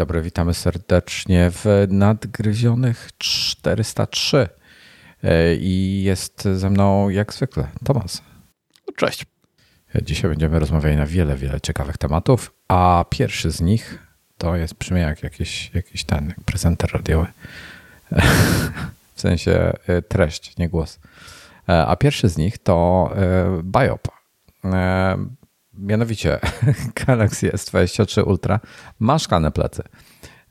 Dobry, witamy serdecznie w Nadgryzionych 403. E, I jest ze mną jak zwykle Tomas. Cześć. Dzisiaj będziemy rozmawiali na wiele, wiele ciekawych tematów, a pierwszy z nich to jest brzmi jak jakiś, jakiś ten prezenter radiowy. W sensie e, treść, nie głos. E, a pierwszy z nich to Biop. Mianowicie Galaxy S23 Ultra ma szklane plecy.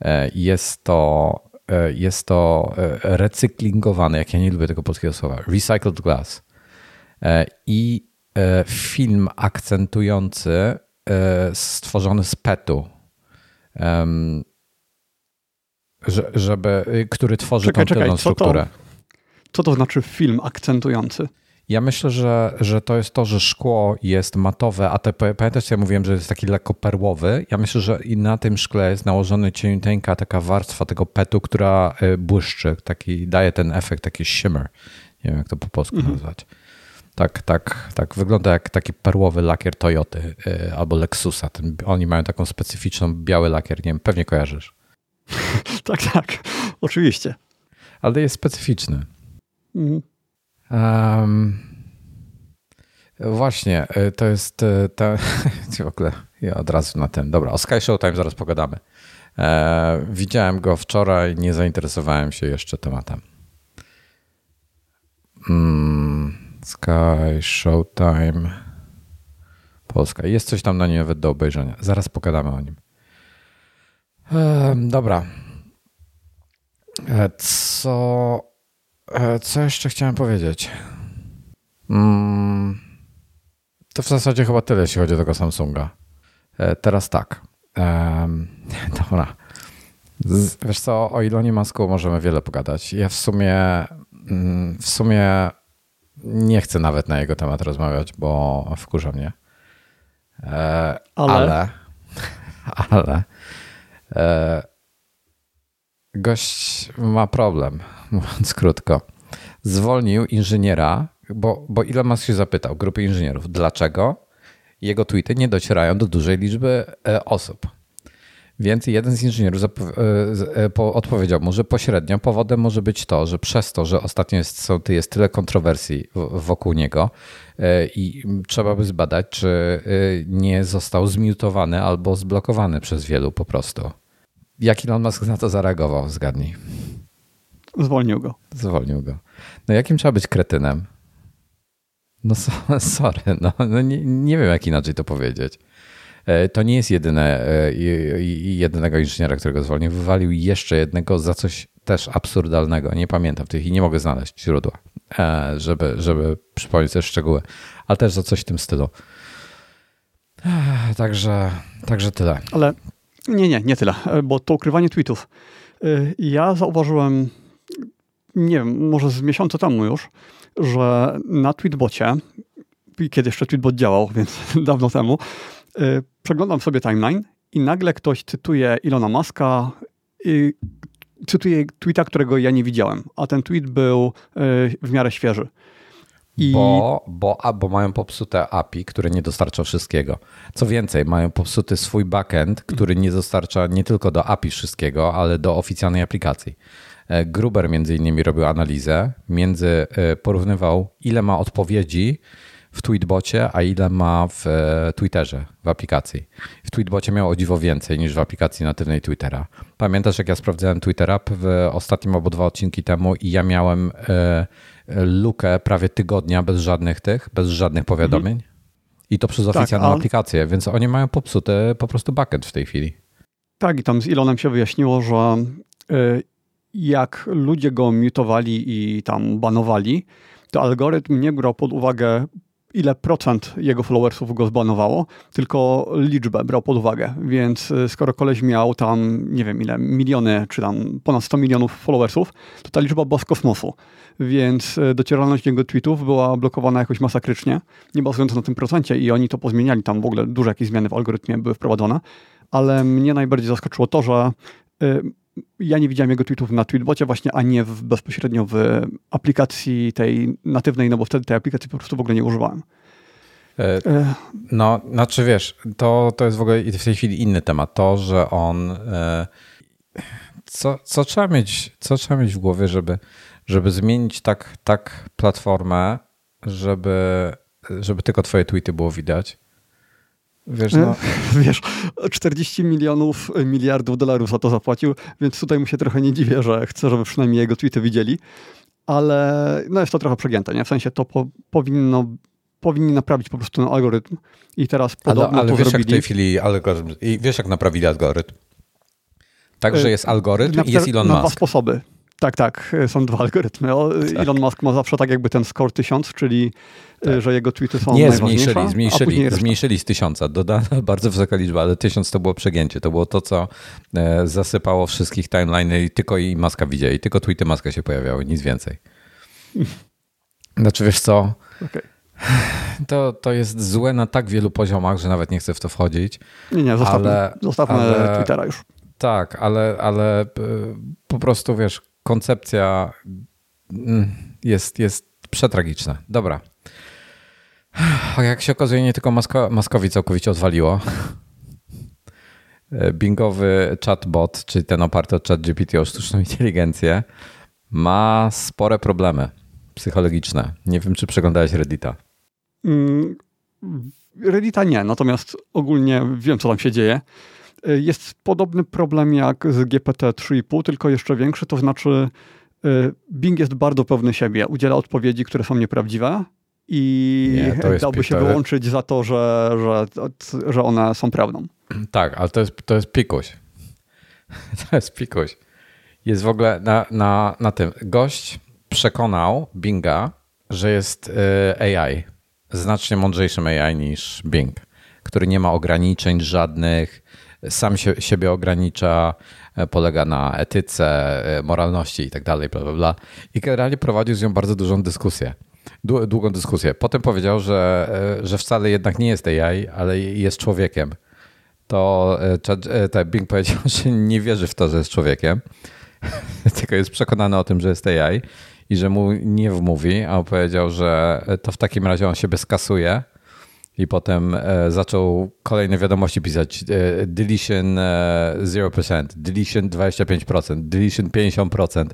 E, jest to, e, jest to e, recyklingowane, jak ja nie lubię tego polskiego słowa, recycled glass. I film akcentujący stworzony z petu, żeby, który tworzy czekaj, tą czekaj, strukturę. Co to, co to znaczy film akcentujący? Ja myślę, że, że to jest to, że szkło jest matowe, a te, pamiętasz, ja mówiłem, że jest taki lekko perłowy. Ja myślę, że i na tym szkle jest nałożony cieniuteńka taka warstwa tego petu, która e, błyszczy, taki, daje ten efekt, taki shimmer. Nie wiem, jak to po polsku mhm. nazwać. Tak, tak, tak. Wygląda jak taki perłowy lakier Toyoty e, albo Lexusa. Ten, oni mają taką specyficzną biały lakier, nie wiem, pewnie kojarzysz. tak, tak, oczywiście. Ale jest specyficzny. Mhm. Um, właśnie, y, to jest y, ta, w ogóle ja od razu na ten. Dobra, o Sky Showtime zaraz pogadamy. E, widziałem go wczoraj, nie zainteresowałem się jeszcze tematem. Mm, Sky Showtime Polska. Jest coś tam na nim nawet do obejrzenia. Zaraz pogadamy o nim. E, dobra. Co co jeszcze chciałem powiedzieć? Mm, to w zasadzie chyba tyle, jeśli chodzi o tego Samsunga. E, teraz tak. Dobra. Wiesz co, o Elonie Masku możemy wiele pogadać. Ja w sumie mm, w sumie nie chcę nawet na jego temat rozmawiać, bo wkurza mnie. E, ale ale, ale gość ma problem mówiąc krótko, zwolnił inżyniera, bo, bo Elon Musk się zapytał grupy inżynierów, dlaczego jego tweety nie docierają do dużej liczby e, osób. Więc jeden z inżynierów e, e, odpowiedział mu, że pośrednio powodem może być to, że przez to, że ostatnio jest, są, jest tyle kontrowersji wokół niego i trzeba by zbadać, czy nie został zmiutowany albo zblokowany przez wielu po prostu. Jak Elon Musk na to zareagował? Zgadnij. Zwolnił go. Zwolnił go. No jakim trzeba być kretynem? No sorry, no, no nie, nie wiem jak inaczej to powiedzieć. E, to nie jest jedyne, e, jedynego inżyniera, którego zwolnił. Wywalił jeszcze jednego za coś też absurdalnego. Nie pamiętam tych i nie mogę znaleźć źródła, e, żeby, żeby przypomnieć też szczegóły, ale też za coś w tym stylu. Także, także tyle. Ale nie, nie, nie tyle, bo to ukrywanie tweetów. Ja zauważyłem nie wiem, może z miesiąca temu już, że na Tweetbocie, kiedy jeszcze Tweetbot działał, więc dawno temu, yy, przeglądam sobie timeline i nagle ktoś cytuje Ilona Maska i cytuje tweeta, którego ja nie widziałem, a ten tweet był w miarę świeży. I... Bo, bo, a, bo mają popsute API, które nie dostarcza wszystkiego. Co więcej, mają popsuty swój backend, który nie dostarcza nie tylko do API wszystkiego, ale do oficjalnej aplikacji. E, Gruber między innymi robił analizę, między e, porównywał ile ma odpowiedzi w Tweetbocie, a ile ma w e, Twitterze, w aplikacji. W Tweetbocie miał o dziwo więcej niż w aplikacji natywnej Twittera. Pamiętasz, jak ja sprawdzałem Twittera w ostatnim albo dwa odcinki temu i ja miałem lukę prawie tygodnia bez żadnych tych, bez żadnych powiadomień? Mhm. I to przez tak, oficjalną tak, aplikację, więc oni mają popsuty po prostu backend w tej chwili. Tak, i tam z Ilonem się wyjaśniło, że jak ludzie go mutowali i tam banowali, to algorytm nie brał pod uwagę, ile procent jego followersów go zbanowało, tylko liczbę brał pod uwagę. Więc y, skoro koleś miał tam, nie wiem ile, miliony, czy tam ponad 100 milionów followersów, to ta liczba była z kosmosu. Więc y, docieralność jego tweetów była blokowana jakoś masakrycznie, nie bazując na tym procencie i oni to pozmieniali, tam w ogóle duże jakieś zmiany w algorytmie były wprowadzone. Ale mnie najbardziej zaskoczyło to, że y, ja nie widziałem jego tweetów na Tweetbocie właśnie, a nie w, bezpośrednio w aplikacji tej natywnej, no bo wtedy tej aplikacji po prostu w ogóle nie używałem. No, znaczy wiesz, to, to jest w ogóle w tej chwili inny temat. To, że on. Co, co, trzeba, mieć, co trzeba mieć w głowie, żeby, żeby zmienić tak, tak platformę, żeby, żeby tylko twoje tweety było widać? Wiesz, no. Wiesz, 40 milionów, y, miliardów dolarów za to zapłacił, więc tutaj mu się trochę nie dziwię, że chce, żeby przynajmniej jego tweety widzieli, ale no jest to trochę przegięte, nie? W sensie to po, powinno powinni naprawić po prostu ten algorytm i teraz podobno Ale, ale to wiesz zrobili. jak w tej chwili algorytm, i wiesz jak naprawili algorytm? Także y, jest algorytm i jest Elon Musk. Na dwa sposoby. Tak, tak, są dwa algorytmy. Tak. Elon Musk ma zawsze tak jakby ten score 1000, czyli tak. że jego tweety są Nie, zmniejszyli, zmniejszyli, zmniejszyli z tysiąca. Dodana bardzo wysoka liczba, ale tysiąc to było przegięcie. To było to, co e, zasypało wszystkich timeline i tylko i Maska widzieli. Tylko tweety Maska się pojawiały, nic więcej. Znaczy wiesz co? Okay. To, to jest złe na tak wielu poziomach, że nawet nie chcę w to wchodzić. Nie, nie, zostawmy, ale, zostawmy ale, Twittera już. Tak, ale, ale e, po prostu wiesz, koncepcja mm, jest, jest przetragiczna. Dobra. Jak się okazuje, nie tylko Masko, Maskowi całkowicie odwaliło. Bingowy chatbot, czyli ten oparty od ChatGPT o sztuczną inteligencję, ma spore problemy psychologiczne. Nie wiem, czy przeglądałeś Reddita. Mm, Reddita nie, natomiast ogólnie wiem, co tam się dzieje. Jest podobny problem jak z GPT 3,5, tylko jeszcze większy, to znaczy y, Bing jest bardzo pewny siebie, udziela odpowiedzi, które są nieprawdziwe i nie, dałby się wyłączyć za to, że, że, że one są prawdą. Tak, ale to jest, to jest pikuś. To jest pikuś. Jest w ogóle na, na, na tym. Gość przekonał Binga, że jest y, AI. Znacznie mądrzejszym AI niż Bing, który nie ma ograniczeń żadnych, sam się, siebie ogranicza, e, polega na etyce, e, moralności i tak dalej, bla, bla, bla. I generalnie prowadził z nią bardzo dużą dyskusję. Długą dyskusję. Potem powiedział, że, e, że wcale jednak nie jest AI, ale jest człowiekiem. To Bing powiedział, że nie wierzy w to, że jest człowiekiem, tylko jest przekonany o tym, że jest AI i że mu nie wmówi, a on powiedział, że to w takim razie on siebie skasuje i potem e, zaczął kolejne wiadomości pisać. E, deletion 0%, e, deletion 25%, deletion 50%.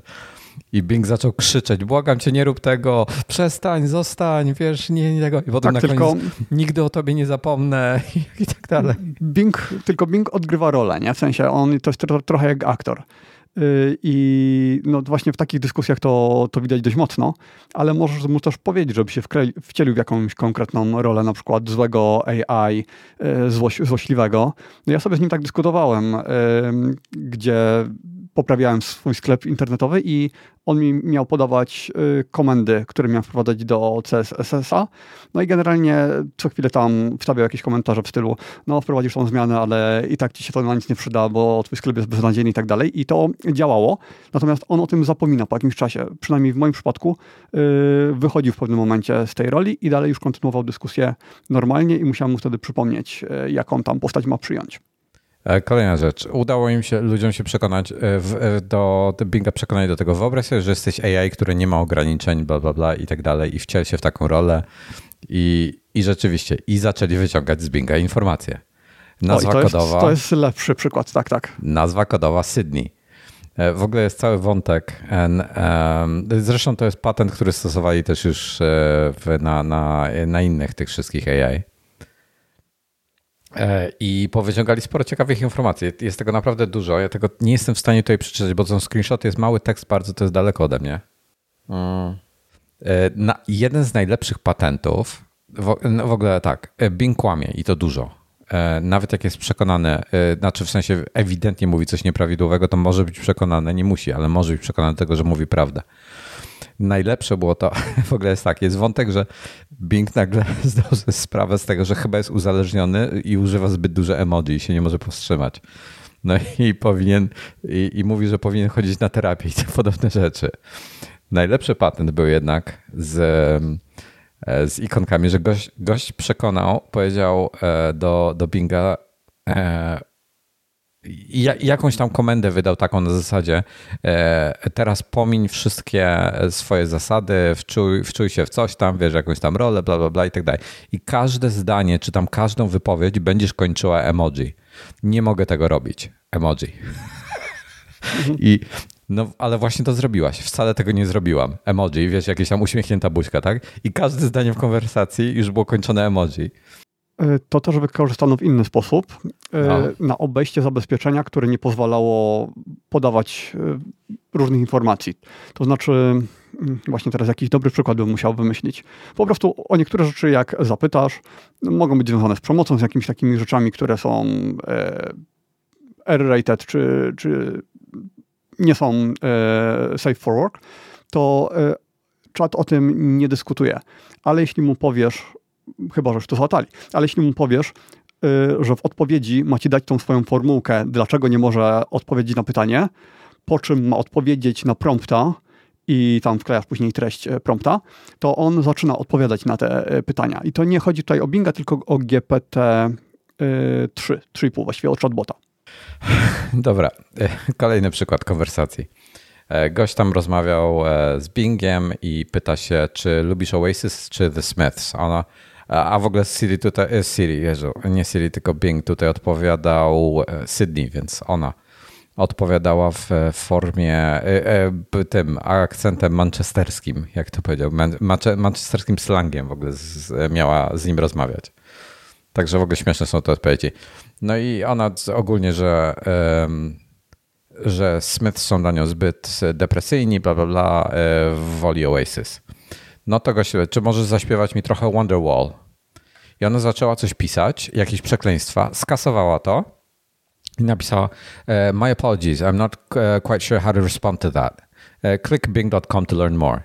I Bing zaczął krzyczeć, błagam cię, nie rób tego, przestań, zostań, wiesz, nie, nie tego. I potem tak, na tylko... koniec, nigdy o tobie nie zapomnę i, i tak dalej. Bing, tylko Bing odgrywa rolę, nie? W sensie on to jest trochę jak aktor. Y, I no właśnie w takich dyskusjach to, to widać dość mocno, ale możesz mu też powiedzieć, żeby się wcielił w jakąś konkretną rolę, na przykład złego AI, y, złoś, złośliwego. No ja sobie z nim tak dyskutowałem, gdzie poprawiałem swój sklep internetowy i on mi miał podawać y, komendy, które miałem wprowadzać do CSS-a. No i generalnie co chwilę tam wstawiał jakieś komentarze w stylu, no wprowadzisz tą zmianę, ale i tak ci się to na nic nie przyda, bo twój sklep jest beznadziejny i tak dalej. I to działało. Natomiast on o tym zapomina po jakimś czasie. Przynajmniej w moim przypadku yy, wychodził w pewnym momencie z tej roli i dalej już kontynuował dyskusję normalnie i musiałem mu wtedy przypomnieć, yy, jaką tam postać ma przyjąć. E, kolejna rzecz. Udało im się, ludziom się przekonać, e, w, e, do, do Binga przekonać do tego. Wyobraź sobie, że jesteś AI, który nie ma ograniczeń, bla, bla, bla i tak dalej i wciel się w taką rolę i, i rzeczywiście, i zaczęli wyciągać z Binga informacje. Nazwa to kodowa. Jest, to jest lepszy przykład, tak, tak. Nazwa kodowa Sydney. W ogóle jest cały wątek. Zresztą to jest patent, który stosowali też już na, na, na innych tych wszystkich AI. E, i powyciągali sporo ciekawych informacji. Jest tego naprawdę dużo. Ja tego nie jestem w stanie tutaj przeczytać, bo są screenshoty, jest mały tekst, bardzo to jest daleko ode mnie. Mm. E, na, jeden z najlepszych patentów, w, no w, ogóle tak, e, Bing kłamie i to dużo. Nawet jak jest przekonany, znaczy w sensie ewidentnie mówi coś nieprawidłowego, to może być przekonany, nie musi, ale może być przekonany tego, że mówi prawdę najlepsze było to, w ogóle jest tak, jest wątek, że Bing nagle zdał sobie sprawę z tego, że chyba jest uzależniony i używa zbyt dużo emoji i się nie może powstrzymać. No i powinien, i, i mówi, że powinien chodzić na terapię i te podobne rzeczy. Najlepszy patent był jednak z, e, z ikonkami, że gość, gość przekonał, powiedział e, do, do Binga, e, jakąś tam komendę wydał taką na zasadzie e, teraz pomiń wszystkie swoje zasady, wczuj, wczuj się w coś tam, wiesz, jakąś tam rolę, bla, bla, bla i tak dalej. I każde zdanie, czy tam każdą wypowiedź będziesz kończyła emoji. Nie mogę tego robić. Emoji. I no, ale właśnie to zrobiłaś. Wcale tego nie zrobiłam. Emoji, wiesz, jakieś tam uśmiechnięta buźka, tak? I każde zdanie w konwersacji już było kończone emoji. E, to też wykorzystano w inny sposób e, no. na obejście zabezpieczenia, które nie pozwalało podawać e, różnych informacji. To znaczy, mm, właśnie teraz jakiś dobry przykład bym musiał wymyślić. Po prostu o niektóre rzeczy, jak zapytasz, mogą być związane z promocją, z jakimiś takimi rzeczami, które są R-rated, czy, czy nie są safe for work, to czat o tym nie dyskutuje. Ale jeśli mu powiesz, chyba że już to załatali, ale jeśli mu powiesz, y, że w odpowiedzi ma ci dać tą swoją formułkę, dlaczego nie może odpowiedzieć na pytanie, po czym ma odpowiedzieć na prompta i tam wklejasz później treść e, prompta, to on zaczyna odpowiadać na te e, pytania. I to nie chodzi tutaj o Binga, tylko o GPT-3, 3,5 właściwie o chatbota. Dobra, e, kolejny przykład konwersacji. Gość tam rozmawiał z Bingiem i pyta się, czy lubisz Oasis czy The Smiths. Ona a w ogóle Siri tutaj, e, Siri, Jezu, nie Siri, tylko Bing tutaj odpowiadał e, Sydney, więc ona odpowiadała w formie tym akcentem manchesterskim, jak to powiedział, manchesterskim slangiem w ogóle z, miała z nim rozmawiać. Także w ogóle śmieszne są te odpowiedzi. No i ona ogólnie, że, że Smith są dla nią zbyt depresyjni, bla bla bla, e, woli Oasis. No to gościu, czy możesz zaśpiewać mi trochę Wonderwall? I ona zaczęła coś pisać, jakieś przekleństwa, skasowała to i napisała e, My apologies, I'm not e, quite sure how to respond to that. E, click bing.com to learn more.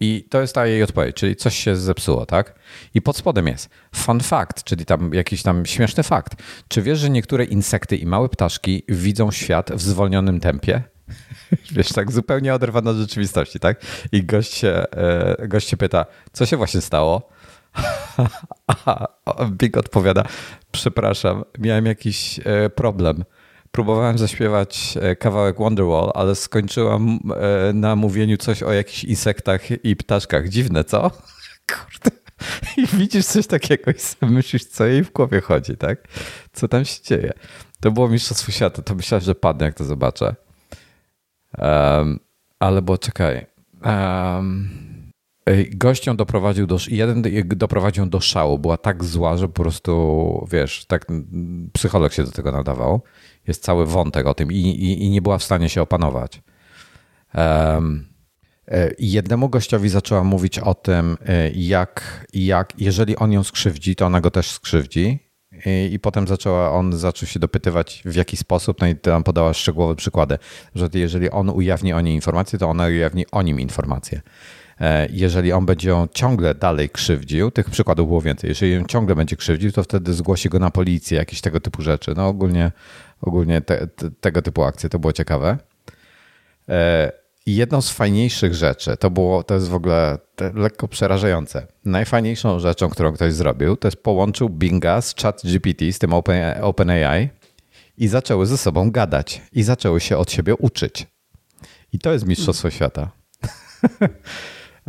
I to jest ta jej odpowiedź, czyli coś się zepsuło, tak? I pod spodem jest fun fact, czyli tam jakiś tam śmieszny fakt. Czy wiesz, że niektóre insekty i małe ptaszki widzą świat w zwolnionym tempie? Wiesz, tak zupełnie oderwane od rzeczywistości, tak? I gość się, e, gość się pyta, co się właśnie stało? A Big odpowiada, przepraszam, miałem jakiś e, problem. Próbowałem zaśpiewać e, kawałek Wonderwall, ale skończyłam na mówieniu coś o jakichś insektach i ptaszkach. Dziwne, co? Kurde. I widzisz coś takiego i sobie myślisz, co jej w głowie chodzi, tak? Co tam się dzieje? To było Mistrzostwo Świata, to myślałem, że padnę, jak to zobaczę. Um, ale bo czekaj. Um, gością doprowadził do, jeden doprowadził do szału. Była tak zła, że po prostu, wiesz, tak psycholog się do tego nadawał. Jest cały wątek o tym i, i, i nie była w stanie się opanować. Um, jednemu gościowi zaczęła mówić o tym, e, jak, jak jeżeli on ją skrzywdzi, to ona go też skrzywdzi i, i potem zaczęła, on zaczął się dopytywać w jaki sposób, no i tam podała szczegółowe przykłady, że jeżeli on ujawni o niej informacje, to ona ujawni o nim informacje. E, jeżeli on będzie ją ciągle dalej krzywdził, tych przykładów było więcej, jeżeli ją ciągle będzie krzywdził, to wtedy zgłosi go na policję, jakieś tego typu rzeczy. No ogólnie, ogólnie te, te, tego typu akcje, to było ciekawe. Jedną z fajniejszych rzeczy, to było, to jest w ogóle lekko przerażające. Najfajniejszą rzeczą, którą ktoś zrobił, to jest połączył Binga z ChatGPT, z tym OpenAI i zaczęły ze sobą gadać i zaczęły się od siebie uczyć. I to jest mistrzostwo świata.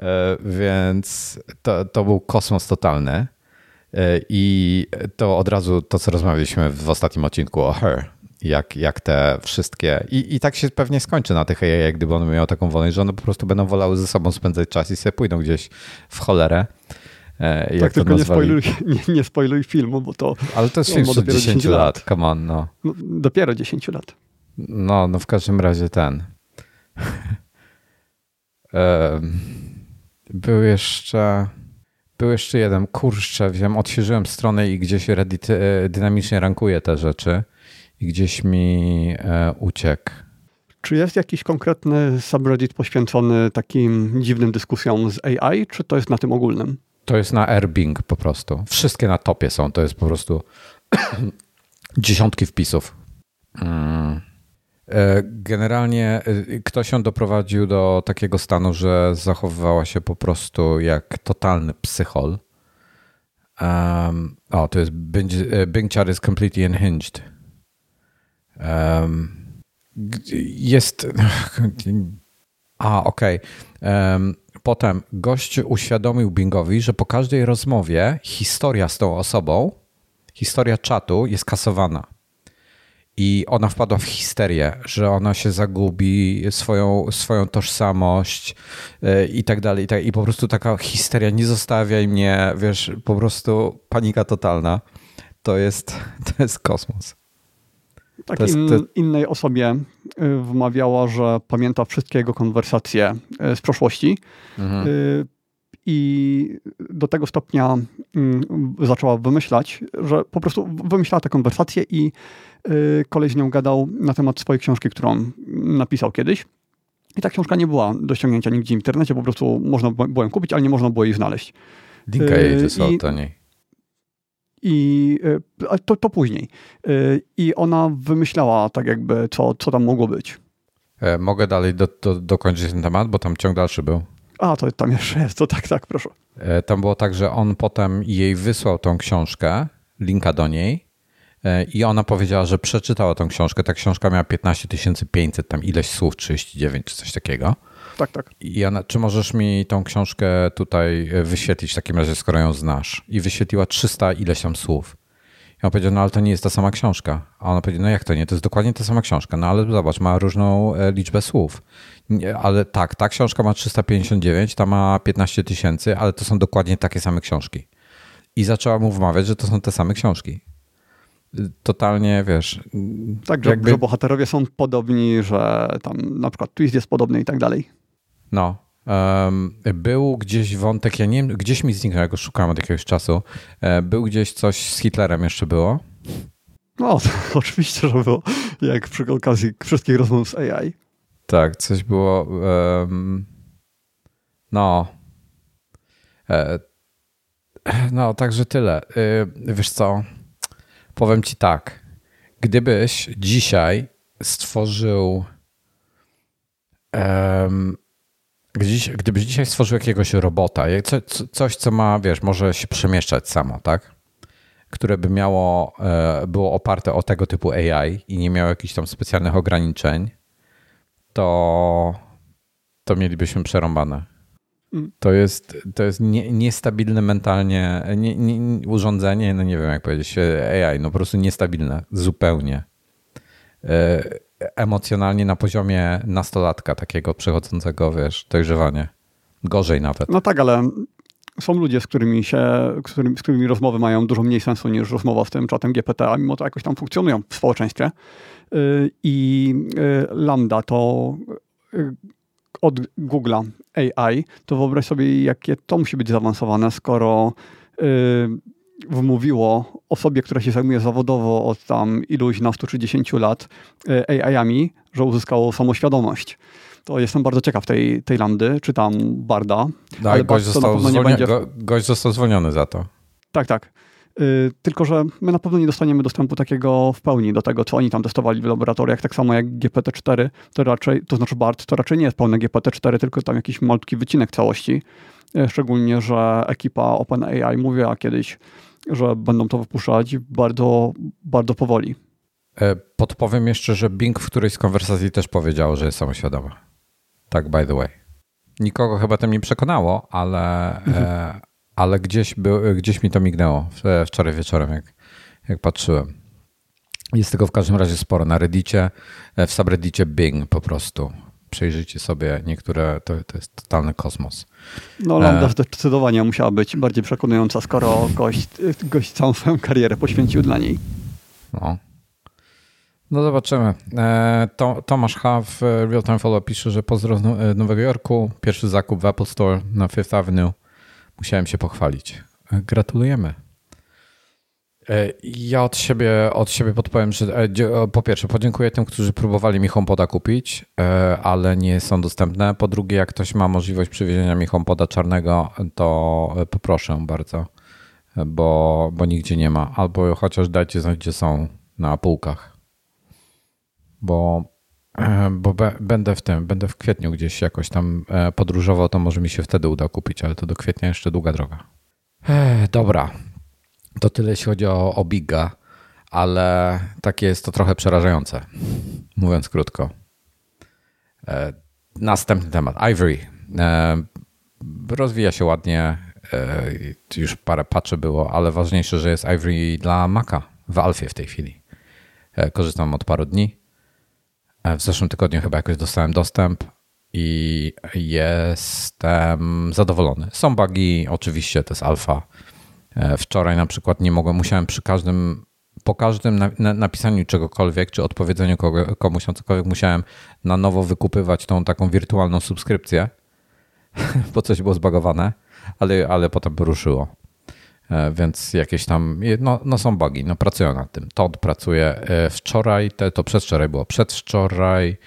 E, więc to, to był kosmos totalny. E, I to od razu to, co rozmawialiśmy w ostatnim odcinku o Her, jak, jak te wszystkie. I, I tak się pewnie skończy na tych AI, gdyby one miały taką wolność, że one po prostu będą wolały ze sobą spędzać czas i sobie pójdą gdzieś w cholerę. E, jak tak, tylko nie spoiluj, nie, nie spoiluj filmu, bo to. Ale to jest film sprzed 10, 10 lat. lat, come on, no. no. Dopiero 10 lat. No, no w każdym razie ten. Był jeszcze. Był jeszcze jeden. Kurczę, wiem, odświeżyłem stronę i gdzieś Reddit e, dynamicznie rankuje te rzeczy i gdzieś mi e, uciekł. Czy jest jakiś konkretny subreddit poświęcony takim dziwnym dyskusjom z AI, czy to jest na tym ogólnym? To jest na Airbing po prostu. Wszystkie na topie są. To jest po prostu dziesiątki wpisów. Mm. E, generalnie e, ktoś ją doprowadził do takiego stanu, że zachowywała się po prostu jak totalny psychol. Um, o, to jest Bing, Bing Chat is completely unhinged. Jest. A, okej. Okay. Potem gość uświadomił Bingowi, że po każdej rozmowie historia z tą osobą, historia czatu jest kasowana. I ona wpadła w histerię, że ona się zagubi, swoją, swoją tożsamość e, i tak dalej. I po prostu taka histeria, nie zostawiaj mnie, wiesz, po prostu panika totalna. To jest, to jest kosmos. Tak, jest, in, innej osobie y, wmawiała, że pamięta wszystkie jego konwersacje y, z przeszłości. Mhm. Y, I do tego stopnia mm, zaczęła wymyślać, że po prostu wymyślała te konwersacje i koleś z nią gadał na temat swojej książki, którą napisał kiedyś. I ta książka nie była do ściągnięcia nigdzie w internecie, po prostu można było ją kupić, ale nie można było jej znaleźć. Linka jej wysłał taniej. I e, to, to później. E, I ona wymyślała tak jakby, co, co tam mogło być. E, mogę dalej do, do, dokończyć ten temat, bo tam ciąg dalszy był. A, to tam jeszcze jest, to tak, tak, proszę. Tam było tak, że on potem jej wysłał tą książkę, linka do niej i ona powiedziała, że przeczytała tą książkę. Ta książka miała 15 500, tam ileś słów, 39 czy coś takiego. Tak, tak. Jana, czy możesz mi tą książkę tutaj e, wyświetlić w takim razie, skoro ją znasz? I wyświetliła 300 ileś tam słów. I on powiedział, no ale to nie jest ta sama książka. A ona powiedziała, no jak to nie? To jest dokładnie ta sama książka. No ale zobacz, ma różną e, liczbę słów. Nie, ale tak, ta książka ma 359, ta ma 15 tysięcy, ale to są dokładnie takie same książki. I zaczęła mu wmawiać, że to są te same książki totalnie, wiesz... Tak, że, jakby... że bohaterowie są podobni, że tam na przykład twist jest podobny i tak dalej. No. Um, był gdzieś wątek, ja nie wiem, gdzieś mi zniknął, ja go szukałem od jakiegoś czasu. E, był gdzieś coś z Hitlerem jeszcze było? No, oczywiście, że było. Jak przy okazji wszystkich rozmów z AI. Tak, coś było. Um, no. E, no, także tyle. E, wiesz co? Powiem ci tak. Gdybyś dzisiaj stworzył. Um, Gdybyś dzisiaj stworzył jakiegoś robota, co, coś, co ma, wiesz, może się przemieszczać samo, tak? Które by miało, e, było oparte o tego typu AI i nie miało jakichś tam specjalnych ograniczeń, to, to mielibyśmy przerąbane. Mm. To jest, to jest nie, niestabilne mentalnie nie, nie, urządzenie, no nie wiem jak powiedzieć, AI, no po prostu niestabilne, zupełnie. Emocjonalnie na poziomie nastolatka, takiego przechodzącego, wiesz, dojrzewanie. Gorzej nawet. No tak, ale są ludzie, z którymi się, z którymi, z którymi rozmowy mają dużo mniej sensu niż rozmowa z tym czatem GPT, a mimo to jakoś tam funkcjonują w społeczeństwie. Y, I y, Lambda to y, od Google'a AI, to wyobraź sobie, jakie to musi być zaawansowane, skoro wmówiło osobie, która się zajmuje zawodowo od tam iluś na 130 lat e, AI-ami, że uzyskało samoświadomość. To jestem bardzo ciekaw tej, tej landy, czy tam Barda. Tak, ale gość, został będzie... go, gość został zwolniony za to. Tak, tak. Yy, tylko, że my na pewno nie dostaniemy dostępu takiego w pełni do tego, co oni tam testowali w laboratoriach, tak samo jak GPT-4, to raczej, to znaczy BART, to raczej nie jest pełne GPT-4, tylko tam jakiś malutki wycinek całości. Yy, szczególnie, że ekipa OpenAI mówiła kiedyś, że będą to wypuszczać bardzo, bardzo powoli. E, podpowiem jeszcze, że Bing w którejś z konwersacji też powiedział, że jest samoświadoma. Tak, by the way. Nikogo chyba tym nie przekonało, ale, e, mhm. ale gdzieś, był, gdzieś mi to mignęło wczoraj wieczorem, jak, jak patrzyłem. Jest tego w każdym razie sporo na Reddicie, e, w subreddicie Bing po prostu przejrzyjcie sobie niektóre, to, to jest totalny kosmos. No Lambda e... zdecydowanie musiała być bardziej przekonująca, skoro gość, gość całą swoją karierę poświęcił dla niej. No. No zobaczymy. E, Tomasz H. w Real Time Follow pisze, że pozdro z e, Nowego Jorku. Pierwszy zakup w Apple Store na Fifth Avenue. Musiałem się pochwalić. E, gratulujemy. E, ja od siebie, od siebie podpowiem, że e, po pierwsze podziękuję tym, którzy próbowali mi HomePoda kupić, e, ale nie są dostępne. Po drugie, jak ktoś ma możliwość przywiezienia mi HomePoda czarnego, to poproszę bardzo, bo, bo nigdzie nie ma. Albo chociaż dajcie znać, gdzie są na półkach. Bo, bo będę w tym, będę w kwietniu gdzieś jakoś tam podróżował, to może mi się wtedy uda kupić, ale to do kwietnia jeszcze długa droga. Dobra, to tyle jeśli chodzi o, o Biga, ale takie jest to trochę przerażające, mówiąc krótko. E, następny temat. Ivory. E, rozwija się ładnie. E, już parę patchy było, ale ważniejsze, że jest Ivory dla Maca w Alfie w tej chwili. Korzystam od paru dni. W zeszłym tygodniu chyba jakoś dostałem dostęp i jestem zadowolony. Są bugi, oczywiście, to jest alfa. Wczoraj na przykład nie mogłem, musiałem przy każdym po każdym napisaniu czegokolwiek, czy odpowiedzeniu komuś na cokolwiek, musiałem na nowo wykupywać tą taką wirtualną subskrypcję, bo coś było zbagowane, ale, ale potem ruszyło. E, więc jakieś tam, no, no są bugi, no pracują nad tym. Todd pracuje e, wczoraj, te, to przedwczoraj było przedwczoraj,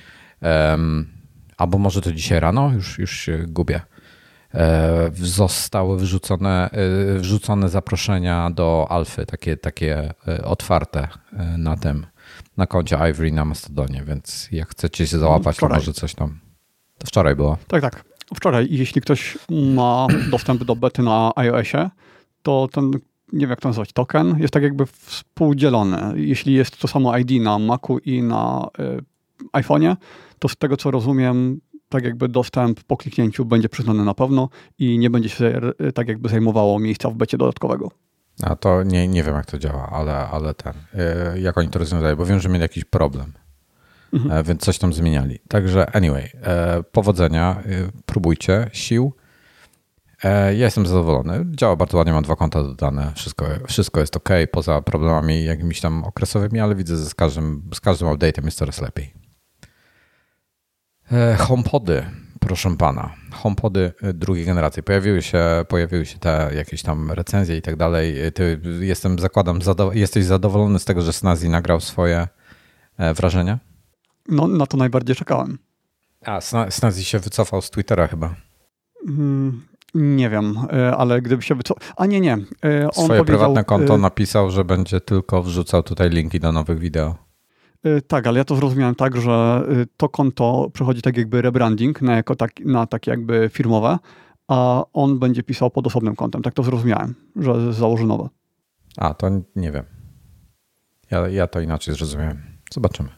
um, albo może to dzisiaj rano, już, już się gubię. E, zostały wrzucone, e, wrzucone zaproszenia do Alfy, takie, takie e, otwarte na tym, na koncie Ivory na Mastodonie, więc jak chcecie się załapać, wczoraj. to może coś tam. To wczoraj było. Tak, tak. Wczoraj. I jeśli ktoś ma dostęp do bety na iOSie, to ten, nie wiem jak to nazwać, token jest tak jakby współdzielony. Jeśli jest to samo ID na Macu i na y, iPhone'ie, to z tego co rozumiem, tak jakby dostęp po kliknięciu będzie przyznany na pewno i nie będzie się e, tak jakby zajmowało miejsca w becie dodatkowego. A to nie, nie wiem, jak to działa, ale, ale ten, e, jak oni to rozwiązają, bo wiem, że mieli jakiś problem, mhm. E, więc coś tam zmieniali. Także anyway, powodzenia, próbujcie, sił. Ja jestem zadowolony. Działa bardzo ładnie, mam dwa konta dodane, wszystko, wszystko jest ok, poza problemami jakimiś tam okresowymi, ale widzę, że z każdym, z każdym update'em jest coraz lepiej. E, HomePody, proszę pana. HomePody e, drugiej generacji. Pojawiły się, pojawiły się te jakieś tam recenzje i tak dalej. E, ty, jestem, zakładam, zado jesteś zadowolony z tego, że Snazi nagrał swoje wrażenia? No, na to najbardziej czekałem. A, Snazi się wycofał z Twittera chyba. Mm, nie wiem, ale gdyby się wycofał... A nie, nie. On Swoje prywatne konto napisał, że będzie tylko wrzucał tutaj linki do nowych wideo. Y, tak, ale ja to zrozumiałem tak, że y, to konto przechodzi tak jakby rebranding na, jako tak, na takie jakby firmowe, a on będzie pisał pod osobnym kontem. Tak to zrozumiałem, że założy nowe. A, to nie wiem. Ja, ja to inaczej zrozumiałem. Zobaczymy.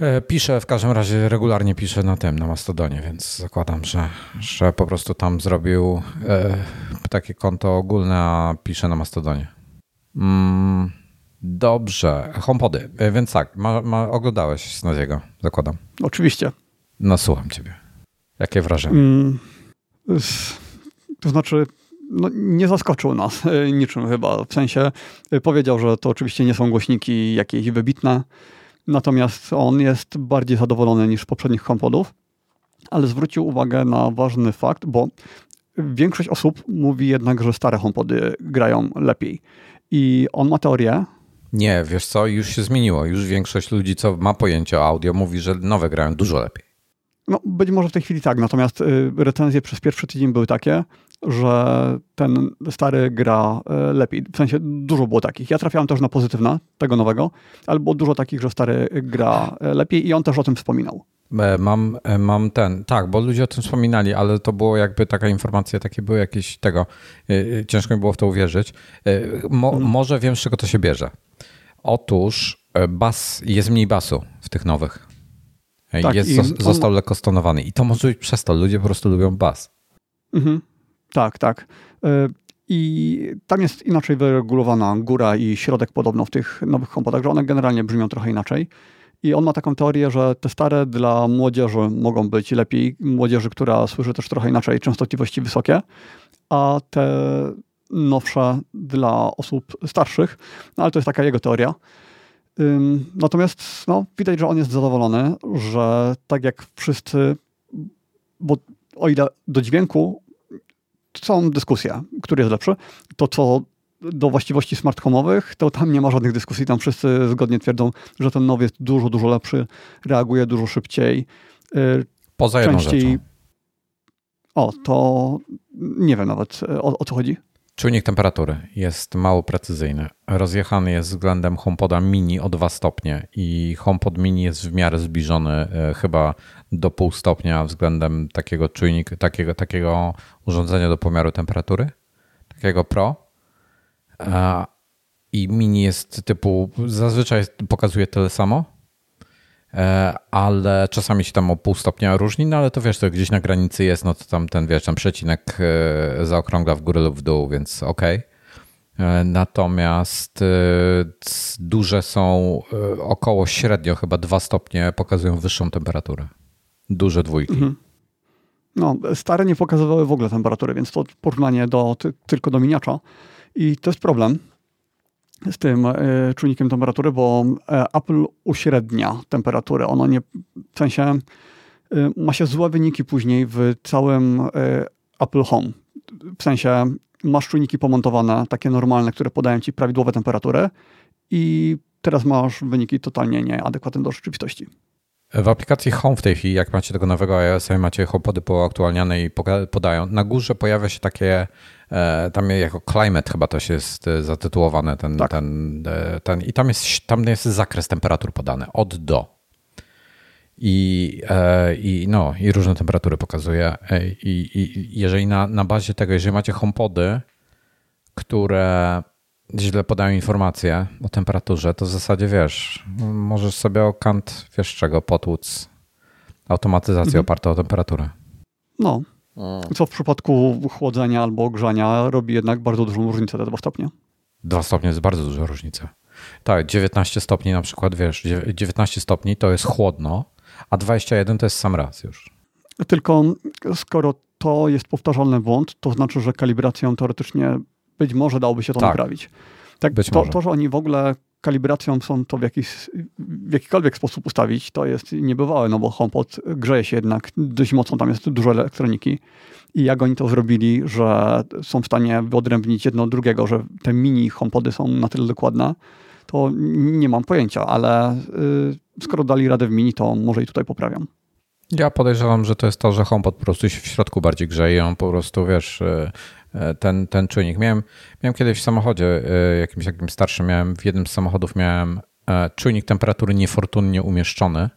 E, piszę, w każdym razie regularnie piszę na tym, na Mastodonie, więc zakładam, że, że po prostu tam zrobił e, takie konto ogólne, a piszę na Mastodonie. Mm. Dobrze, HomePody, e, więc tak, ma, ma, oglądałeś Snaziego, zakładam. Oczywiście. No słucham ciebie. Jakie wrażenie? Mm, to znaczy, no, nie zaskoczył nas e, niczym chyba. W sensie e, powiedział, że to oczywiście nie są głośniki jakieś wybitne, natomiast on jest bardziej zadowolony niż poprzednich HomePodów, ale zwrócił uwagę na ważny fakt, bo większość osób mówi jednak, że stare HomePody grają lepiej. I on ma teorię, nie, wiesz co, już się zmieniło. Już większość ludzi, co ma pojęcie o audio, mówi, że nowe grają dużo lepiej. No, być może w tej chwili tak, natomiast y, recenzje przez pierwszy tydzień były takie, że ten stary gra y, lepiej. W sensie dużo było takich. Ja trafiałem też na pozytywne tego nowego, ale było dużo takich, że stary gra y, lepiej i on też o tym wspominał. E, mam, e, mam ten, tak, bo ludzie o tym wspominali, ale to było jakby taka informacja, takie były jakieś tego, e, ciężko mi było w to uwierzyć. Mo, hmm. Może wiem, z czego to się bierze. Otóż bas, jest mniej basu w tych nowych. Tak, jest, on... Został lekko stonowany. I to może być przez to. Ludzie po prostu lubią bas. Mhm. Tak, tak. I tam jest inaczej wyregulowana góra i środek podobno w tych nowych komputerach, że one generalnie brzmią trochę inaczej. I on ma taką teorię, że te stare dla młodzieży mogą być lepiej, młodzieży, która słyszy też trochę inaczej, częstotliwości wysokie, a te nowsze dla osób starszych, no ale to jest taka jego teoria. Natomiast no, widać, że on jest zadowolony, że tak jak wszyscy, bo o ile do dźwięku są dyskusje, który jest lepszy, to co do właściwości smart home'owych, to tam nie ma żadnych dyskusji. Tam wszyscy zgodnie twierdzą, że ten nowy jest dużo, dużo lepszy, reaguje dużo szybciej. Y, Poza jedną częściej... rzeczą. O, to nie wiem nawet o, o co chodzi. Czujnik temperatury jest mało precyzyjny. Rozjechany jest względem HomePoda mini o 2 stopnie i HomePod mini jest w miarę zbliżony y, chyba do pół stopnia względem takiego czujnika, takiego, takiego urządzenia do pomiaru temperatury, takiego Pro i mini jest typu, zazwyczaj pokazuje tyle samo, e, ale czasami się tam o pół stopnia różni, no ale to wiesz, to gdzieś na granicy jest, no to tam ten, wiesz, tam przecinek e, zaokrągla w górę lub w dół, więc okej. Okay. Natomiast duże są około średnio, chyba dwa stopnie pokazują wyższą temperaturę. Duże dwójki. Mhm. No, stare nie pokazywały w ogóle temperatury, więc to porównanie do, ty, tylko do miniacza. I to jest problem z tym y, czujnikiem temperatury, bo y, Apple uśrednia temperaturę. Ono nie, w sensie y, ma się złe wyniki później w całym Apple Home. W sensie masz czujniki pomontowane, takie normalne, które podają ci prawidłowe temperatury i teraz masz wyniki totalnie nieadekwatne do rzeczywistości. W aplikacji Home w tej chwili, jak macie tego nowego iOS i macie HomePody poaktualniane i podają, na górze pojawia się takie, e, tam jako climate chyba to się jest e, zatytułowane, ten, tak. ten, e, ten, i tam jest, tam jest zakres temperatur podany, od do. I, i, no, i różne temperatury pokazuje. I, i jeżeli na, na bazie tego, jeżeli macie HomePody, które źle podają informacje o temperaturze, to w zasadzie wiesz, możesz sobie o kant, wiesz czego, potłuc automatyzację mhm. opartą o temperaturę. No. Co w przypadku chłodzenia albo ogrzania robi jednak bardzo dużą różnicę, te dwa stopnie. Dwa stopnie jest bardzo duża różnica. Tak, 19 stopni na przykład, wiesz, 19 stopni to jest chłodno, a 21 to jest sam raz już. Tylko skoro to jest powtarzalny błąd, to znaczy, że kalibracją teoretycznie być może dałoby się to tak. naprawić. Tak, być to, może. to, że oni w ogóle kalibracją są to w, jakiś, w jakikolwiek sposób ustawić, to jest niebywałe, no bo HomePod grzeje się jednak dość mocno, tam jest dużo elektroniki. I jak oni to zrobili, że są w stanie wyodrębnić jedno od drugiego, że te mini HomePody są na tyle dokładne, to nie mam pojęcia, ale y, skoro dali radę w mini, to może i tutaj poprawiam. Ja podejrzewam, że to jest to, że HomePod po prostu się w środku bardziej grzeje, on po prostu, wiesz, y, ten, ten czujnik. Miałem, miałem kiedyś w samochodzie e, jakimś takim starszym, miałem w jednym z samochodów miałem e, czujnik temperatury niefortunnie umieszczony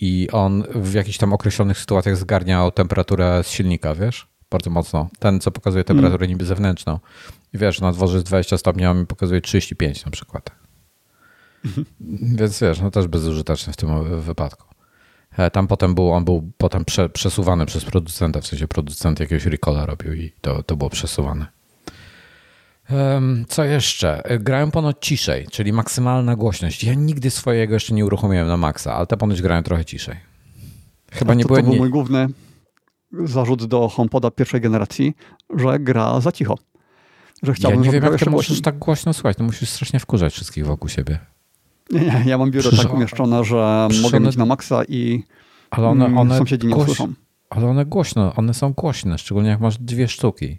i on w jakichś tam określonych sytuacjach zgarniał temperaturę z silnika, wiesz? Bardzo mocno. Ten, co pokazuje temperaturę mm. niby zewnętrzną. I wiesz, na dworze jest 20 stopni, a on mi pokazuje 35 na przykład. Mhm. Więc wiesz, no też bezużyteczny w tym wypadku. E, tam potem był, on był potem prze, przesuwany przez producenta, w sensie producent jakiegoś recola robił i to, to było przesuwane. Co jeszcze? E, grają ponoć ciszej, czyli maksymalna głośność. Ja nigdy swojego jeszcze nie uruchomiłem na maksa, ale te ponoć grają trochę ciszej. Chyba nie to, byłem... To był nie... mój główny zarzut do HomePoda pierwszej generacji, że gra za cicho. Że chciałbym, ja nie wiem, jak ty możesz tak głośno słuchać. To musisz strasznie wkurzać wszystkich wokół siebie. Nie, nie, ja mam biuro tak umieszczone, że mogę mieć na maksa i ale one, mm, one sąsiedzi nie głoś... usłyszą. Ale one głośno, one są głośne, szczególnie jak masz dwie sztuki.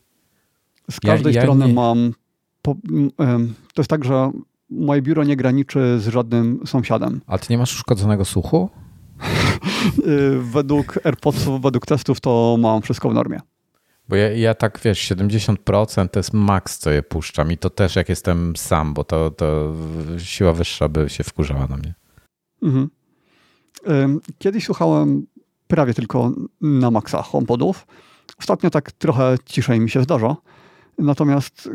Z każdej ja, ja strony nie... mam... Po, to jest tak, że moje biuro nie graniczy z żadnym sąsiadem. A ty nie masz uszkodzonego słuchu? Y, według AirPodsów, według testów to mam wszystko w normie. Bo ja, ja tak, wiesz, 70% to jest maks, co je puszczam i to też jak jestem sam, bo to, to siła wyższa by się wkurzała na mnie. Mhm. Kiedyś słuchałem prawie tylko na maksa HomePodów. Ostatnio tak trochę ciszej mi się zdarza. Natomiast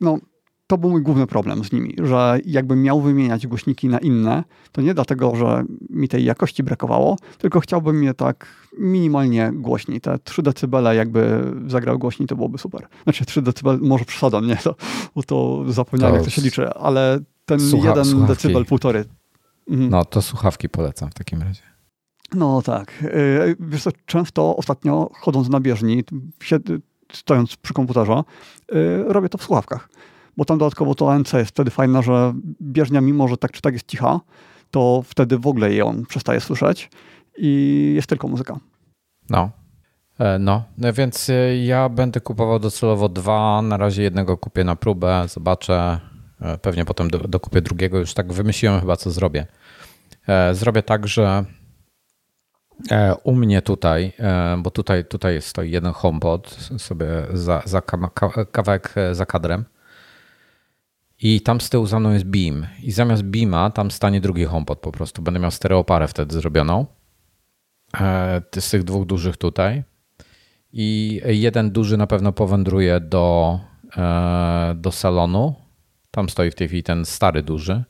no, to był mój główny problem z nimi, że jakbym miał wymieniać głośniki na inne, to nie dlatego, że mi tej jakości brakowało, tylko chciałbym je tak minimalnie głośniej. Te 3 dB jakby zagrał głośniej, to byłoby super. Znaczy 3 dB, może przesadzam, nie? To, bo to zapomniałem, to jak to się liczy, ale ten Słucha, 1 dB, półtory. Mhm. No, to słuchawki polecam w takim razie. No tak. Y, wiesz co, często ostatnio chodząc na bieżni, stojąc przy komputerze, y, robię to w słuchawkach bo tam dodatkowo to ANC jest wtedy fajne, że bieżnia, mimo że tak czy tak jest cicha, to wtedy w ogóle ją przestaje słyszeć i jest tylko muzyka. No. E, no, no więc e, ja będę kupował docelowo dwa. Na razie jednego kupię na próbę, zobaczę. E, pewnie potem dokupię drugiego. Już tak wymyśliłem chyba, co zrobię. Zrobię tak, że u mnie tutaj, bo tutaj, tutaj stoi jeden HomePod sobie za, za kawałek za kadrem i tam z tyłu za mną jest Beam. I zamiast Beama tam stanie drugi HomePod po prostu. Będę miał stereoparę wtedy zrobioną. E, z tych dwóch dużych tutaj. I jeden duży na pewno powędruje do, e, do salonu. Tam stoi w tej chwili ten stary duży,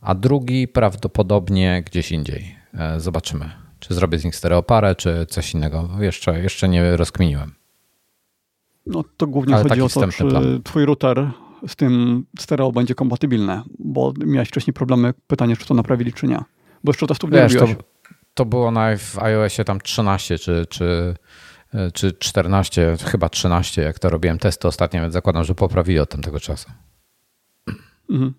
a drugi prawdopodobnie gdzieś indziej. E, zobaczymy, czy zrobię z nich stereoparę, czy coś innego. Jeszcze, jeszcze nie rozkminiłem. No to głównie Ale chodzi o to, czy plan. twój router z tym stereo będzie kompatybilne, bo miałeś wcześniej problemy, pytanie, czy to naprawili, czy nie. Bo jeszcze testów nie robiłeś. To, to było na w iOSie tam 13 czy, czy, czy 14, chyba 13, jak to robiłem testy ostatnio, więc zakładam, że poprawili od tamtego czasu. Mhm.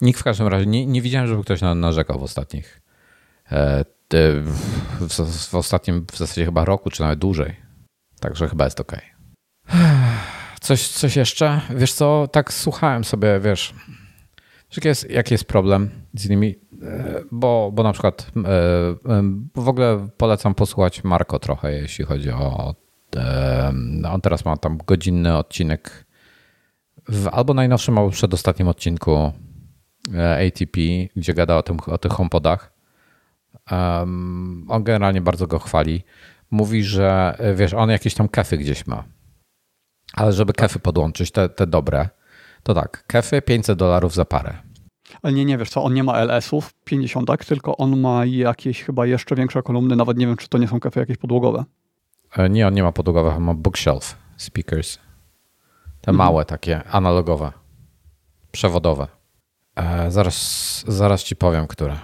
Nikt w każdym razie, nie, nie widziałem, żeby ktoś narzekał w ostatnich e, w, w, ostatnim w zasadzie chyba roku, czy nawet dłużej. Także chyba jest ok. Coś, coś jeszcze? Wiesz co, tak słuchałem sobie, wiesz, jaki jest, jest problem z innymi, e, bo, bo na przykład e, e, w ogóle polecam posłuchać Marko trochę, jeśli chodzi o on teraz ma tam godzinny odcinek w albo najnowszym, albo przedostatnim odcinku ATP, gdzie gada o, tym, o tych HomePodach. on generalnie bardzo go chwali. Mówi, że wiesz, on jakieś tam kefy gdzieś ma ale żeby kefy podłączyć, te, te dobre, to tak, kefy 500 dolarów za parę. Ale nie, nie wiesz co, on nie ma LS-ów 50, tylko on ma jakieś chyba jeszcze większe kolumny, nawet nie wiem, czy to nie są kefy jakieś podłogowe. E, nie, on nie ma podłogowych, on ma bookshelf speakers. Te mhm. małe takie, analogowe, przewodowe. E, zaraz, zaraz ci powiem, które.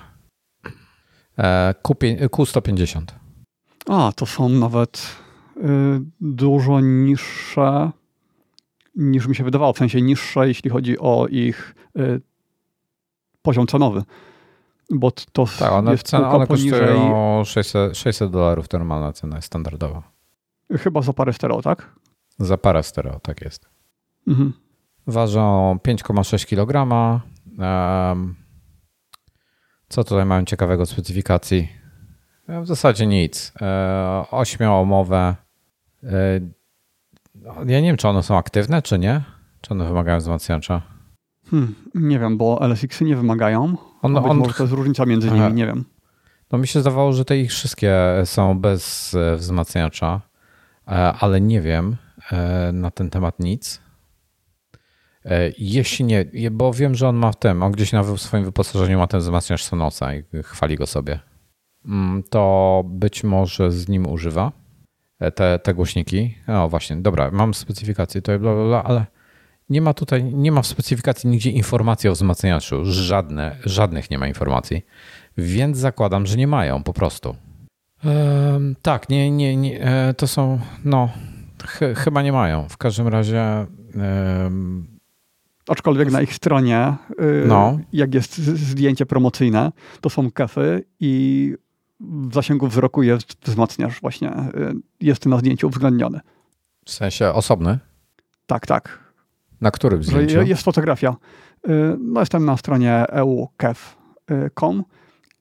E, Q, Q150. A, to są nawet y, dużo niższe niż mi się wydawało, w sensie niższe, jeśli chodzi o ich y, poziom cenowy. Bo to tak, one, jest cena, one poniżej... kosztują 600, 600 dolarów, to normalna cena jest standardowa. Chyba za parę stereo, tak? Za parę stereo, tak jest. Mhm. Ważą 5,6 kg. Um, co tutaj mamy ciekawego specyfikacji? W zasadzie nic. E, ośmioomowe e, ja nie wiem, czy one są aktywne, czy nie. Czy one wymagają wzmacniacza? Hmm, nie wiem, bo LSX-y nie wymagają. On, on... Może to jest różnica między nimi, Aha. nie wiem. No mi się zdawało, że te ich wszystkie są bez e, wzmacniacza, e, ale nie wiem e, na ten temat nic. Jeśli nie, bo wiem, że on ma w tym, on gdzieś na swoim wyposażeniu ma ten wzmacniacz Sonosa i chwali go sobie. Mm, to być może z nim używa te, te głośniki. O właśnie, dobra, mam specyfikację tutaj, bla, bla, bla, ale nie ma tutaj, nie ma w specyfikacji nigdzie informacji o wzmacniaczu. Żadne, żadnych nie ma informacji, więc zakładam, że nie mają po prostu. Ehm, tak, nie, nie, nie, e, to są, no, ch chyba nie mają. W każdym razie. Ehm, Aczkolwiek na ich stronie, y, no. jak jest zdjęcie promocyjne, to są kafy i w zasięgu wzroku jest wzmacniacz właśnie, y, jest na zdjęciu uwzględniony. W sensie osobny? Tak, tak. Na którym zdjęciu? Jest fotografia. Y, no jestem na stronie eukef.com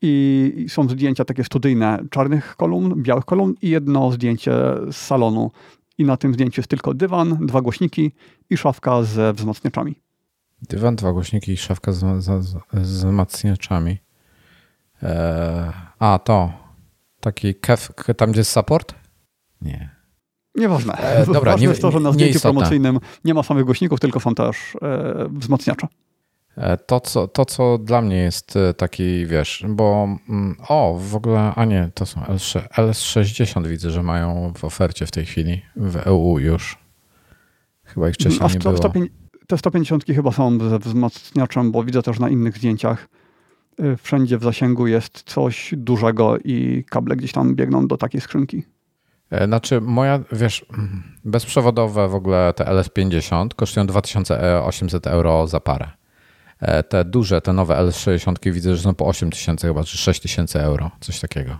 i są zdjęcia takie studyjne czarnych kolumn, białych kolumn i jedno zdjęcie z salonu. I na tym zdjęciu jest tylko dywan, dwa głośniki i szafka ze wzmacniaczami. Dywan, dwa głośniki i szafka z, z, z, z wzmacniaczami. Eee, a, to. Taki kef, tam gdzie jest support? Nie. Nieważne. E, dobra, Ważne nie, jest to, że na zdjęciu promocyjnym nie ma samych głośników, tylko są też e, wzmacniacze. E, to co, to, co dla mnie jest e, taki, wiesz, bo mm, o, w ogóle, a nie, to są LS60 widzę, że mają w ofercie w tej chwili, w EU już. Chyba ich wcześniej a nie było. te 150 chyba są ze wzmacniaczem, bo widzę też na innych zdjęciach wszędzie w zasięgu jest coś dużego i kable gdzieś tam biegną do takiej skrzynki. E, znaczy moja, wiesz, bezprzewodowe w ogóle te LS50 kosztują 2800 euro za parę. E, te duże, te nowe LS60 widzę, że są po 8000 chyba, czy 6000 euro, coś takiego.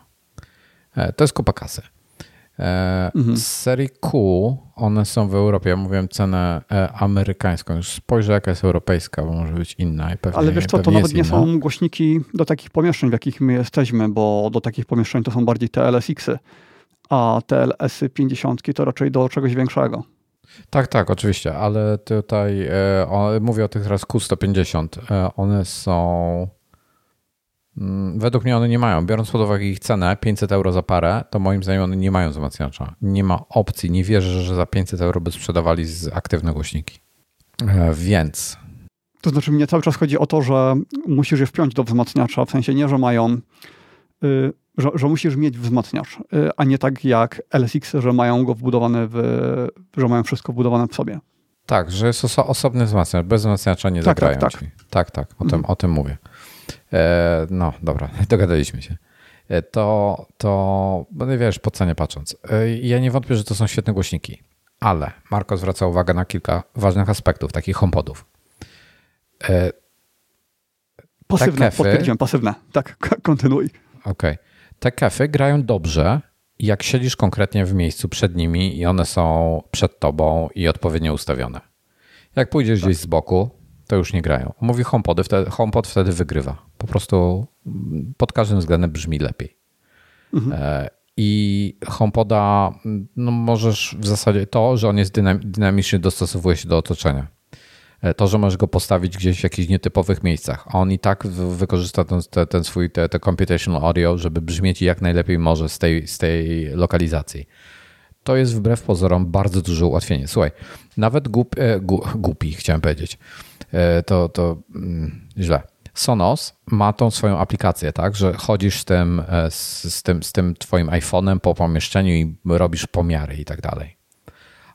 E, to jest kupa kasy. E, mhm. Z serii Q one są w Europie. Ja mówiłem cenę e, amerykańską. Już spojrzę, jaka jest europejska, bo może być inna. I pewnie, Ale wiesz co, to nawet nie inna. są głośniki do takich pomieszczeń, w jakich my jesteśmy, bo do takich pomieszczeń to są bardziej TLSX-y, a TLS-y 50 to raczej do czegoś większego. Tak, tak, oczywiście, ale tutaj e, o, mówię o tych teraz Q150. E, one są według mnie one nie mają. Biorąc pod uwagę ich cenę, 500 euro za parę, to moim zdaniem one nie mają wzmacniacza. Nie ma opcji, nie wierzę, że za 500 euro by sprzedawali z aktywne głośniki. E, więc. To znaczy mnie cały czas chodzi o to, że musisz je wpiąć do wzmacniacza, w sensie nie, że mają, y, że, że musisz mieć wzmacniacz, y, a nie tak jak LSX, że mają go wbudowane w, że mają wszystko wbudowane w sobie. Tak, że jest oso osobny wzmacniacz, bez wzmacniacza nie tak, zagrają tak, tak. Tak, tak, o, tym, o tym mówię. E, no, dobra, dogadaliśmy się. E, to, to no wiesz, po cenie patrząc. E, ja nie wątpię, że to są świetne głośniki, ale Marko zwraca uwagę na kilka ważnych aspektów, takich HomePodów. Pasywne, kefy, potwierdziłem, pasywne. Tak, kontynuuj. Okej. Okay. Te kefy grają dobrze, jak siedzisz konkretnie w miejscu przed nimi i one są przed tobą i odpowiednio ustawione. Jak pójdziesz tak. gdzieś z boku, to już nie grają. Mówi HomePody, wtedy, HomePod wtedy wygrywa. Po prostu pod każdym względem brzmi lepiej. Mhm. E, I HomePoda, no możesz w zasadzie to, że on jest dynamicznie dostosowuje się do otoczenia. E, to, że możesz go postawić gdzieś w jakichś nietypowych miejscach, a on i tak wykorzysta ten, ten swój te, te computational audio, żeby brzmieć jak najlepiej może z tej, z tej lokalizacji. To jest wbrew pozorom bardzo duże ułatwienie. Słuchaj, nawet głup, e, głupi, chciałem powiedzieć, e, to, to mm, źle. Sonos ma tą swoją aplikację, tak, że chodzisz z tym, z, z tym, z tym twoim iPhone'em po pomieszczeniu i robisz pomiary i tak dalej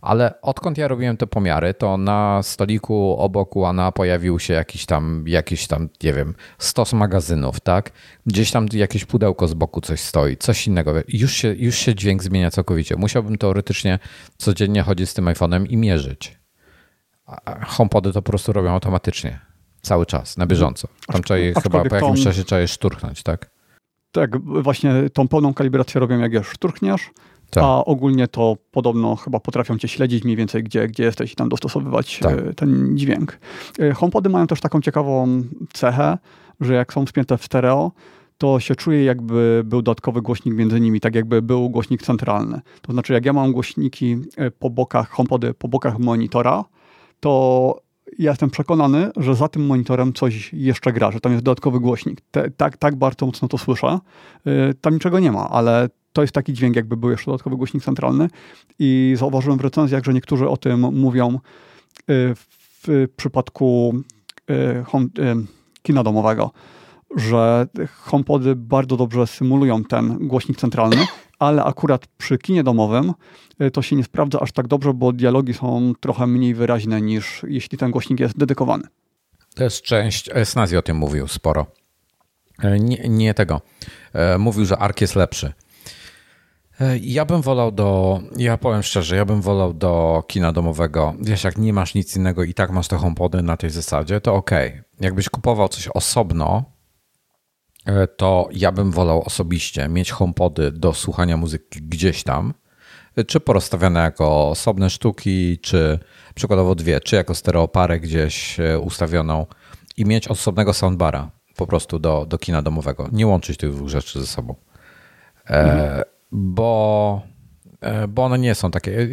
ale odkąd ja robiłem te pomiary, to na stoliku obok łana pojawił się jakiś tam, jakiś tam, nie wiem, stos magazynów, tak? Gdzieś tam jakieś pudełko z boku coś stoi, coś innego. Już się, już się dźwięk zmienia całkowicie. Musiałbym teoretycznie codziennie chodzić z tym iPhone'em i mierzyć. HomePody to po prostu robią automatycznie. Cały czas, na bieżąco. Tam trzeba je, chyba po jakimś czasie trzeba je szturchnąć, tak? Tak, właśnie tą pełną kalibrację robią, jak je szturchniesz, tak. A ogólnie to podobno chyba potrafią cię śledzić mniej więcej, gdzie, gdzie jesteś i tam dostosowywać tak. E, ten dźwięk. E, HomePody mają też taką ciekawą cechę, że jak są spięte w stereo, to się czuje jakby był dodatkowy głośnik między nimi, tak jakby był głośnik centralny. To znaczy jak ja mam głośniki e, po bokach, HomePody po bokach monitora, to ja jestem przekonany, że za tym monitorem coś jeszcze gra, że tam jest dodatkowy głośnik. Te, tak, tak bardzo mocno to słyszę. Tam niczego nie ma, ale to jest taki dźwięk, jakby był jeszcze dodatkowy głośnik centralny. I zauważyłem w recenzjach, że niektórzy o tym mówią y, w przypadku y, y, kina domowego, że HomePody bardzo dobrze symulują ten głośnik centralny, ale akurat przy kinie domowym to się nie sprawdza aż tak dobrze, bo dialogi są trochę mniej wyraźne niż jeśli ten głośnik jest dedykowany. To jest część, Snazji o tym mówił sporo. E, nie, nie tego. E, mówił, że ARK jest lepszy. E, ja bym wolał do, ja powiem szczerze, ja bym wolał do kina domowego. Wiesz, jak nie masz nic innego i tak masz te homepody na tej zasadzie, to ok. Jakbyś kupował coś osobno, e, to ja bym wolał osobiście mieć homepody do słuchania muzyki gdzieś tam, e, czy porozstawiane jako osobne sztuki, czy przykładowo dwie, czy jako stereoparę gdzieś ustawioną i mieć osobnego soundbara po prostu do, do kina domowego. Nie łączyć tych dwóch rzeczy ze sobą. Mhm bo, e, bo one nie są takie. E,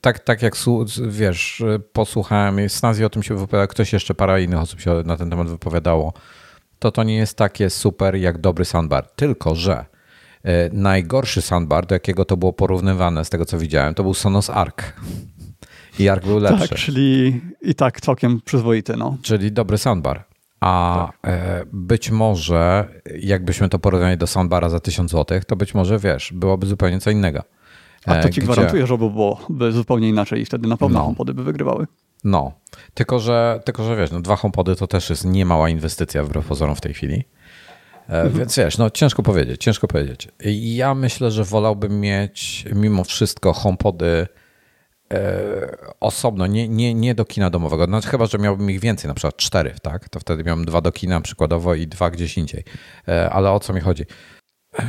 tak, tak jak wiesz, posłuchałem, z Nazi o tym się wypowiada, ktoś jeszcze, parę innych osób się na ten temat wypowiadało, to to nie jest takie super jak dobry soundbar. Tylko, że e, najgorszy soundbar, do jakiego to było porównywane, z tego co widziałem, to był Sonos Arc. I Arc był lepszy. Tak, czyli i tak całkiem przyzwoity. No. Czyli dobry soundbar. A tak. E, być może, jakbyśmy to porównali do soundbara za 1000 zł, to być może wiesz, byłoby zupełnie co innego. A to ci gdzie... gwarantuję, że by było by zupełnie inaczej i wtedy na pewno no. HomePody by wygrywały. No, tylko że, tylko że wiesz, no dwa HomePody to też jest niemała inwestycja wbrew pozorom w tej chwili. E, mhm. Więc wiesz, no ciężko powiedzieć, ciężko powiedzieć. Ja myślę, że wolałbym mieć mimo wszystko HomePody E, osobno, nie, nie, nie do kina domowego. No, chyba, że miałbym ich więcej, na przykład cztery, tak? To wtedy miałbym dwa do kina przykładowo i dwa gdzieś indziej. E, ale o co mi chodzi? E,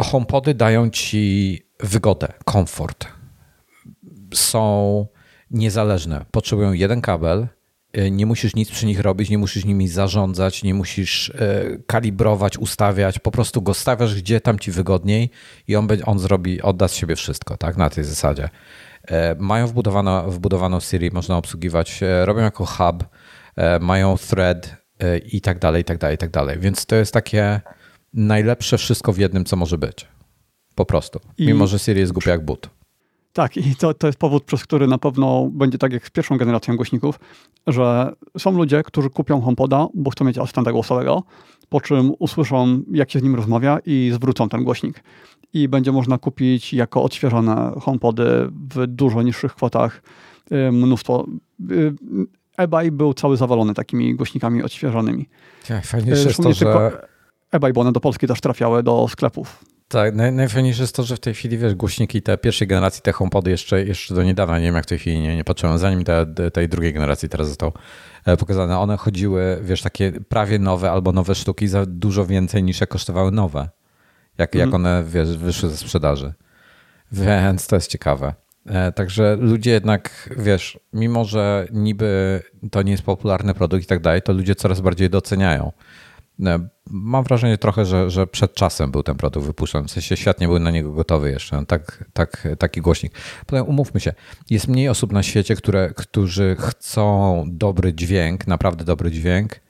HomePody dają ci wygodę, komfort. Są niezależne. Potrzebują jeden kabel, nie musisz nic przy nich robić, nie musisz nimi zarządzać, nie musisz kalibrować, ustawiać. Po prostu go stawiasz gdzie tam ci wygodniej i on, on zrobi, odda z siebie wszystko, tak? Na tej zasadzie. E, mają wbudowaną, wbudowaną Siri, można obsługiwać, e, robią jako hub, e, mają thread i tak dalej, i tak dalej, i tak dalej. Więc to jest takie najlepsze wszystko w jednym, co może być. Po prostu. I Mimo, że Siri jest głupia jak but. Tak, i to, to jest powód, przez który na pewno będzie tak jak z pierwszą generacją głośników, że są ludzie, którzy kupią HomePoda, bo chcą mieć asystenta głosowego, po czym usłyszą, jak się z nim rozmawia i zwrócą ten głośnik. I będzie można kupić jako odświeżone HomePody w dużo niższych kwotach y, mnóstwo. Y, eBay był cały zawalony takimi głośnikami odświeżonymi. Tak, fajniejsze jest to, że... eBay, bo one do Polski też trafiały do sklepów. Tak, naj, najfajniejsze jest to, że w tej chwili, wiesz, głośniki te pierwszej generacji, te HomePody jeszcze, jeszcze do niedawna, nie wiem jak w tej chwili, nie, nie patrzyłem, zanim te, tej drugiej generacji teraz został e, pokazane, one chodziły, wiesz, takie prawie nowe albo nowe sztuki za dużo więcej niż jak kosztowały nowe, jak, jak mhm. one, wiesz, wyszły ze sprzedaży. Więc to jest ciekawe. E, także ludzie jednak, wiesz, mimo że niby to nie jest popularny produkt i tak dalej, to ludzie coraz bardziej doceniają. E, mam wrażenie trochę, że, że przed czasem był ten produkt wypuszczony. W sensie świat nie był na niego gotowy jeszcze. Tak, tak, taki głośnik. Potem umówmy się, jest mniej osób na świecie, które, którzy chcą dobry dźwięk, naprawdę dobry dźwięk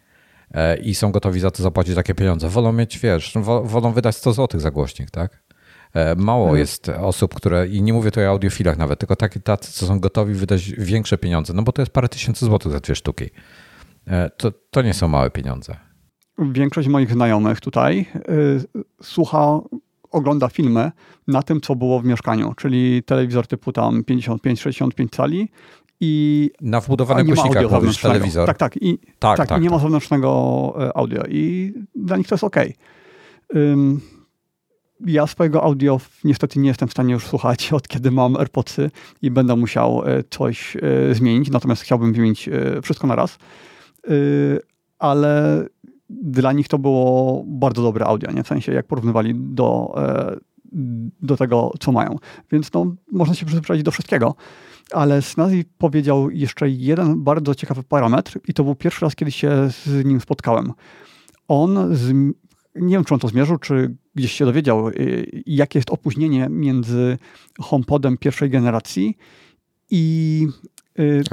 i są gotowi za to zapłacić takie pieniądze. Wolą mieć, wiesz, wolą wydać 100 zł za głośnik, tak? E, mało mhm. jest osób, które, i nie mówię tutaj o audiofilach nawet, tylko takie tacy, co są gotowi wydać większe pieniądze, no bo to jest parę tysięcy złotych za dwie sztuki. To, to nie są małe pieniądze większość moich znajomych tutaj y, słucha, ogląda filmy na tym, co było w mieszkaniu, czyli telewizor typu tam 55-65 cali i na wbudowanych głośnikach mówisz telewizor. Tak, tak. I, tak, tak, tak i nie tak. ma zewnętrznego e, audio i dla nich to jest ok. Um, ja swojego audio niestety nie jestem w stanie już słuchać od kiedy mam AirPodsy i będę musiał e, coś e, zmienić, natomiast chciałbym wymienić wszystko na raz. Ale dla nich to było bardzo dobre audio, nie? w sensie jak porównywali do, do tego, co mają. Więc no, można się przyzwyczaić do wszystkiego. Ale Snazi powiedział jeszcze jeden bardzo ciekawy parametr i to był pierwszy raz, kiedy się z nim spotkałem. On, z, nie wiem czy on to zmierzył, czy gdzieś się dowiedział, y, jakie jest opóźnienie między HomePodem pierwszej generacji i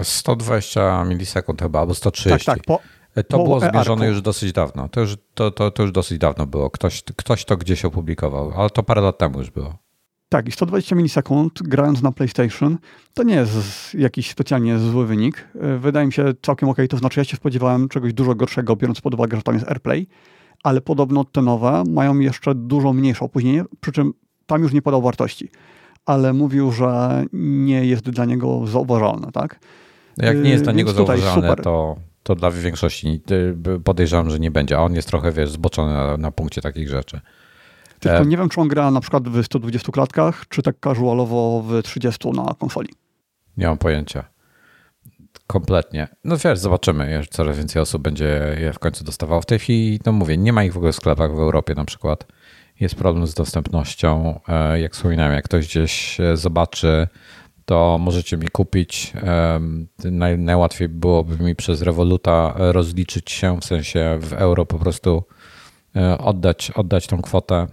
120 y, milisekund chyba, albo 130. Tak, tak. Po, to było zmierzone już dosyć dawno. To już, to, to, to już dosyć dawno było. Ktoś, ktoś to gdzieś opublikował, ale to parę lat temu już było. Tak, i 120 milisekund grając na PlayStation to nie jest jakiś specjalnie zły wynik. Wydaje mi się całkiem ok. To znaczy, ja się spodziewałem czegoś dużo gorszego, biorąc pod uwagę, że tam jest AirPlay, ale podobno te nowe mają jeszcze dużo mniejsze opóźnienie, przy czym tam już nie podał wartości, ale mówił, że nie jest dla niego zauważalne, tak? Jak nie jest dla niego zauważalne, to to dla większości y, podejrzewam, że nie będzie, a on jest trochę, wiesz, zboczony na, na punkcie takich rzeczy. Tylko e... nie wiem, czy on gra na przykład w 120 klatkach, czy tak casualowo w 30 na konsoli. Nie mam pojęcia. Kompletnie. No wiesz, zobaczymy. Coraz więcej osób będzie je w końcu dostawało. W tej chwili, no mówię, nie ma ich w ogóle w sklepach w Europie na przykład. Jest problem z dostępnością. E, jak wspominałem, jak ktoś gdzieś zobaczy to możecie mi kupić. Naj, najłatwiej byłoby mi przez Revoluta rozliczyć się, w sensie w euro po prostu e, oddać, oddać tą kwotę.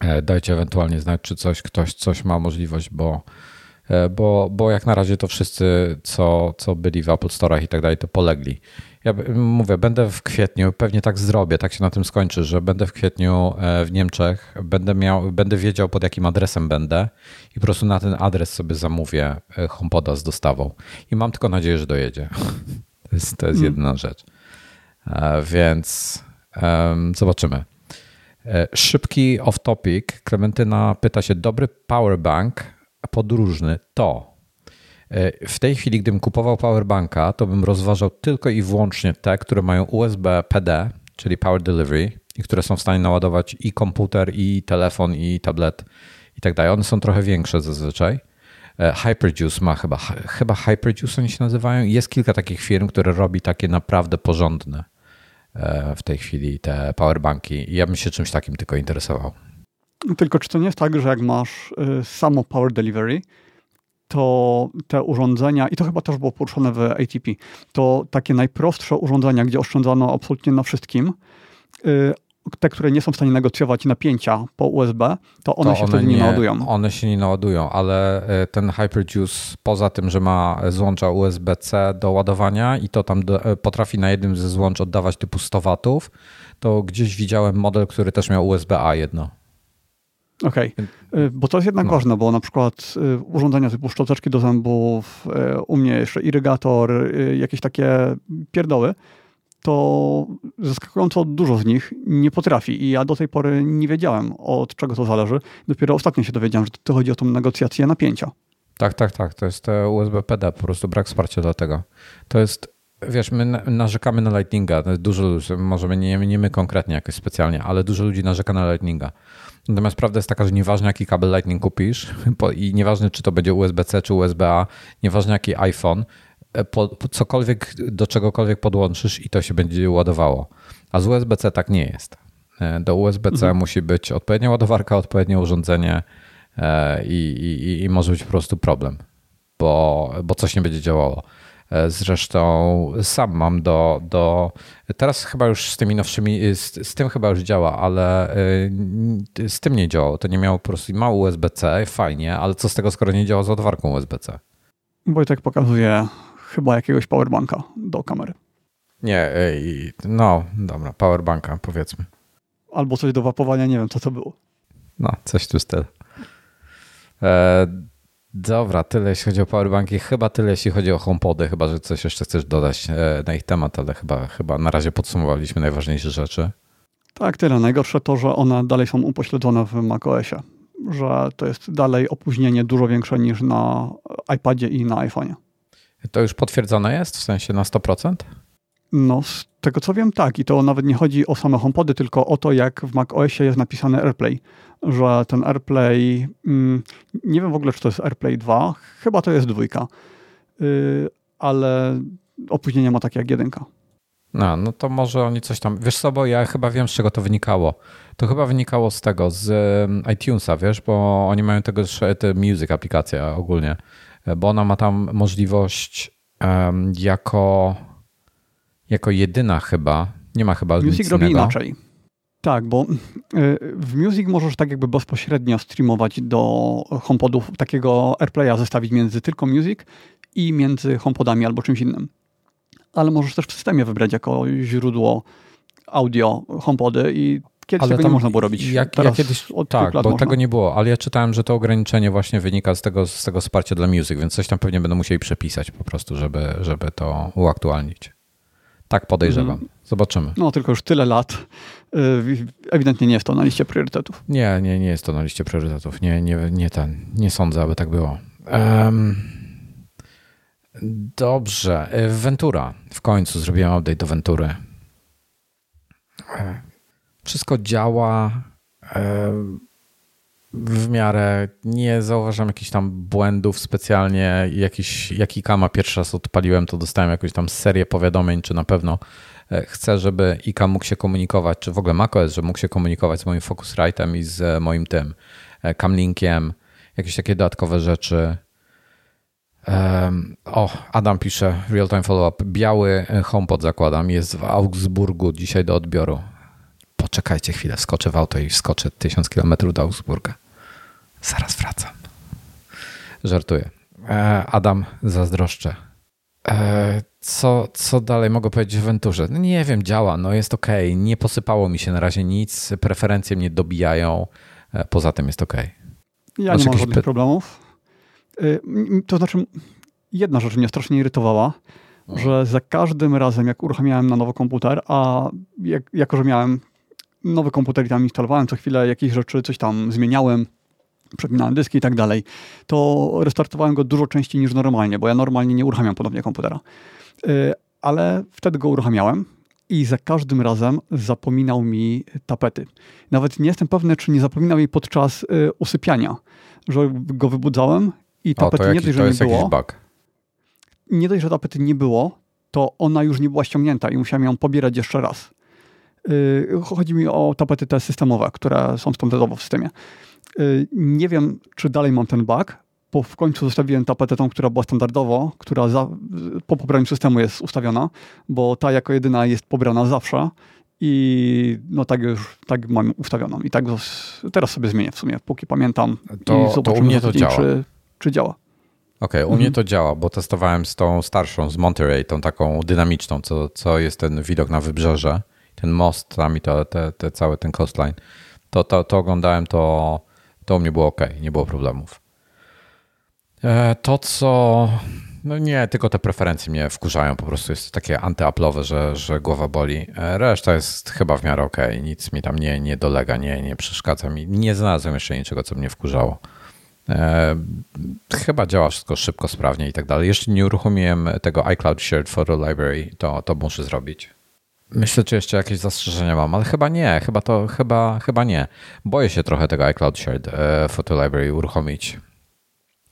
E, dajcie ewentualnie znać, czy coś, ktoś coś ma możliwość, bo, e, bo, bo jak na razie to wszyscy, co, co byli w Apple Store'ach i tak dalej, to polegli. Ja mówię, będę w kwietniu, pewnie tak zrobię, tak się na tym skończy, że będę w kwietniu e, w Niemczech, będę, miał, będę wiedział pod jakim adresem będę i po prostu na ten adres sobie zamówię HomePoda z dostawą. I mam tylko nadzieję, że dojedzie. To jest, to jest hmm. jedyna rzecz. Więc um, zobaczymy. Szybki off-topic. Klementyna pyta się, dobry powerbank podróżny to w tej chwili, gdybym kupował powerbanka, to bym rozważał tylko i wyłącznie te, które mają USB PD, czyli Power Delivery, i które są w stanie naładować i komputer, i telefon, i tablet, i tak dalej. One są trochę większe zazwyczaj. E, Hyperjuice ma chyba, chyba Hyperjuice oni się nazywają. Jest kilka takich firm, które robi takie naprawdę porządne e, w tej chwili te powerbanki. Ja bym się czymś takim tylko interesował. Tylko czy to nie jest tak, że jak masz e, samo Power Delivery, to te urządzenia, i to chyba też było poruszone w ATP, to takie najprostsze urządzenia, gdzie oszczędzano absolutnie na wszystkim, y, te, które nie są w stanie negocjować napięcia po USB, to one to się one wtedy nie, nie naładują. One się nie naładują, ale y, ten HyperJuice poza tym, że ma złącza USB-C do ładowania i to tam do, y, potrafi na jednym ze złącz oddawać typu 100 watów, to gdzieś widziałem model, który też miał USB-A jedno. Okej, okay. bo to jest jednak no. ważne, bo na przykład urządzenia typu szczoteczki do zębów, u mnie jeszcze irygator, jakieś takie pierdoły, to zaskakująco dużo z nich nie potrafi i ja do tej pory nie wiedziałem od czego to zależy. Dopiero ostatnio się dowiedziałem, że to chodzi o tą negocjację napięcia. Tak, tak, tak. To jest USB PD, po prostu brak wsparcia dla tego. To jest, wiesz, my narzekamy na Lightninga. Dużo ludzi, może nie, nie my konkretnie jakoś specjalnie, ale dużo ludzi narzeka na Lightninga. Natomiast prawda jest taka, że nieważne jaki kabel Lightning kupisz i nieważne czy to będzie USB-C czy USB-A, nieważne jaki iPhone, e, po, po cokolwiek do czegokolwiek podłączysz i to się będzie ładowało. A z USB-C tak nie jest. E, do USB-C mhm. musi być odpowiednia ładowarka, odpowiednie urządzenie, E, i, i, i może być po prostu problem, bo, bo coś nie będzie działało. E, zresztą sam mam do, do. Teraz chyba już z tymi nowszymi, z, z tym chyba już działa, ale e, z tym nie działało. To nie miało po prostu mało USB-C, fajnie, ale co z tego, skoro nie działa z odwarką USB-C? Wojtek pokazuje chyba jakiegoś powerbanka do kamery. Nie, no dobra, powerbanka powiedzmy. Albo coś do wapowania, nie wiem co to było. No, coś tu styl. E, dobra, tyle jeśli chodzi o powerbanki. Chyba tyle jeśli chodzi o HomePody, chyba że coś jeszcze chcesz dodać e, na ich temat, ale chyba, chyba na razie podsumowaliśmy najważniejsze rzeczy. Tak, tyle. Najgorsze to, że one dalej są upośledzone w macOSie. Że to jest dalej opóźnienie dużo większe niż na iPadzie i na iPhone'ie. To już potwierdzone jest? W sensie na 100%? No, z tego co wiem, tak. I to nawet nie chodzi o same HomePody, tylko o to, jak w macOSie jest napisane AirPlay że ten AirPlay, mm, nie wiem w ogóle, czy to jest AirPlay 2, chyba to jest dwójka, y, ale opóźnienie ma takie jak jedynka. No, no to może oni coś tam. Wiesz co, bo ja chyba wiem, z czego to wynikało. To chyba wynikało z tego, z iTunesa, wiesz, bo oni mają tego, te music aplikacja ogólnie, bo ona ma tam możliwość um, jako, jako jedyna chyba. Nie ma chyba. Music robi inaczej. Tak, bo y, w Music możesz tak jakby bezpośrednio streamować do HomePodów takiego AirPlaya zestawić między tylko Music i między HomePodami albo czymś innym. Ale możesz też w systemie wybrać jako źródło audio HomePody i Kiedyś ale tego nie można było robić. Jak, ja kiedyś, tak, bo można. tego nie było, ale ja czytałem, że to ograniczenie właśnie wynika z tego, z tego wsparcia dla Music, więc coś tam pewnie będą musieli przepisać po prostu, żeby, żeby to uaktualnić. Tak podejrzewam. Mhm. Zobaczymy. No, tylko już tyle lat. Y, ewidentnie nie jest to na liście priorytetów. Nie, nie, nie jest to na liście priorytetów. Nie, nie, nie, ten, nie sądzę, aby tak było. Um, dobrze. Y, Ventura. W końcu zrobiłem update do Ventury. Wszystko działa w miarę. Nie zauważam jakichś tam błędów specjalnie. Jakiś, jaki kama pierwszy raz odpaliłem, to dostałem jakąś tam serię powiadomień, czy na pewno E, chcę, żeby IKA mógł się komunikować, czy w ogóle macOS, żeby mógł się komunikować z moim Focusrite'em i z e, moim tym e, Camlinkiem, jakieś takie dodatkowe rzeczy. o, Adam pisze, real time follow-up. Biały HomePod zakładam, jest w Augsburgu dzisiaj do odbioru. Poczekajcie chwilę, skoczę w auto i skoczę 1000 km do Augsburga. Zaraz wracam. Żartuję. Adam, zazdroszczę. Co, co dalej mogę powiedzieć o Venturze? No nie wiem, działa, no jest ok. Nie posypało mi się na razie nic, preferencje mnie dobijają, e, poza tym jest ok. Ja nie mam żadnych problemów. To znaczy, jedna rzecz mnie strasznie irytowała, mhm. że za każdym razem, jak uruchamiałem na nowy komputer, a jak, jako, że miałem nowy komputer i tam instalowałem co chwilę jakieś rzeczy, coś tam zmieniałem, przepinałem dyski i tak dalej, to restartowałem go dużo częściej niż normalnie, bo ja normalnie nie uruchamiam ponownie komputera. Y, ale wtedy go uruchamiałem i za każdym razem zapominał mi tapety. Nawet nie jestem pewny, czy nie zapominał jej podczas y, usypiania, że go wybudzałem i tapety o, to nie dość, że nie było. Bug. Nie dość, że tapety nie było, to ona już nie była ściągnięta i musiałem ją pobierać jeszcze raz. Y, chodzi mi o tapety te systemowe, które są standardowo w systemie. Nie wiem, czy dalej mam ten bug, bo w końcu zostawiłem tapetę tą, która była standardowo, która za, po pobraniu systemu jest ustawiona, bo ta jako jedyna jest pobrana zawsze i no tak już tak mam ustawioną. I tak teraz sobie zmienię w sumie, póki pamiętam to, i to u mnie to działa. Czy, czy działa. Okej, okay, u mhm. mnie to działa, bo testowałem z tą starszą, z Monterey, tą taką dynamiczną, co, co jest ten widok na wybrzeże, ten most tam i to, te, te, cały ten coastline. To, to, to oglądałem to To u mnie było ok, nie było problemów. E, to, co. No nie, tylko te preferencje mnie wkurzają, po prostu jest takie antyaplowe, że, że głowa boli. E, reszta jest chyba w miarę ok, nic mi tam nie, nie dolega, nie, nie przeszkadza mi. Nie znalazłem jeszcze niczego, co mnie wkurzało. E, chyba działa wszystko szybko, sprawnie i tak dalej. Jeszcze nie uruchomiłem tego iCloud Shared Photo Library, to, to muszę zrobić. Myślę, czy jeszcze jakieś zastrzeżenia mam, ale chyba nie, chyba to, chyba, chyba nie. Boję się trochę tego iCloud Shared e, Photo Library uruchomić,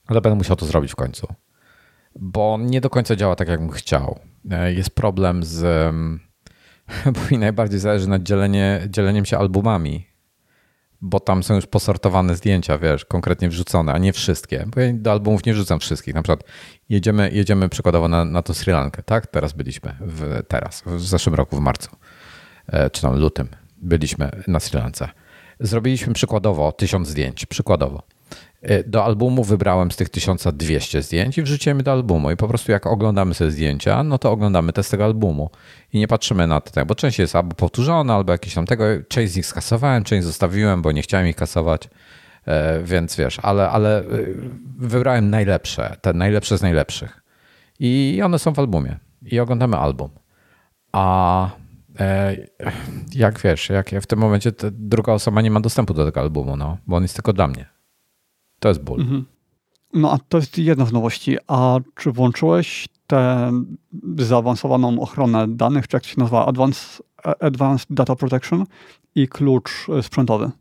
ale będę musiał to zrobić w końcu, bo nie do końca działa tak, jakbym chciał. E, jest problem z, bo mi najbardziej zależy na dzielenie, dzieleniem się albumami, bo tam są już posortowane zdjęcia, wiesz, konkretnie wrzucone, a nie wszystkie. Bo ja do albumów nie wrzucam wszystkich. Na przykład jedziemy, jedziemy przykładowo na, na to Sri Lankę, tak? Teraz byliśmy, w, teraz, w zeszłym roku, w marcu, e, czy tam lutym, byliśmy na Sri Lance. Zrobiliśmy przykładowo tysiąc zdjęć, przykładowo. E, do albumu wybrałem z tych 1200 zdjęć i wrzuciłem do albumu. I po prostu jak oglądamy sobie zdjęcia, no to oglądamy te z tego albumu. I nie patrzymy na to, bo część jest albo powtórzona, albo jakieś tam tego. Część z nich skasowałem, część zostawiłem, bo nie chciałem ich kasować. E, więc wiesz, ale, ale e, wybrałem najlepsze, te najlepsze z najlepszych. I one są w albumie. I oglądamy album. A jak wiesz, jak w tym momencie druga osoba nie ma dostępu do tego albumu, no, bo on jest tylko dla mnie. To jest ból. Mhm. No a to jest jedna z nowości. A czy włączyłeś tę zaawansowaną ochronę danych, czy jak to się nazywa, Advanced, Advanced Data Protection i klucz sprzętowy?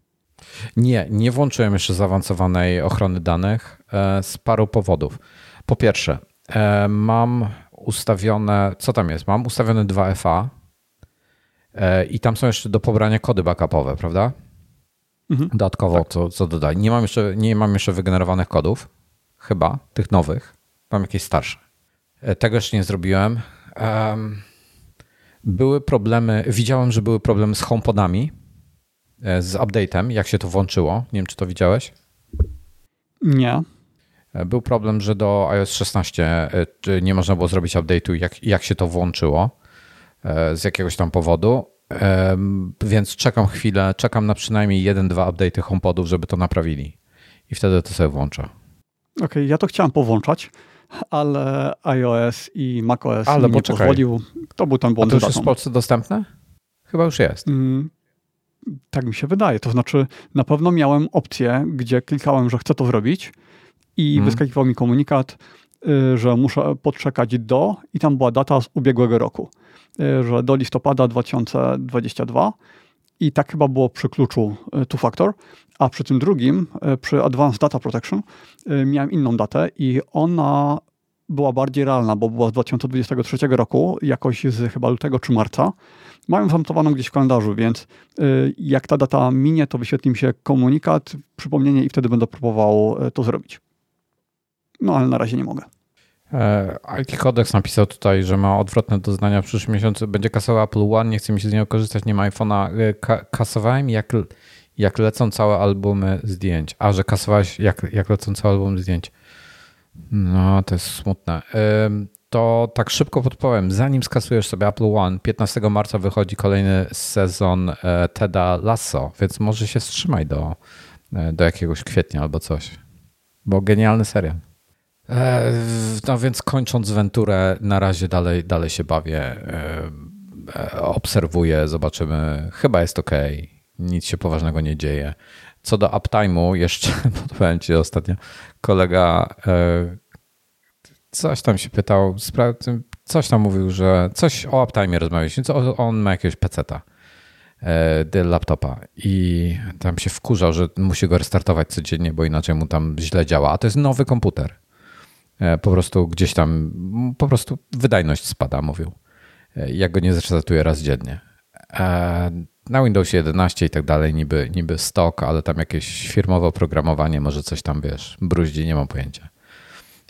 Nie, nie włączyłem jeszcze zaawansowanej ochrony danych e, z paru powodów. Po pierwsze, e, mam ustawione, co tam jest? Mam ustawione 2FA e, i tam są jeszcze do pobrania kody backupowe, prawda? Mhm. Dodatkowo, tak. co, co dodaj. Nie mam, jeszcze, nie mam jeszcze wygenerowanych kodów, chyba, tych nowych. Mam jakieś starsze. E, tego jeszcze nie zrobiłem. Um, były problemy, widziałem, że były problemy z HomePodami, e, z update'em, jak się to włączyło. Nie wiem, czy to widziałeś? Nie. E, był problem, że do iOS 16 nie można było zrobić update'u, jak, jak się to włączyło z jakiegoś tam powodu. Więc czekam chwilę, czekam na przynajmniej jeden, dwa update'y HomePodów, żeby to naprawili. I wtedy to sobie włączę. Okej, okay, ja to chciałem powłączać, ale iOS i macOS ale nie pozwolił. To był ten błąd. A to już jest w Polsce dostępne? Chyba już jest. Mm, tak mi się wydaje. To znaczy, na pewno miałem opcję, gdzie klikałem, że chcę to zrobić i mm. wyskakiwał mi komunikat, y, że muszę podczekać do i tam była data z ubiegłego roku. Y, że do listopada 2022 i tak chyba było przy kluczu y, two factor, a przy tym drugim, y, przy Advanced Data Protection, miałem inną datę i ona była bardziej realna, bo była z 2023 roku, jakoś z chyba lutego czy marca. Mają zanotowaną gdzieś w kalendarzu, więc jak ta data minie, to wyświetli mi się komunikat, przypomnienie i wtedy będę próbował to zrobić. No ale na razie nie mogę. E, IT Codex napisał tutaj, że ma odwrotne doznania w przyszłym miesiącu. Będzie kasował Apple One, nie chce mi się z niego korzystać, nie ma iPhone'a. E, ka kasowałem jak, jak lecą całe albumy zdjęć. A, że kasowałeś jak, jak lecą całe albumy zdjęć. No, to jest smutne. To tak szybko podpowiem. Zanim skasujesz sobie Apple One, 15 marca wychodzi kolejny sezon e, Teda Lasso, więc może się wstrzymaj do, do jakiegoś kwietnia albo coś. Bo genialny serial. E, no więc kończąc Venturę, na razie dalej, dalej się bawię. E, e, obserwuję, zobaczymy. Chyba jest ok. Nic się poważnego nie dzieje. Co do uptime'u, jeszcze podpowiem Ci ostatnio, kolega coś tam się pytał, coś tam mówił, że coś o uptime rozmawialiśmy, co on ma jakiegoś peceta laptopa i tam się wkurzał, że musi go restartować codziennie, bo inaczej mu tam źle działa, a to jest nowy komputer. E, po prostu gdzieś tam, po prostu wydajność spada, mówił. E, jak go nie zrestartuję raz dziennie. E, na Windowsie 11 i tak dalej niby, niby stok, ale tam jakieś firmowe oprogramowanie, może coś tam, wiesz, bruździ, nie mam pojęcia.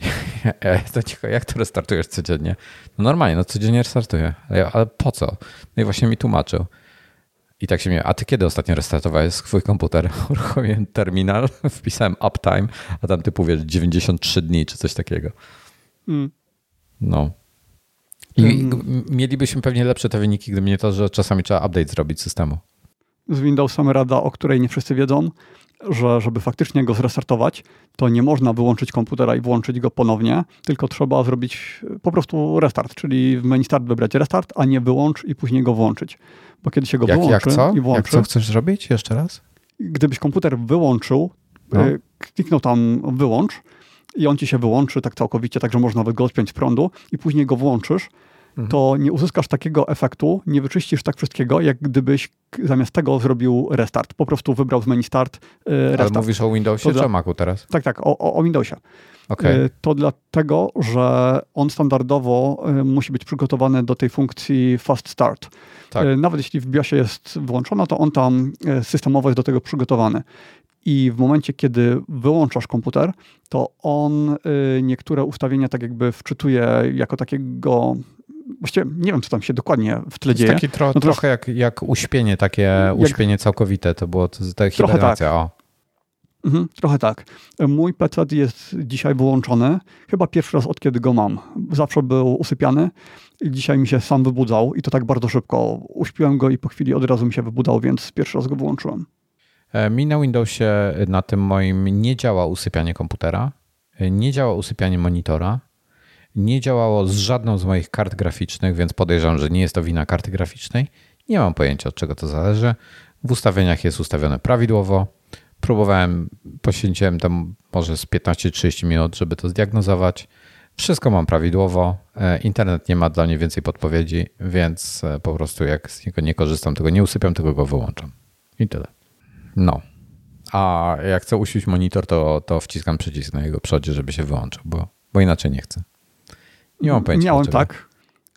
to cicho, jak to restartujesz codziennie? No normalnie, no codziennie restartuję, ale, ale po co? No i właśnie mi tłumaczył. I tak się mnie, a ty kiedy ostatnio restartowałeś swój komputer? Uruchomiłem terminal, wpisałem uptime, a tam typu wiesz 93 dni czy coś takiego. Mm. No. I mielibyśmy pewnie lepsze te wyniki, gdyby nie to, że czasami trzeba update zrobić systemu. Z Windowsem rada, o której nie wszyscy wiedzą. Że żeby faktycznie go zrestartować, to nie można wyłączyć komputera i włączyć go ponownie, tylko trzeba zrobić po prostu restart, czyli w menu start wybrać restart, a nie wyłącz i później go włączyć. Bo kiedy się go Jak, wyłączy jak co? i włączy, Jak co chcesz zrobić? Jeszcze raz? gdybyś komputer wyłączył, No. y, kliknął tam wyłącz i on ci się wyłączy tak całkowicie, tak że można go odpiąć z prądu i później go włączysz, Mhm. to nie uzyskasz takiego efektu, nie wyczyścisz tak wszystkiego, jak gdybyś zamiast tego zrobił restart. Po prostu wybrał z menu start y, Ale restart. mówisz o Windowsie To czy dla- o Macu teraz? Tak, tak, o, o, Windowsie. Okej. Y, To dlatego, że on standardowo y, musi być przygotowany do tej funkcji fast start. Tak. Y, Nawet jeśli w BIOSie jest włączona, to on tam systemowo jest do tego przygotowany. I w momencie, kiedy wyłączasz komputer, to on niektóre ustawienia tak jakby wczytuje jako takiego. Właściwie nie wiem, co tam się dokładnie w tle To dzieje. jest taki tro, No to trochę jak, jak uśpienie, takie uśpienie całkowite. To było to, ta hibernacja. O. Mhm, trochę tak. Mój PC jest dzisiaj wyłączony. Chyba pierwszy raz od kiedy go mam. Zawsze był usypiany dzisiaj mi się sam wybudzał i to tak bardzo szybko. Uśpiłem go i po chwili od razu mi się wybudzał, więc pierwszy raz go wyłączyłem. E, Mi na Windowsie na tym moim nie działa usypianie komputera, e, nie działa usypianie monitora, nie działało z żadną z moich kart graficznych, więc podejrzewam, że nie jest to wina karty graficznej. Nie mam pojęcia, od czego to zależy. W ustawieniach jest ustawione prawidłowo. Próbowałem, poświęciłem tam może z 15-30 minut, żeby to zdiagnozować. Wszystko mam prawidłowo. E, Internet nie ma dla mnie więcej podpowiedzi, więc e, po prostu jak z niego nie korzystam, tego nie usypiam, tylko go wyłączam. I tyle. No. A jak chcę usiąść monitor, to, to wciskam przycisk na jego przodzie, żeby się wyłączył, bo, bo inaczej nie chcę. Nie mam pojęcia. Miałem tak.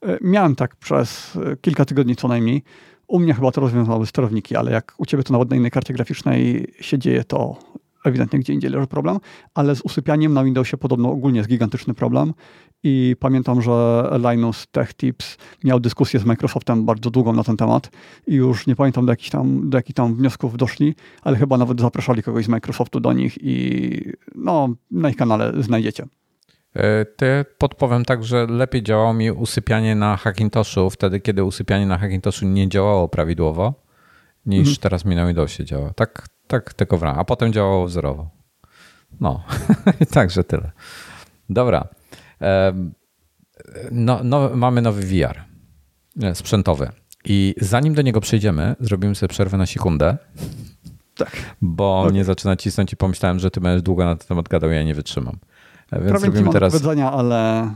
E, Miałem tak przez e, kilka tygodni co najmniej. U mnie chyba to rozwiązały sterowniki, ale jak u ciebie to nawet na innej karcie graficznej się dzieje, to ewidentnie gdzie indziej leży problem. Ale z usypianiem na Windowsie podobno ogólnie jest gigantyczny problem. I pamiętam, że Linus Tech Tips miał dyskusję z Microsoftem bardzo długą na ten temat i już nie pamiętam do jakich tam, do jakich tam wniosków doszli, ale chyba nawet zapraszali kogoś z Microsoftu do nich i no, na ich kanale znajdziecie. E, Ty podpowiem tak, że lepiej działało mi usypianie na Hackintoshu wtedy, kiedy usypianie na Hackintoshu nie działało prawidłowo, niż Mhm. teraz mi na Windowsie działa. Tak, tak tylko w ramach. A potem działało wzorowo. No, także tyle. Dobra. No, no, mamy nowy VR e, sprzętowy. I zanim do niego przejdziemy, zrobimy sobie przerwę na sekundę, Tak. bo Okej. mnie zaczyna cisnąć i pomyślałem, że ty będziesz długo na ten temat gadał, ja nie wytrzymam. Więc Prawie nic nie teraz do powiedzenia, ale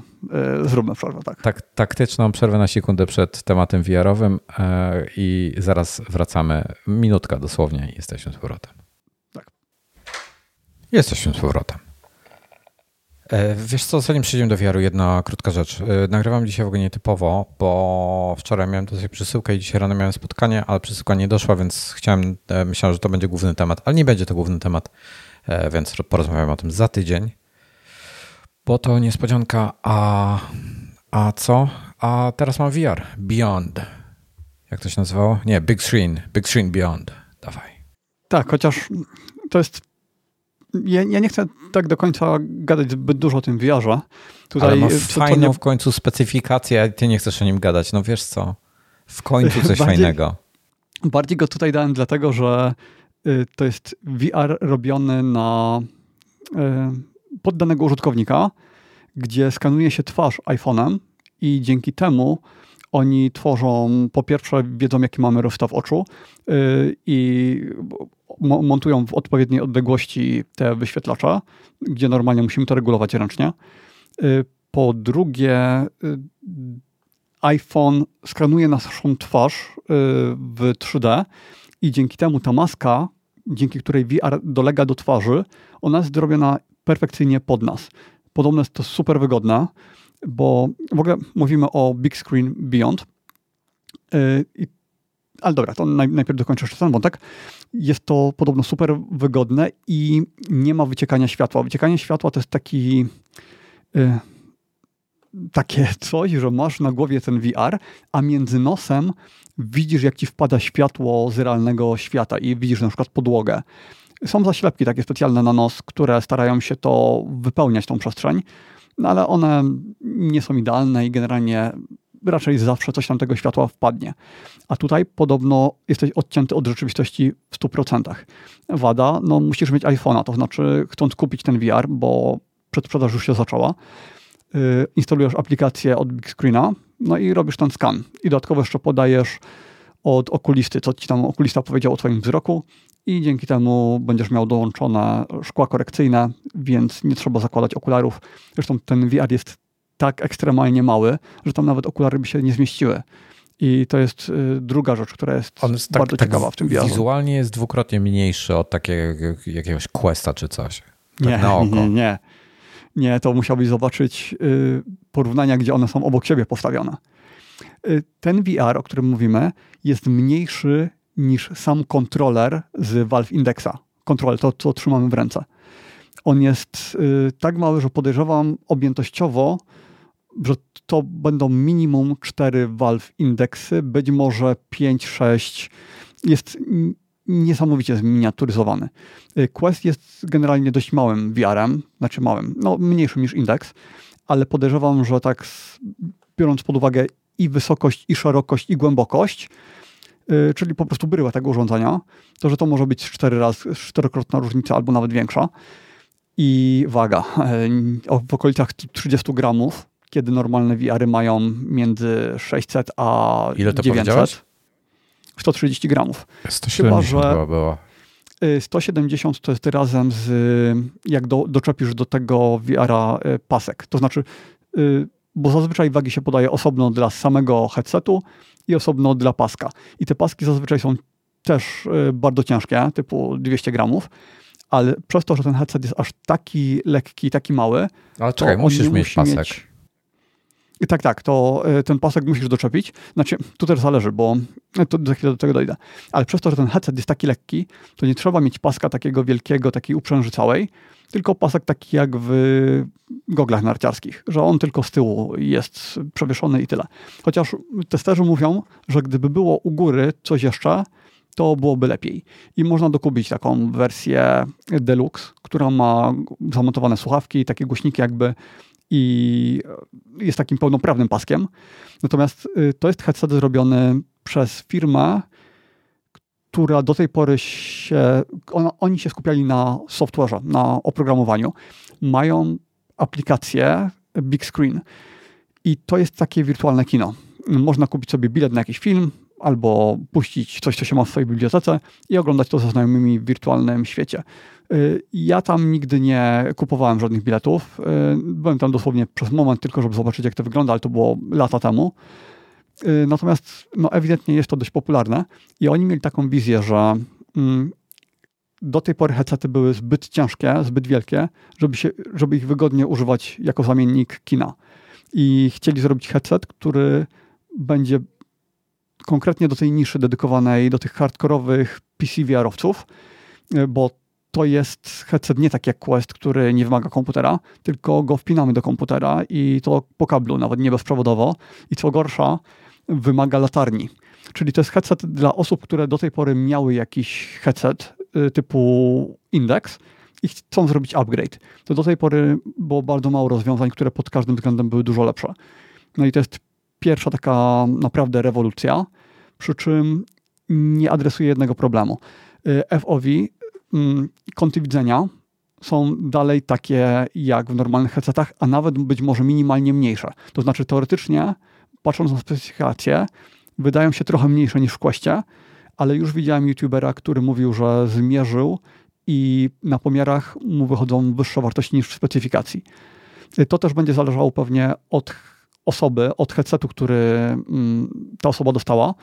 y, zróbmy przerwę, tak. tak, taktyczną przerwę na sekundę przed tematem VR-owym e, i zaraz wracamy. Minutka dosłownie i jesteśmy z powrotem. Tak. Jesteśmy z powrotem. E, Wiesz co, zanim przejdziemy do VR-u, jedna krótka rzecz. Nagrywam dzisiaj w ogóle nietypowo, bo wczoraj miałem tutaj przesyłkę i dzisiaj rano miałem spotkanie, ale przesyłka nie doszła, więc chciałem, myślałem, że to będzie główny temat, ale nie będzie to główny temat, więc porozmawiamy o tym za tydzień. Bo to niespodzianka, a, a co? A teraz mam VR, Beyond. Jak to się nazywało? Nie, Big Screen, Big Screen Beyond. Dawaj. Tak, chociaż to jest. Ja, ja nie chcę tak do końca gadać zbyt dużo o tym VR-ze. Tutaj Ale ma co- co fajną nie- w końcu specyfikację, a ty nie chcesz o nim gadać. No wiesz co? W końcu coś Bardziej- fajnego. Bardziej go tutaj dałem dlatego, że y, to jest VR robiony na y, poddanego użytkownika, gdzie skanuje się twarz iPhone'em i dzięki temu oni tworzą, po pierwsze wiedzą jaki mamy rozstaw oczu y, i mo- montują w odpowiedniej odległości te wyświetlacze, gdzie normalnie musimy to regulować ręcznie. Y, Po drugie, y, iPhone skanuje naszą twarz w 3D i dzięki temu ta maska, dzięki której VR dolega do twarzy, ona jest zrobiona perfekcyjnie pod nas. Podobno jest to super wygodne, bo w ogóle mówimy o Big Screen Beyond. Y, i- Ale dobra, to naj, najpierw dokończę jeszcze ten wątek. Jest to podobno super wygodne i nie ma wyciekania światła. Wyciekanie światła to jest taki y, takie coś, że masz na głowie ten VR, a między nosem widzisz, jak ci wpada światło z realnego świata i widzisz na przykład podłogę. Są zaślepki takie specjalne na nos, które starają się to wypełniać tą przestrzeń, no ale one nie są idealne i generalnie raczej zawsze coś tam tego światła wpadnie. A tutaj podobno jesteś odcięty od rzeczywistości w 100%. Wada, no musisz mieć iPhone'a, to znaczy chcąc kupić ten VR, bo przedsprzedaż już się zaczęła, yy, instalujesz aplikację od Big Screena, no i robisz ten skan. I dodatkowo jeszcze podajesz od okulisty, co ci tam okulista powiedział o twoim wzroku i dzięki temu będziesz miał dołączone szkła korekcyjne, więc nie trzeba zakładać okularów. Zresztą ten VR jest tak ekstremalnie mały, że tam nawet okulary by się nie zmieściły. I to jest y, druga rzecz, która jest, jest tak- bardzo tak, ciekawa w tym VR. Wizualnie jest dwukrotnie mniejszy od takiego jakiegoś Questa czy coś. Tak nie, na oko. nie, nie. Nie, to musiałbyś zobaczyć y, porównania, gdzie one są obok siebie postawione. Y, ten VR, o którym mówimy, jest mniejszy niż sam kontroler z Valve Indexa. Kontroler, to co trzymamy w ręce. On jest y, tak mały, że podejrzewam objętościowo, że to będą minimum 4 Valve Indexy, być może 5, 6. Jest niesamowicie zminiaturyzowany. Y, Quest jest generalnie dość małym VR-em, znaczy małym, no mniejszym niż Index, ale podejrzewam, że tak biorąc pod uwagę i wysokość, i szerokość, i głębokość, czyli po prostu bryłę tego urządzenia, to że to może być cztery razy, czterokrotna różnica albo nawet większa. I waga, yy, w okolicach 30 gramów, kiedy normalne VR-y mają między 600 a Ile to 900. 130 gramów. 170 Chyba, że była. 170 y, to jest razem z, jak do, doczepisz do tego VR-a y, pasek. To znaczy y, bo zazwyczaj wagi się podaje osobno dla samego headsetu i osobno dla paska. I te paski zazwyczaj są też y, bardzo ciężkie, typu 200 gramów, ale przez to, że ten headset jest aż taki lekki, taki mały. Ale czekaj, musisz mieć pasek. Mieć... I tak, tak, to y, ten pasek musisz doczepić. Znaczy, tu też zależy, bo to za chwilę do tego dojdę. Ale przez to, że ten headset jest taki lekki, to nie trzeba mieć paska takiego wielkiego, takiej uprzęży całej, tylko pasek taki jak w goglach narciarskich, że on tylko z tyłu jest przewieszony i tyle. Chociaż testerzy mówią, że gdyby było u góry coś jeszcze, to byłoby lepiej. I można dokupić taką wersję deluxe, która ma zamontowane słuchawki, takie głośniki jakby i jest takim pełnoprawnym paskiem. Natomiast y, to jest headset zrobiony przez firmę, która do tej pory się, ona, oni się skupiali na software'ze, na oprogramowaniu. Mają aplikację Big Screen i to jest takie wirtualne kino. Można kupić sobie bilet na jakiś film, albo puścić coś, co się ma w swojej bibliotece i oglądać to ze znajomymi w wirtualnym świecie. Y, ja tam nigdy nie kupowałem żadnych biletów. Y, byłem tam dosłownie przez moment tylko, żeby zobaczyć, jak to wygląda, ale to było lata temu. Y, natomiast no, ewidentnie jest to dość popularne i oni mieli taką wizję, że mm, do tej pory headsety były zbyt ciężkie, zbyt wielkie, żeby, się, żeby ich wygodnie używać jako zamiennik kina. I chcieli zrobić headset, który będzie konkretnie do tej niszy dedykowanej, do tych hardkorowych PC VR-owców, y, bo to jest headset nie tak jak Quest, który nie wymaga komputera, tylko go wpinamy do komputera i to po kablu, nawet nie bezprzewodowo. I co gorsza, wymaga latarni. Czyli to jest headset dla osób, które do tej pory miały jakiś headset y, typu Index i chcą zrobić upgrade. To do tej pory było bardzo mało rozwiązań, które pod każdym względem były dużo lepsze. No i to jest pierwsza taka naprawdę rewolucja, przy czym nie adresuje jednego problemu. Y, FOV, mm, kąty widzenia są dalej takie jak w normalnych headsetach, a nawet być może minimalnie mniejsze. To znaczy teoretycznie patrząc na specyfikacje, wydają się trochę mniejsze niż w Questie, ale już widziałem youtubera, który mówił, że zmierzył i na pomiarach mu wychodzą wyższe wartości niż w specyfikacji. To też będzie zależało pewnie od osoby, od headsetu, który mm, ta osoba dostała,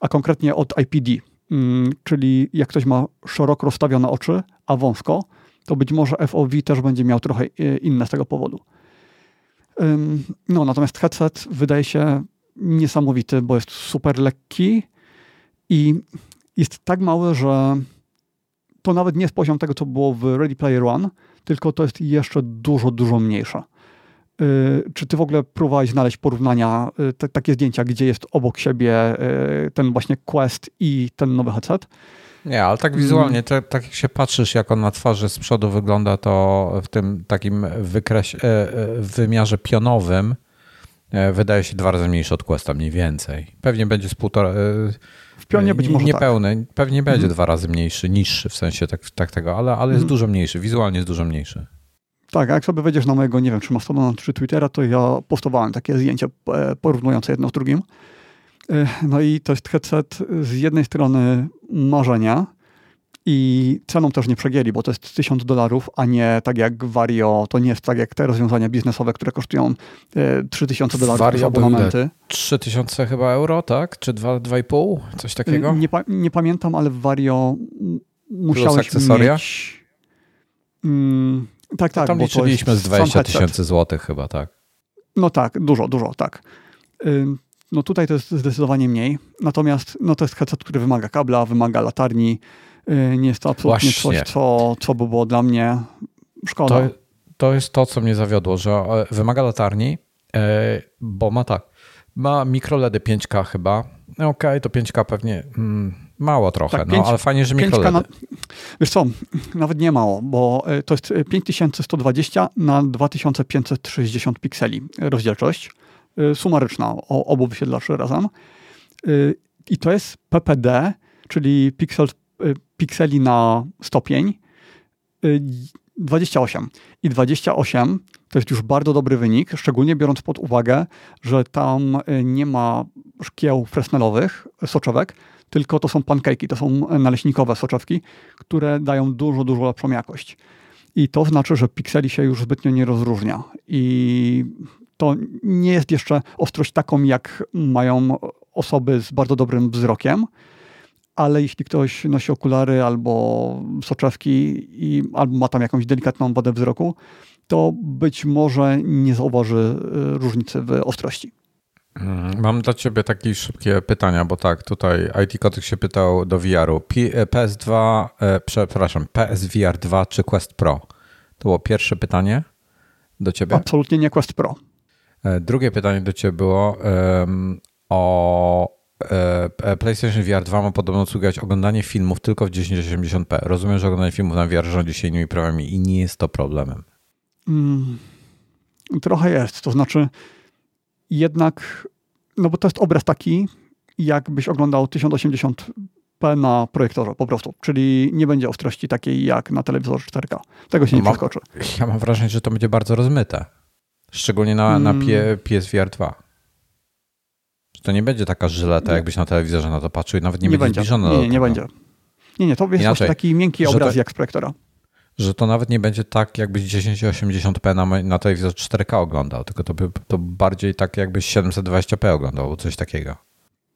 a konkretnie od IPD. Mm, czyli jak ktoś ma szeroko rozstawione oczy, a wąsko, to być może FOV też będzie miał trochę e, inne z tego powodu. No, natomiast headset wydaje się niesamowity, bo jest super lekki i jest tak mały, że to nawet nie jest poziom tego, co było w Ready Player One, tylko to jest jeszcze dużo, dużo mniejsze. Yy, czy ty w ogóle próbowałeś znaleźć porównania, yy, te, takie zdjęcia, gdzie jest obok siebie yy, ten właśnie Quest i ten nowy headset? Nie, ale tak wizualnie, te, tak jak się patrzysz, jak on na twarzy z przodu wygląda, to w tym takim e, e, wymiarze pionowym E, wydaje się dwa razy mniejszy od Questa, mniej więcej. Pewnie będzie z półtora... W pionie być może Niepełny, tak. pewnie będzie mhm. dwa razy mniejszy, niższy w sensie tak, tak tego, ale, ale jest mhm. dużo mniejszy, wizualnie jest dużo mniejszy. Tak, a jak sobie wejdziesz na mojego, nie wiem, czy Mastodona, czy Twittera, to ja postowałem takie zdjęcia porównujące jedno z drugim. No i to jest headset z jednej strony marzenia, i ceną też nie przegięli, bo to jest 1000 dolarów, a nie tak jak Vario, to nie jest tak jak te rozwiązania biznesowe, które kosztują 3000 e, dolarów Vario abonamenty. 3000 chyba euro, tak? Czy 2,5? Coś takiego? Nie, nie pamiętam, ale w Vario musiałeś mieć... Mm, tak, tak. Tam liczyliśmy z 20 tysięcy złotych chyba, tak? No tak, dużo, dużo, tak. No tutaj to jest zdecydowanie mniej. Natomiast no to jest headset, który wymaga kabla, wymaga latarni, Y, nie jest to absolutnie Właśnie. coś, co, co by było dla mnie szkoda. To, to jest to, co mnie zawiodło, że e, wymaga latarni, e, bo ma tak, ma mikroledy 5K chyba. Okej, okay, to 5K pewnie mm, mało trochę, tak, 5, no ale fajnie, że mikroledy. Na, wiesz co, nawet nie mało, bo e, to jest 5120 na 2560 pikseli rozdzielczość sumaryczna obu wyświetlaczy razem. I to jest PPD, czyli Pixel Y, pikseli na stopień 28. Y, I 28 to jest już bardzo dobry wynik, szczególnie biorąc pod uwagę, że tam y, nie ma szkieł fresnelowych, soczewek, tylko to są pankejki, to są naleśnikowe soczewki, które dają dużo, dużo lepszą jakość. I to znaczy, że pikseli się już zbytnio nie rozróżnia. I to nie jest jeszcze ostrość taką, jak mają osoby z bardzo dobrym wzrokiem, ale jeśli ktoś nosi okulary albo soczewki i albo ma tam jakąś delikatną wadę wzroku, to być może nie zauważy y, różnicy w ostrości. Mm, mam dla ciebie takie szybkie pytania, bo tak, tutaj IT Kotyk się pytał do VR-u. PS2, e, przepraszam, PSVR 2 czy Quest Pro? To było pierwsze pytanie do ciebie? Absolutnie nie Quest Pro. E, drugie pytanie do ciebie było um, o E, e, PlayStation VR 2 ma podobno usługiwać oglądanie filmów tylko w 1080p. Rozumiem, że oglądanie filmów na VR rządzi się innymi prawami i nie jest to problemem. Mm, trochę jest. To znaczy, jednak, no bo to jest obraz taki, jakbyś oglądał 1080p na projektorze po prostu. Czyli nie będzie ostrości takiej jak na telewizorze 4K. Tego się no nie mam, przeskoczy. Ja mam wrażenie, że to będzie bardzo rozmyte. Szczególnie na, na mm. PSVR 2 to nie będzie taka żyleta, nie. jakbyś na telewizorze na to patrzył i nawet nie, nie będzie zbliżona Nie, nie, nie będzie. Nie, nie, to jest Inaczej, taki miękki obraz to, jak z projektora. Że to nawet nie będzie tak, jakbyś 1080p na, na telewizor 4K oglądał, tylko to by to bardziej tak, jakbyś 720p oglądał, coś takiego.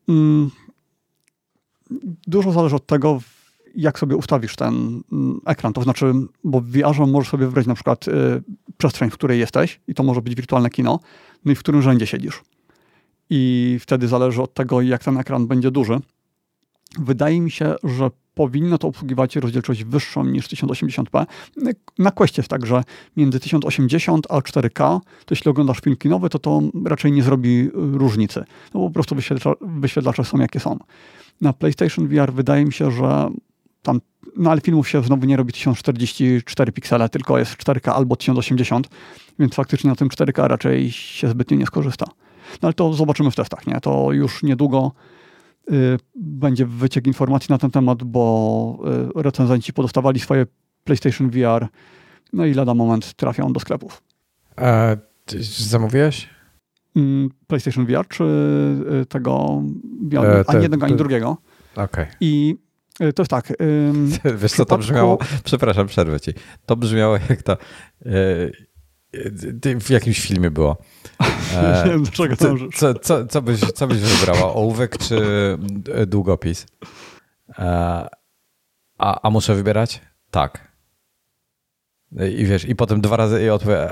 Mm, dużo zależy od tego, jak sobie ustawisz ten mm, ekran. To znaczy, bo w VR możesz sobie wybrać na przykład y, przestrzeń, w której jesteś i to może być wirtualne kino, no i w którym rzędzie siedzisz i wtedy zależy od tego, jak ten ekran będzie duży. Wydaje mi się, że powinno to obsługiwać rozdzielczość wyższą niż 1080p. Na Questie jest tak, że między 1080 a 4K, to jeśli oglądasz film kinowy, to to raczej nie zrobi różnicy. No po prostu wyświetlacze są jakie są. Na PlayStation VR wydaje mi się, że tam, no ale filmów się znowu nie robi 1044 piksele, tylko jest 4K albo 1080, więc faktycznie na tym 4K raczej się zbytnio nie skorzysta. No ale to zobaczymy w testach, nie? To już niedługo y, będzie wyciek informacji na ten temat, bo y, recenzenci podostawali swoje PlayStation VR, no i lada moment trafią do sklepów. A zamówiłeś? Mm, PlayStation VR, czy y, tego, e, ani jednego, ani drugiego. Okay. I to jest tak. Wiesz co, to brzmiało, przepraszam, przerwę ci. To brzmiało jak to, w jakimś filmie było. E, nie wiem, dlaczego co, co, co, co, byś, co byś wybrała? Ołówek czy e, długopis? E, a, a muszę wybierać? Tak. I wiesz, i potem dwa razy i odpowiem,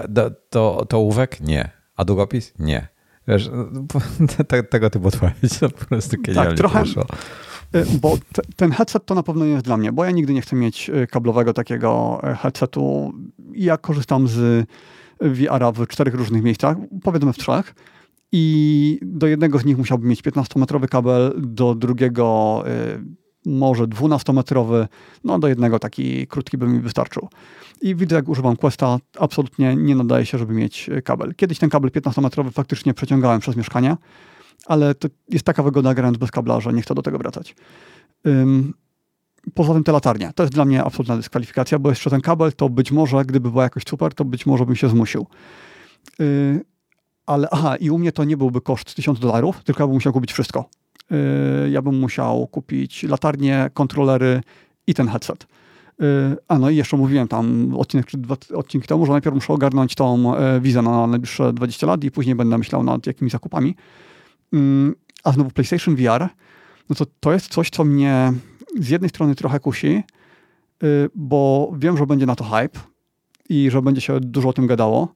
to, to ołówek? Nie. A długopis? Nie. Wiesz, tego typu odpowiedź to po prostu tak, trochę, Bo te, ten headset to na pewno nie jest dla mnie, bo ja nigdy nie chcę mieć kablowego takiego headsetu. Ja korzystam z VR-a w czterech różnych miejscach, powiedzmy w trzech. I do jednego z nich musiałbym mieć 15-metrowy kabel, do drugiego może 12-metrowy, no do jednego taki krótki by mi wystarczył. I widzę, jak używam Questa, absolutnie nie nadaje się, żeby mieć kabel. Kiedyś ten kabel 15-metrowy faktycznie przeciągałem przez mieszkanie, ale to jest taka wygoda grając bez kabla, że nie chcę do tego wracać. Poza tym te latarnie. To jest dla mnie absolutna dyskwalifikacja, bo jeszcze ten kabel, to być może, gdyby była jakoś super, to być może bym się zmusił. Yy, ale aha, i u mnie to nie byłby koszt 1000 dolarów, tylko ja bym musiał kupić wszystko. Yy, ja bym musiał kupić latarnie, kontrolery i ten headset. Yy, a no i jeszcze mówiłem tam odcinek czy dwa odcinki temu, że najpierw muszę ogarnąć tą yy, wizę na najbliższe 20 lat i później będę myślał nad jakimiś zakupami. Yy, a znowu PlayStation VR, no to to jest coś, co mnie z jednej strony trochę kusi, yy, bo wiem, że będzie na to hype i że będzie się dużo o tym gadało,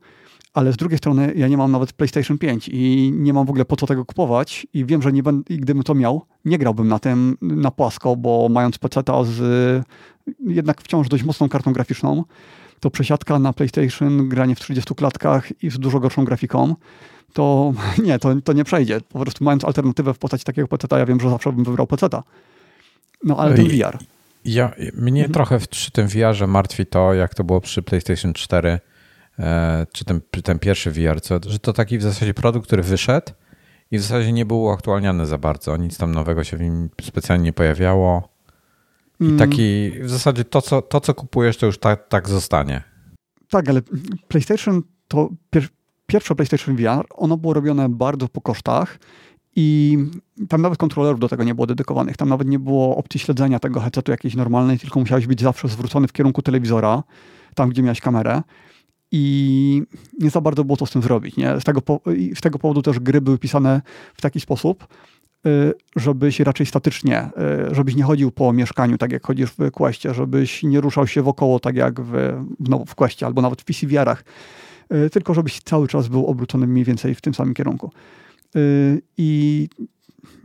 ale z drugiej strony ja nie mam nawet PlayStation 5 i nie mam w ogóle po co tego kupować i wiem, że nie będę, gdybym to miał, nie grałbym na tym na płasko, bo mając PC z jednak wciąż dość mocną kartą graficzną, to przesiadka na PlayStation, granie w 30 klatkach i z dużo gorszą grafiką, to nie, to, to nie przejdzie. Po prostu mając alternatywę w postaci takiego PC, ja wiem, że zawsze bym wybrał PC. No ale ten VR. Ja, mnie mhm. trochę przy tym VR-ze martwi to, jak to było przy PlayStation 4, E, czy ten, ten pierwszy VR, co, że to taki w zasadzie produkt, który wyszedł i w zasadzie nie był uaktualniany za bardzo. Nic tam nowego się w nim specjalnie nie pojawiało. I mm. taki w zasadzie to, co, to, co kupujesz, to już tak, tak zostanie. Tak, ale PlayStation to pier, pierwsze PlayStation VR, ono było robione bardzo po kosztach i tam nawet kontrolerów do tego nie było dedykowanych. Tam nawet nie było opcji śledzenia tego headsetu jakiejś normalnej, tylko musiałeś być zawsze zwrócony w kierunku telewizora, tam gdzie miałeś kamerę i nie za bardzo było co z tym zrobić. Nie? Z, tego z tego powodu też gry były pisane w taki sposób, y, żebyś raczej statycznie, y, żebyś nie chodził po mieszkaniu, tak jak chodzisz w Questie, żebyś nie ruszał się wokoło, tak jak w, w, w Questie albo nawet w PCVR-ach, y, tylko żebyś cały czas był obrócony mniej więcej w tym samym kierunku. I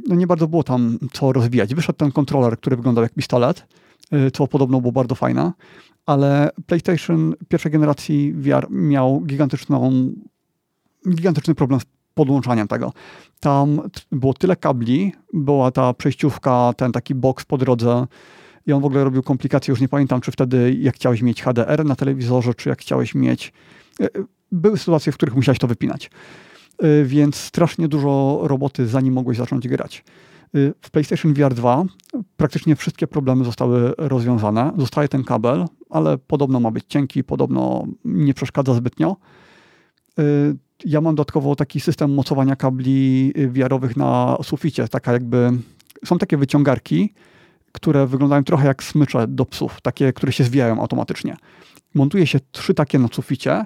no nie bardzo było tam co rozwijać. Wyszedł ten kontroler, który wyglądał jak pistolet, co podobno było bardzo fajne, ale PlayStation pierwszej generacji VR miał gigantyczną, gigantyczny problem z podłączaniem tego. Tam było tyle kabli, była ta przejściówka, ten taki box po drodze i on w ogóle robił komplikacje, już nie pamiętam, czy wtedy jak chciałeś mieć HDR na telewizorze, czy jak chciałeś mieć... E, były sytuacje, w których musiałeś to wypinać. E, więc strasznie dużo roboty, zanim mogłeś zacząć grać. Y, w PlayStation VR 2 praktycznie wszystkie problemy zostały rozwiązane. Zostaje ten kabel, ale podobno ma być cienki, podobno nie przeszkadza zbytnio. Ja mam dodatkowo taki system mocowania kabli VR-owych na suficie. Taka jakby, są takie wyciągarki, które wyglądają trochę jak smycze do psów, takie, które się zwijają automatycznie. Montuje się trzy takie na suficie,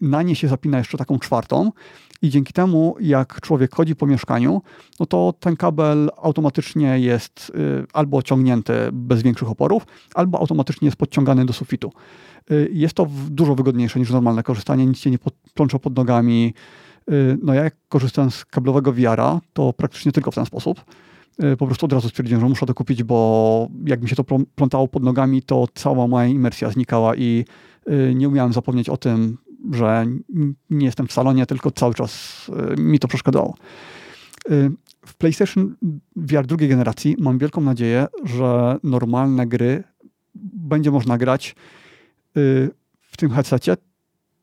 na nie się zapina jeszcze taką czwartą i dzięki temu, jak człowiek chodzi po mieszkaniu, no to ten kabel automatycznie jest y, albo ciągnięty bez większych oporów, albo automatycznie jest podciągany do sufitu. Y, jest to dużo wygodniejsze niż normalne korzystanie, nic się nie plącze pod nogami. Y, no ja jak korzystam z kablowego VR-a, to praktycznie tylko w ten sposób. Po prostu od razu stwierdziłem, że muszę to kupić, bo jak mi się to plątało pod nogami, to cała moja imersja znikała i nie umiałem zapomnieć o tym, że nie jestem w salonie, tylko cały czas y, mi to przeszkadzało. Y, w PlayStation VR drugiej generacji mam wielką nadzieję, że normalne gry będzie można grać y, w tym headsetie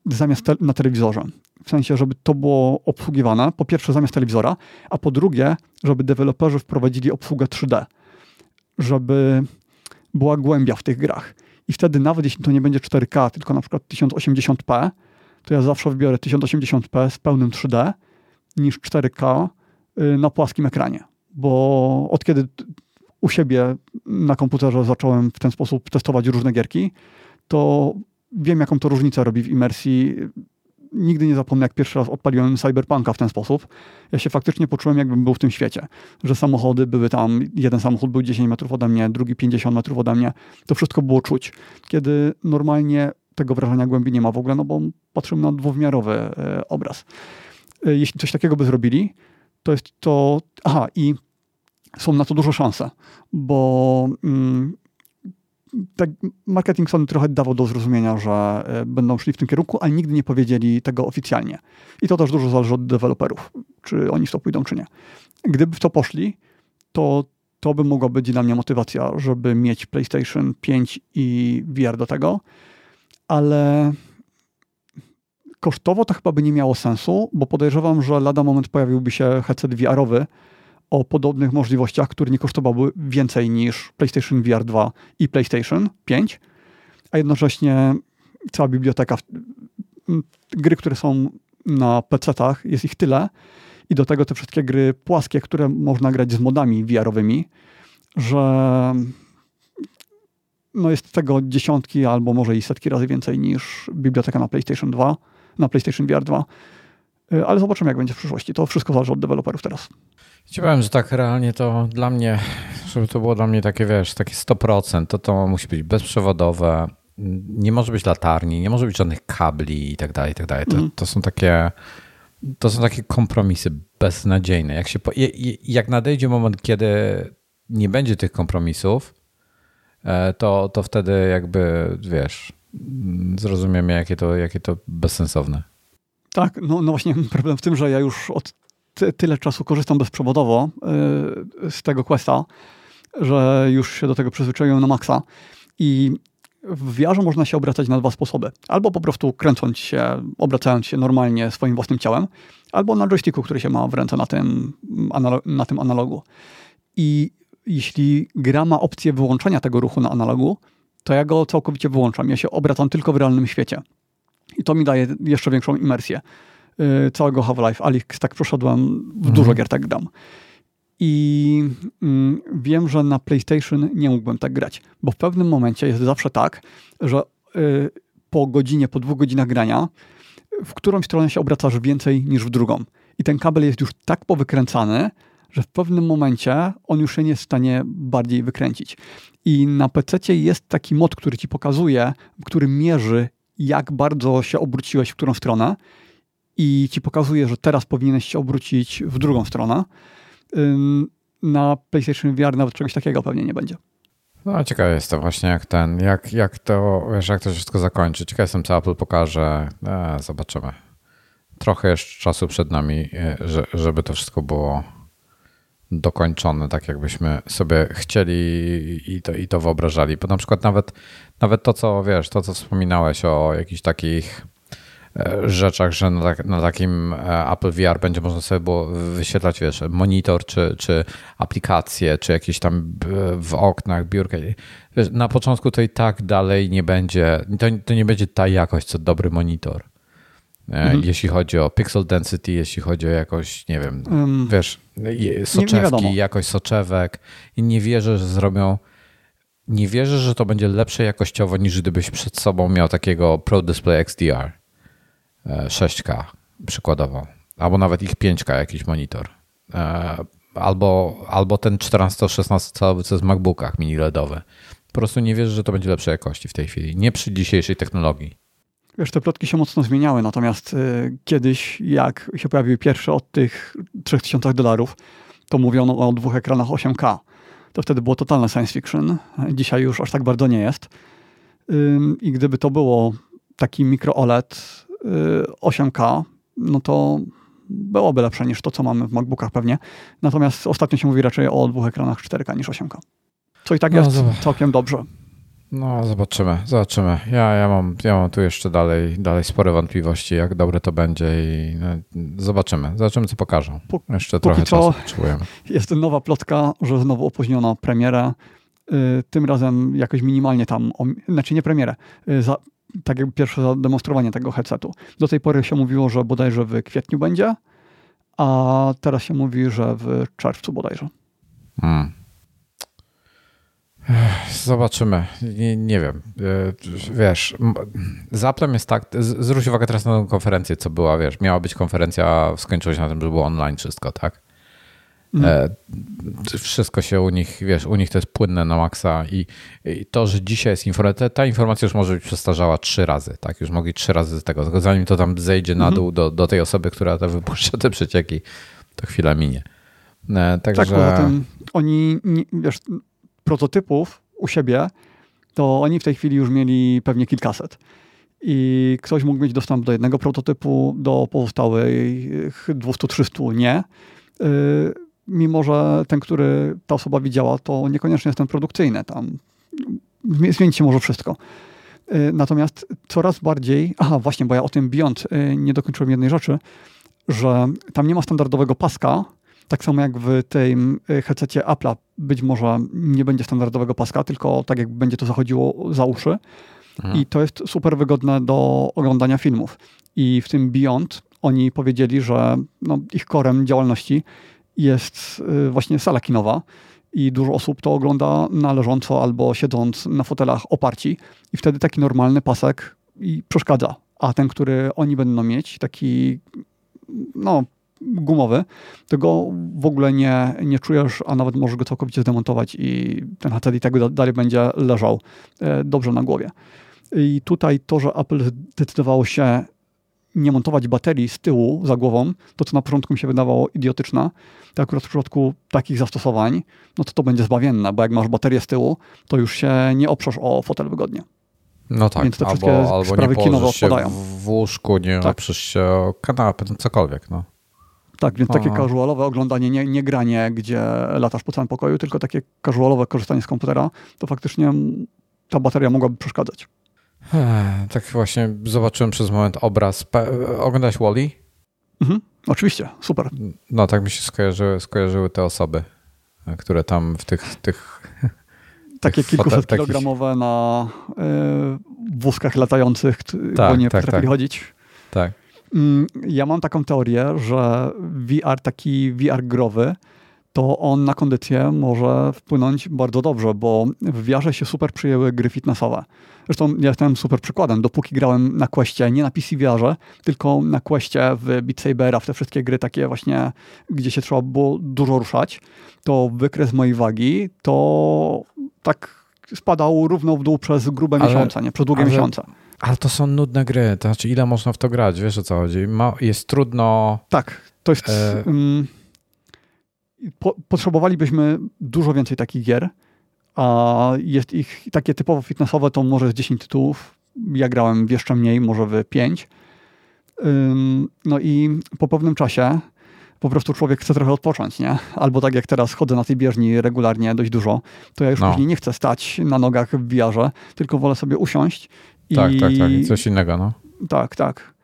zamiast na telewizorze. W sensie, żeby to było obsługiwane, po pierwsze zamiast telewizora, a po drugie, żeby deweloperzy wprowadzili obsługę 3D, żeby była głębia w tych grach. I wtedy nawet jeśli to nie będzie 4K, tylko na przykład 1080p, to ja zawsze wybiorę 1080p z pełnym 3D niż 4K y, na płaskim ekranie. Bo od kiedy u siebie na komputerze zacząłem w ten sposób testować różne gierki, to wiem, jaką to różnicę robi w imersji. Nigdy nie zapomnę, jak pierwszy raz odpaliłem Cyberpunka w ten sposób. Ja się faktycznie poczułem, jakbym był w tym świecie. Że samochody były tam, jeden samochód był 10 metrów ode mnie, drugi 50 metrów ode mnie. To wszystko było czuć. Kiedy normalnie tego wrażenia głębi nie ma w ogóle, no bo patrzymy na dwuwymiarowy e, obraz. E, jeśli coś takiego by zrobili, to jest to... Aha, i są na to duże szanse, bo mm, tak, marketing Sony trochę dawał do zrozumienia, że e, będą szli w tym kierunku, ale nigdy nie powiedzieli tego oficjalnie. I to też dużo zależy od deweloperów, czy oni w to pójdą, czy nie. Gdyby w to poszli, to to by mogła być dla mnie motywacja, żeby mieć PlayStation 5 i VR do tego, ale kosztowo to chyba by nie miało sensu, bo podejrzewam, że lada moment pojawiłby się headset VR-owy o podobnych możliwościach, który nie kosztowałby więcej niż PlayStation VR 2 i PlayStation 5, a jednocześnie cała biblioteka, gry, które są na PC-tach, jest ich tyle i do tego te wszystkie gry płaskie, które można grać z modami VR-owymi, że no jest tego dziesiątki albo może i setki razy więcej niż biblioteka na PlayStation 2, na PlayStation VR 2. Y, ale zobaczymy, jak będzie w przyszłości. To wszystko zależy od deweloperów teraz. Ci powiem, że tak realnie to dla mnie, żeby to było dla mnie takie, wiesz, takie 100%, to to musi być bezprzewodowe, nie może być latarni, nie może być żadnych kabli i tak dalej, i tak dalej. To, mhm. to są takie to są takie kompromisy beznadziejne. Jak, się, jak nadejdzie moment, kiedy nie będzie tych kompromisów, e, to, to wtedy jakby, wiesz, zrozumiemy, jakie to, jakie to bezsensowne. Tak, no, no właśnie problem w tym, że ja już od ty, tyle czasu korzystam bezprzewodowo yy, z tego Questa, że już się do tego przyzwyczaiłem na maksa i w wiarze można się obracać na dwa sposoby. Albo po prostu kręcąc się, obracając się normalnie swoim własnym ciałem, albo na joysticku, który się ma w ręce na tym, na tym analogu. I jeśli gra ma opcję wyłączenia tego ruchu na analogu, to ja go całkowicie wyłączam. Ja się obracam tylko w realnym świecie. I to mi daje jeszcze większą imersję yy, całego Half-Life. Alex tak przeszedłem, w mhm. dużo gier tak gram. I mm, wiem, że na PlayStation nie mógłbym tak grać, bo w pewnym momencie jest zawsze tak, że y, po godzinie, po dwóch godzinach grania, w którą stronę się obracasz więcej niż w drugą. I ten kabel jest już tak powykręcany, że w pewnym momencie on już się nie jest w stanie bardziej wykręcić. I na PC jest taki mod, który ci pokazuje, który mierzy, jak bardzo się obróciłeś w którą stronę i ci pokazuje, że teraz powinieneś się obrócić w drugą stronę na PlayStation VR nawet czegoś takiego pewnie nie będzie. No ciekawe jest to właśnie jak ten, jak, jak to, wiesz, jak to wszystko zakończy. Ciekaw jestem, co Apple pokaże. E, zobaczymy. Trochę jeszcze czasu przed nami, e, że, żeby to wszystko było dokończone, tak jakbyśmy sobie chcieli i to, i to wyobrażali. Bo na przykład nawet, nawet to, co wiesz, to, co wspominałeś o jakichś takich E, rzeczach, że na, tak, na, takim e, Apple VR będzie można sobie było wyświetlać, wiesz, monitor, czy, czy aplikacje, czy jakieś tam w oknach, biurka. Wiesz, na początku to i tak dalej nie będzie, to, to nie będzie ta jakość, co dobry monitor. E, mhm. Jeśli chodzi o pixel density, jeśli chodzi o jakość, nie wiem, um, wiesz, soczewki, nie, nie jakość soczewek i nie wierzę, że zrobią nie wierzę, że to będzie lepsze jakościowo niż gdybyś przed sobą miał takiego Pro Display XDR. 6K przykładowo, albo nawet ich 5K jakiś monitor. E, albo, albo ten 14-16 calowy, co jest w MacBookach mini LEDowy. Po prostu nie wierzę, że to będzie lepszej jakości w tej chwili. Nie przy dzisiejszej technologii. Wiesz, te plotki się mocno zmieniały, natomiast y, kiedyś, jak się pojawił pierwszy od tych 3000 dolarów, to mówiono o dwóch ekranach 8K. To wtedy było totalne science fiction. Dzisiaj już aż tak bardzo nie jest. Y, I gdyby to było taki mikro OLED 8K, no to byłoby lepsze niż to, co mamy w MacBookach pewnie. Natomiast ostatnio się mówi raczej o dwóch ekranach 4K niż 8K. Co i tak no, jest całkiem dobrze. No, zobaczymy, zobaczymy. Ja, ja, mam, ja mam tu jeszcze dalej, dalej spore wątpliwości, jak dobre to będzie i no, zobaczymy. Zobaczymy, co pokażą. Jeszcze trochę czasu potrzebujemy. Jest nowa plotka, że znowu opóźniono premierę. Y, tym razem jakoś minimalnie tam, znaczy nie premierę, y, za, tak jakby pierwsze zademonstrowanie tego headsetu. Do tej pory się mówiło, że bodajże w kwietniu będzie, a teraz się mówi, że w czerwcu bodajże. Hmm. Zobaczymy. Nie, nie, wiem. E, wiesz, z Applem jest tak, zwróć uwagę teraz na tę konferencję, co była, wiesz, miała być konferencja, skończyła się na tym, że było online wszystko, tak? E, wszystko się u nich, wiesz, u nich to jest płynne na maksa i, i to, że dzisiaj jest informacja, ta informacja już może być przestarzała trzy razy, tak? Już mogli trzy razy z tego, zanim to tam zejdzie na mhm. dół do, do tej osoby, która to wypuszcza te przecieki, to chwila minie. Także... Tak, poza tym oni, wiesz, prototypów u siebie, to oni w tej chwili już mieli pewnie kilkaset i ktoś mógł mieć dostęp do jednego prototypu, do pozostałych 200-300 nie. E, mimo że ten, który ta osoba widziała, to niekoniecznie jest ten produkcyjny. Tam zmienić się może wszystko. Y, natomiast coraz bardziej, aha właśnie, bo ja o tym Beyond y, nie dokończyłem jednej rzeczy, że tam nie ma standardowego paska, tak samo jak w tym y, headsetie Apple'a być może nie będzie standardowego paska, tylko tak jak będzie to zachodziło za uszy. Mhm. I to jest super wygodne do oglądania filmów. I w tym Beyond oni powiedzieli, że no, ich korem działalności jest właśnie sala kinowa i dużo osób to ogląda na leżąco albo siedząc na fotelach oparci i wtedy taki normalny pasek i przeszkadza. A ten, który oni będą mieć, taki no, gumowy, tego w ogóle nie, nie czujesz, a nawet możesz go całkowicie zdemontować i ten headset i tego dalej będzie leżał e, dobrze na głowie. I tutaj to, że Apple zdecydowało się nie montować baterii z tyłu za głową, to co na początku mi się wydawało idiotyczne, to akurat w przypadku takich zastosowań, no to to będzie zbawienne, bo jak masz baterię z tyłu, to już się nie oprzesz o fotel wygodnie. No tak, Więc te albo, albo nie położysz się w łóżku, nie tak. oprzesz się o kanapę, no cokolwiek. No. Tak, więc takie casualowe oglądanie, nie, nie granie, gdzie latasz po całym pokoju, tylko takie casualowe korzystanie z komputera, to faktycznie ta bateria mogłaby przeszkadzać. Tak właśnie zobaczyłem przez moment obraz. Oglądałeś Wally? Mhm, oczywiście, super. No tak mi się skojarzyły, skojarzyły te osoby, które tam w tych... tych Takie kilkuset kilogramowe na y, wózkach latających, tak, bo nie tak, potrafili tak. chodzić. Tak. Mm, ja mam taką teorię, że VR, taki VR growy, to on na kondycję może wpłynąć bardzo dobrze, bo w VR się super przyjęły gry fitnessowe. Zresztą ja jestem super przykładem. Dopóki grałem na Questie, nie na PC VR, tylko na Questie w Beat Sabera, w te wszystkie gry takie właśnie, gdzie się trzeba było dużo ruszać, to wykres mojej wagi to tak spadał równo w dół przez grube ale, miesiące, nie? Przez długie ale, miesiące. Ale to są nudne gry, to znaczy ile można w to grać, wiesz o co chodzi? Ma, jest trudno... Tak, to jest... E... Um, po, potrzebowalibyśmy dużo więcej takich gier, a jest ich takie typowo fitnessowe, to może z 10 tytułów. Ja grałem w jeszcze mniej, może w 5. No i po pewnym czasie po prostu człowiek chce trochę odpocząć, nie? Albo tak jak teraz chodzę na tej bieżni regularnie dość dużo, to ja już no. później nie chcę stać na nogach w wiarze, tylko wolę sobie usiąść. Tak, i... tak, tak. I coś innego, no. Tak, tak.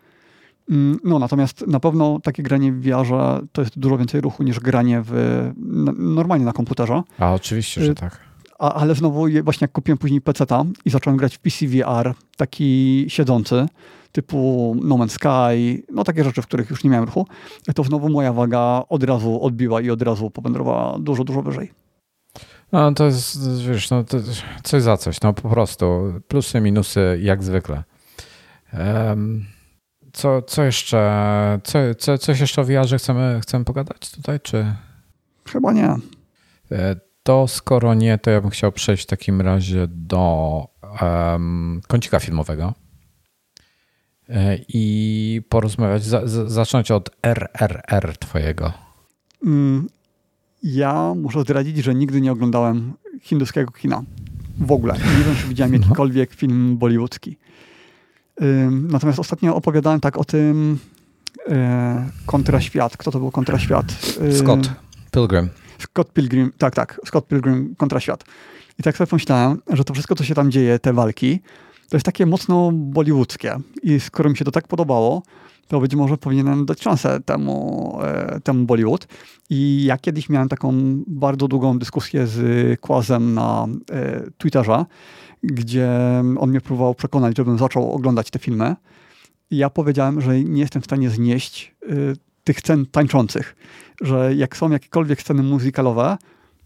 No, natomiast na pewno takie granie w VR to jest dużo więcej ruchu niż granie w, normalnie na komputerze. A oczywiście, że y, tak. A, ale znowu właśnie jak kupiłem później PC-ta i zacząłem grać w PC VR, taki siedzący, typu No Man's Sky, no takie rzeczy, w których już nie miałem ruchu, to znowu moja waga od razu odbiła i od razu powędrowała dużo, dużo wyżej. No to jest, wiesz, no to coś za coś, no po prostu. Plusy, minusy jak zwykle. Um, co, co jeszcze, co, co, coś jeszcze o VR chcemy, chcemy pogadać tutaj, czy? Chyba nie. E, to skoro nie, to ja bym chciał przejść w takim razie do um, kącika filmowego e, i porozmawiać, za, zacząć od RRR twojego. Ja muszę zdradzić, że nigdy nie oglądałem hinduskiego kina. W ogóle. Nie wiem, czy widziałem no. jakikolwiek film bollywoodzki. Natomiast ostatnio opowiadałem tak o tym e, kontraświat. Kto to był kontraświat? Scott Pilgrim. Scott Pilgrim, tak, tak, Scott Pilgrim kontra świat. I tak sobie pomyślałem, że to wszystko, co się tam dzieje, te walki, to jest takie mocno bollywoodzkie. I skoro mi się to tak podobało, to być może powinienem dać szansę temu, e, temu Bollywood. I ja kiedyś miałem taką bardzo długą dyskusję z Kłazem na e, Twitterze, gdzie on mnie próbował przekonać, żebym zaczął oglądać te filmy. I ja powiedziałem, że nie jestem w stanie znieść e, tych scen tańczących że jak są jakiekolwiek sceny muzykalowe,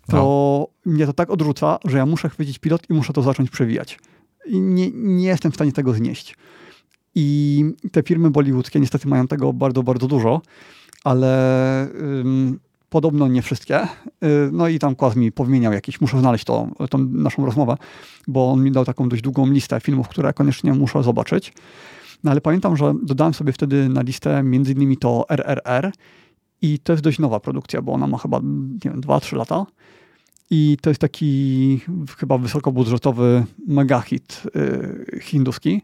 to no. mnie to tak odrzuca, że ja muszę chwycić pilot i muszę to zacząć przewijać. I nie, nie jestem w stanie tego znieść. I te firmy bollywoodzkie niestety mają tego bardzo, bardzo dużo, ale ym, podobno nie wszystkie. Yy, no i tam Kłas mi powymieniał jakieś, muszę znaleźć to, tą naszą rozmowę, bo on mi dał taką dość długą listę filmów, które koniecznie muszę zobaczyć. No ale pamiętam, że dodałem sobie wtedy na listę między innymi to RRR i to jest dość nowa produkcja, bo ona ma chyba, nie wiem, 2-3 lata. I to jest taki chyba wysokobudżetowy megahit yy, hinduski,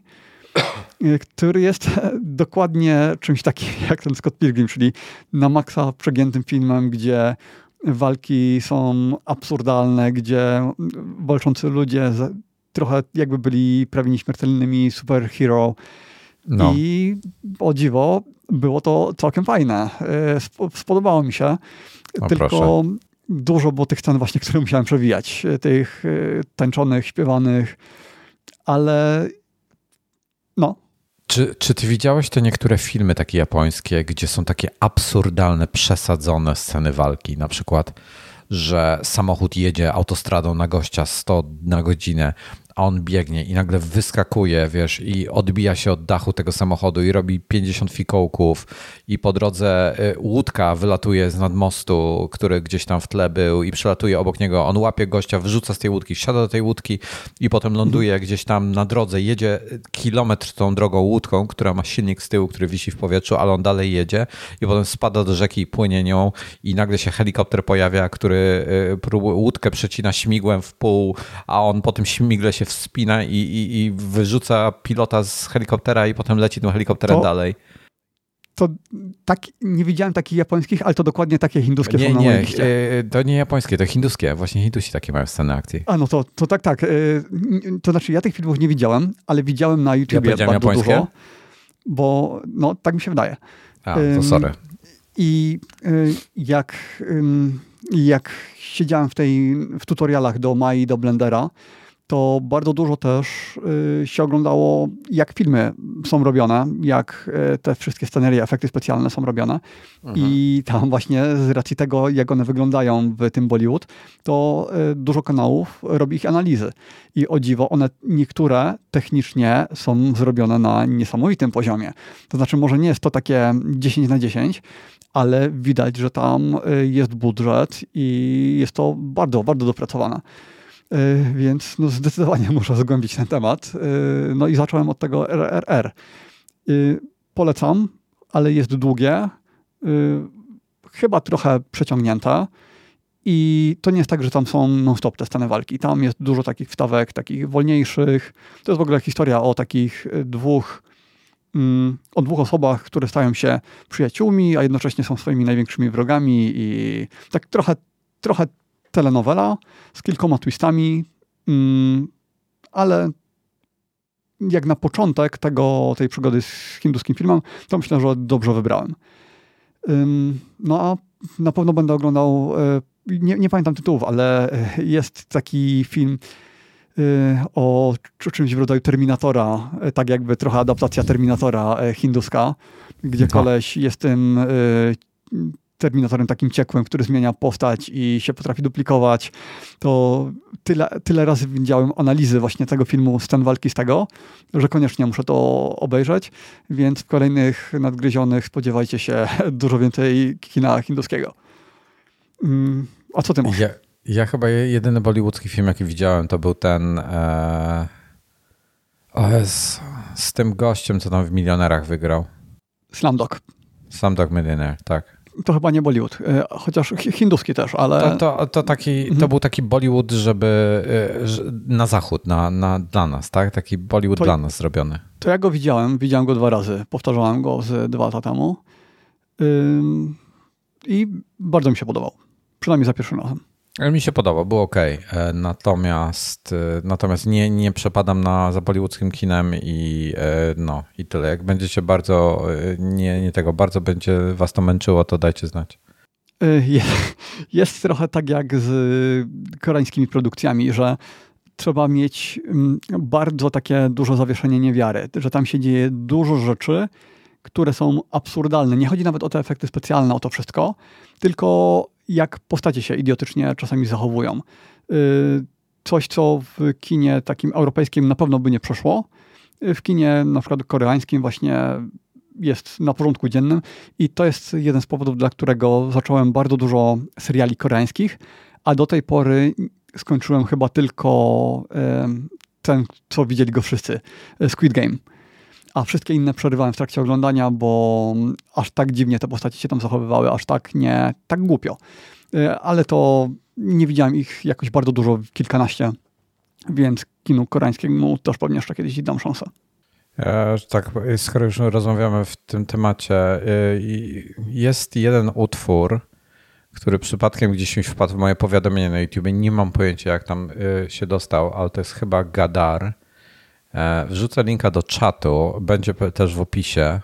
który jest dokładnie czymś takim jak ten Scott Pilgrim, czyli na maksa przegiętym filmem, gdzie walki są absurdalne, gdzie walczący ludzie trochę jakby byli prawie nieśmiertelnymi superhero. No. I o dziwo, było to całkiem fajne. E, spodobało mi się. O, tylko proszę. dużo było tych scen właśnie, które musiałem przewijać. Tych e, tańczonych, śpiewanych, ale no, czy, czy ty widziałeś te niektóre filmy takie japońskie, gdzie są takie absurdalne, przesadzone sceny walki? Na przykład, że samochód jedzie autostradą na gościa 100 na godzinę, a on biegnie i nagle wyskakuje, wiesz, i odbija się od dachu tego samochodu i robi 50 fikołków i po drodze y, łódka wylatuje z nadmostu, który gdzieś tam w tle był i przelatuje obok niego, on łapie gościa, wyrzuca z tej łódki, wsiada do tej łódki i potem ląduje gdzieś tam na drodze, jedzie kilometr tą drogą łódką, która ma silnik z tyłu, który wisi w powietrzu, ale on dalej jedzie i potem spada do rzeki i płynie nią i nagle się helikopter pojawia, który y, łódkę przecina śmigłem w pół, a on po tym śmigle się wspina i, i, i wyrzuca pilota z helikoptera i potem leci tym helikopterem to, dalej. To tak, nie widziałem takich japońskich, ale to dokładnie takie hinduskie nie, są na nie, nie, to nie japońskie, to hinduskie. Właśnie Hindusi takie mają sceny akcji. A no to, to tak, tak. E, to znaczy ja tych filmów nie widziałem, ale widziałem na YouTube ja bardzo japońskie? dużo, bo no tak mi się wydaje. A, to sorry. I y, jak, jak siedziałem w, tej, w tutorialach do Mai, do Blendera, to bardzo dużo też y, się oglądało, jak filmy są robione, jak y, te wszystkie scenerie, efekty specjalne są robione. Mhm. I tam właśnie z racji tego, jak one wyglądają w tym Bollywood, to y, dużo kanałów robi ich analizy. I o dziwo, one niektóre technicznie są zrobione na niesamowitym poziomie. To znaczy, może nie jest to takie 10 na 10, ale widać, że tam jest budżet i jest to bardzo, bardzo dopracowane. E, więc no zdecydowanie muszę zgłębić ten temat. E, no i zacząłem od tego RRR. E, polecam, ale jest długie, chyba trochę przeciągnięte. I to nie jest tak, że tam są non-stop te sceny walki. Tam jest dużo takich wstawek, takich wolniejszych. To jest w ogóle historia o takich dwóch, mm, o dwóch osobach, które stają się przyjaciółmi, a jednocześnie są swoimi największymi wrogami i tak trochę, trochę telenowela z kilkoma twistami, mm, ale jak na początek tego, tej przygody z hinduskim filmem, to myślę, że dobrze wybrałem. No a na pewno będę oglądał, e, nie, nie pamiętam tytułów, ale e, jest taki film e, o czymś w rodzaju Terminatora, tak jakby trochę adaptacja Terminatora hinduska, gdzie no. koleś jest tym Terminatorem takim ciekłym, który zmienia postać i się potrafi duplikować, to tyle, tyle razy widziałem analizy właśnie tego filmu, scen walki z tego, że koniecznie muszę to obejrzeć, więc w kolejnych nadgryzionych spodziewajcie się dużo więcej kina hinduskiego. Mm, a co ty masz? Ja, ja chyba jedyny bollywoodzki film, jaki widziałem, to był ten e... o jest, z tym gościem, co tam w Milionerach wygrał. Slumdog. Slumdog Millionaire, tak to chyba nie Bollywood, e, chociaż hinduski też, ale... To, to, to, taki, to mhm. był taki Bollywood, żeby e, na zachód, na, na, dla nas, tak? Taki Bollywood to, dla nas zrobiony. To ja go widziałem, widziałem go dwa razy, powtarzałem go z dwa lata temu i bardzo mi się podobał, przynajmniej za pierwszym razem. Mi się podoba, było ok. E, natomiast, e, natomiast nie, nie przepadam na za kinem i e, no i tyle. Jak będziecie bardzo, nie, nie tego, bardzo będzie was to męczyło, to dajcie znać. Jest trochę tak jak z koreańskimi produkcjami, że trzeba mieć mm, bardzo takie duże zawieszenie niewiary, że tam się dzieje dużo rzeczy, które są absurdalne. Nie chodzi nawet o te efekty specjalne, o to wszystko, tylko jak postacie się idiotycznie czasami zachowują. Y, coś, co w kinie takim europejskim na pewno by nie przeszło. Y, w kinie na przykład koreańskim właśnie jest na porządku dziennym i to jest jeden z powodów, dla którego zacząłem bardzo dużo seriali koreańskich, a do tej pory skończyłem chyba tylko ten, co widzieli go wszyscy, Squid Game a wszystkie inne przerywałem w trakcie oglądania, bo aż tak dziwnie te postacie się tam zachowywały, aż tak nie, tak głupio. E, ale to nie widziałem ich jakoś bardzo dużo, kilkanaście, więc kinu koreańskiemu też pewnie jeszcze kiedyś dam szansę. Ja, tak, skoro już rozmawiamy w tym temacie, e, jest jeden utwór, który przypadkiem gdzieś mi wpadł w moje powiadomienie na YouTube. Nie mam pojęcia, jak tam y, się dostał, ale to jest chyba Gadar. E, wrzucę linka do czatu, będzie też w opisie.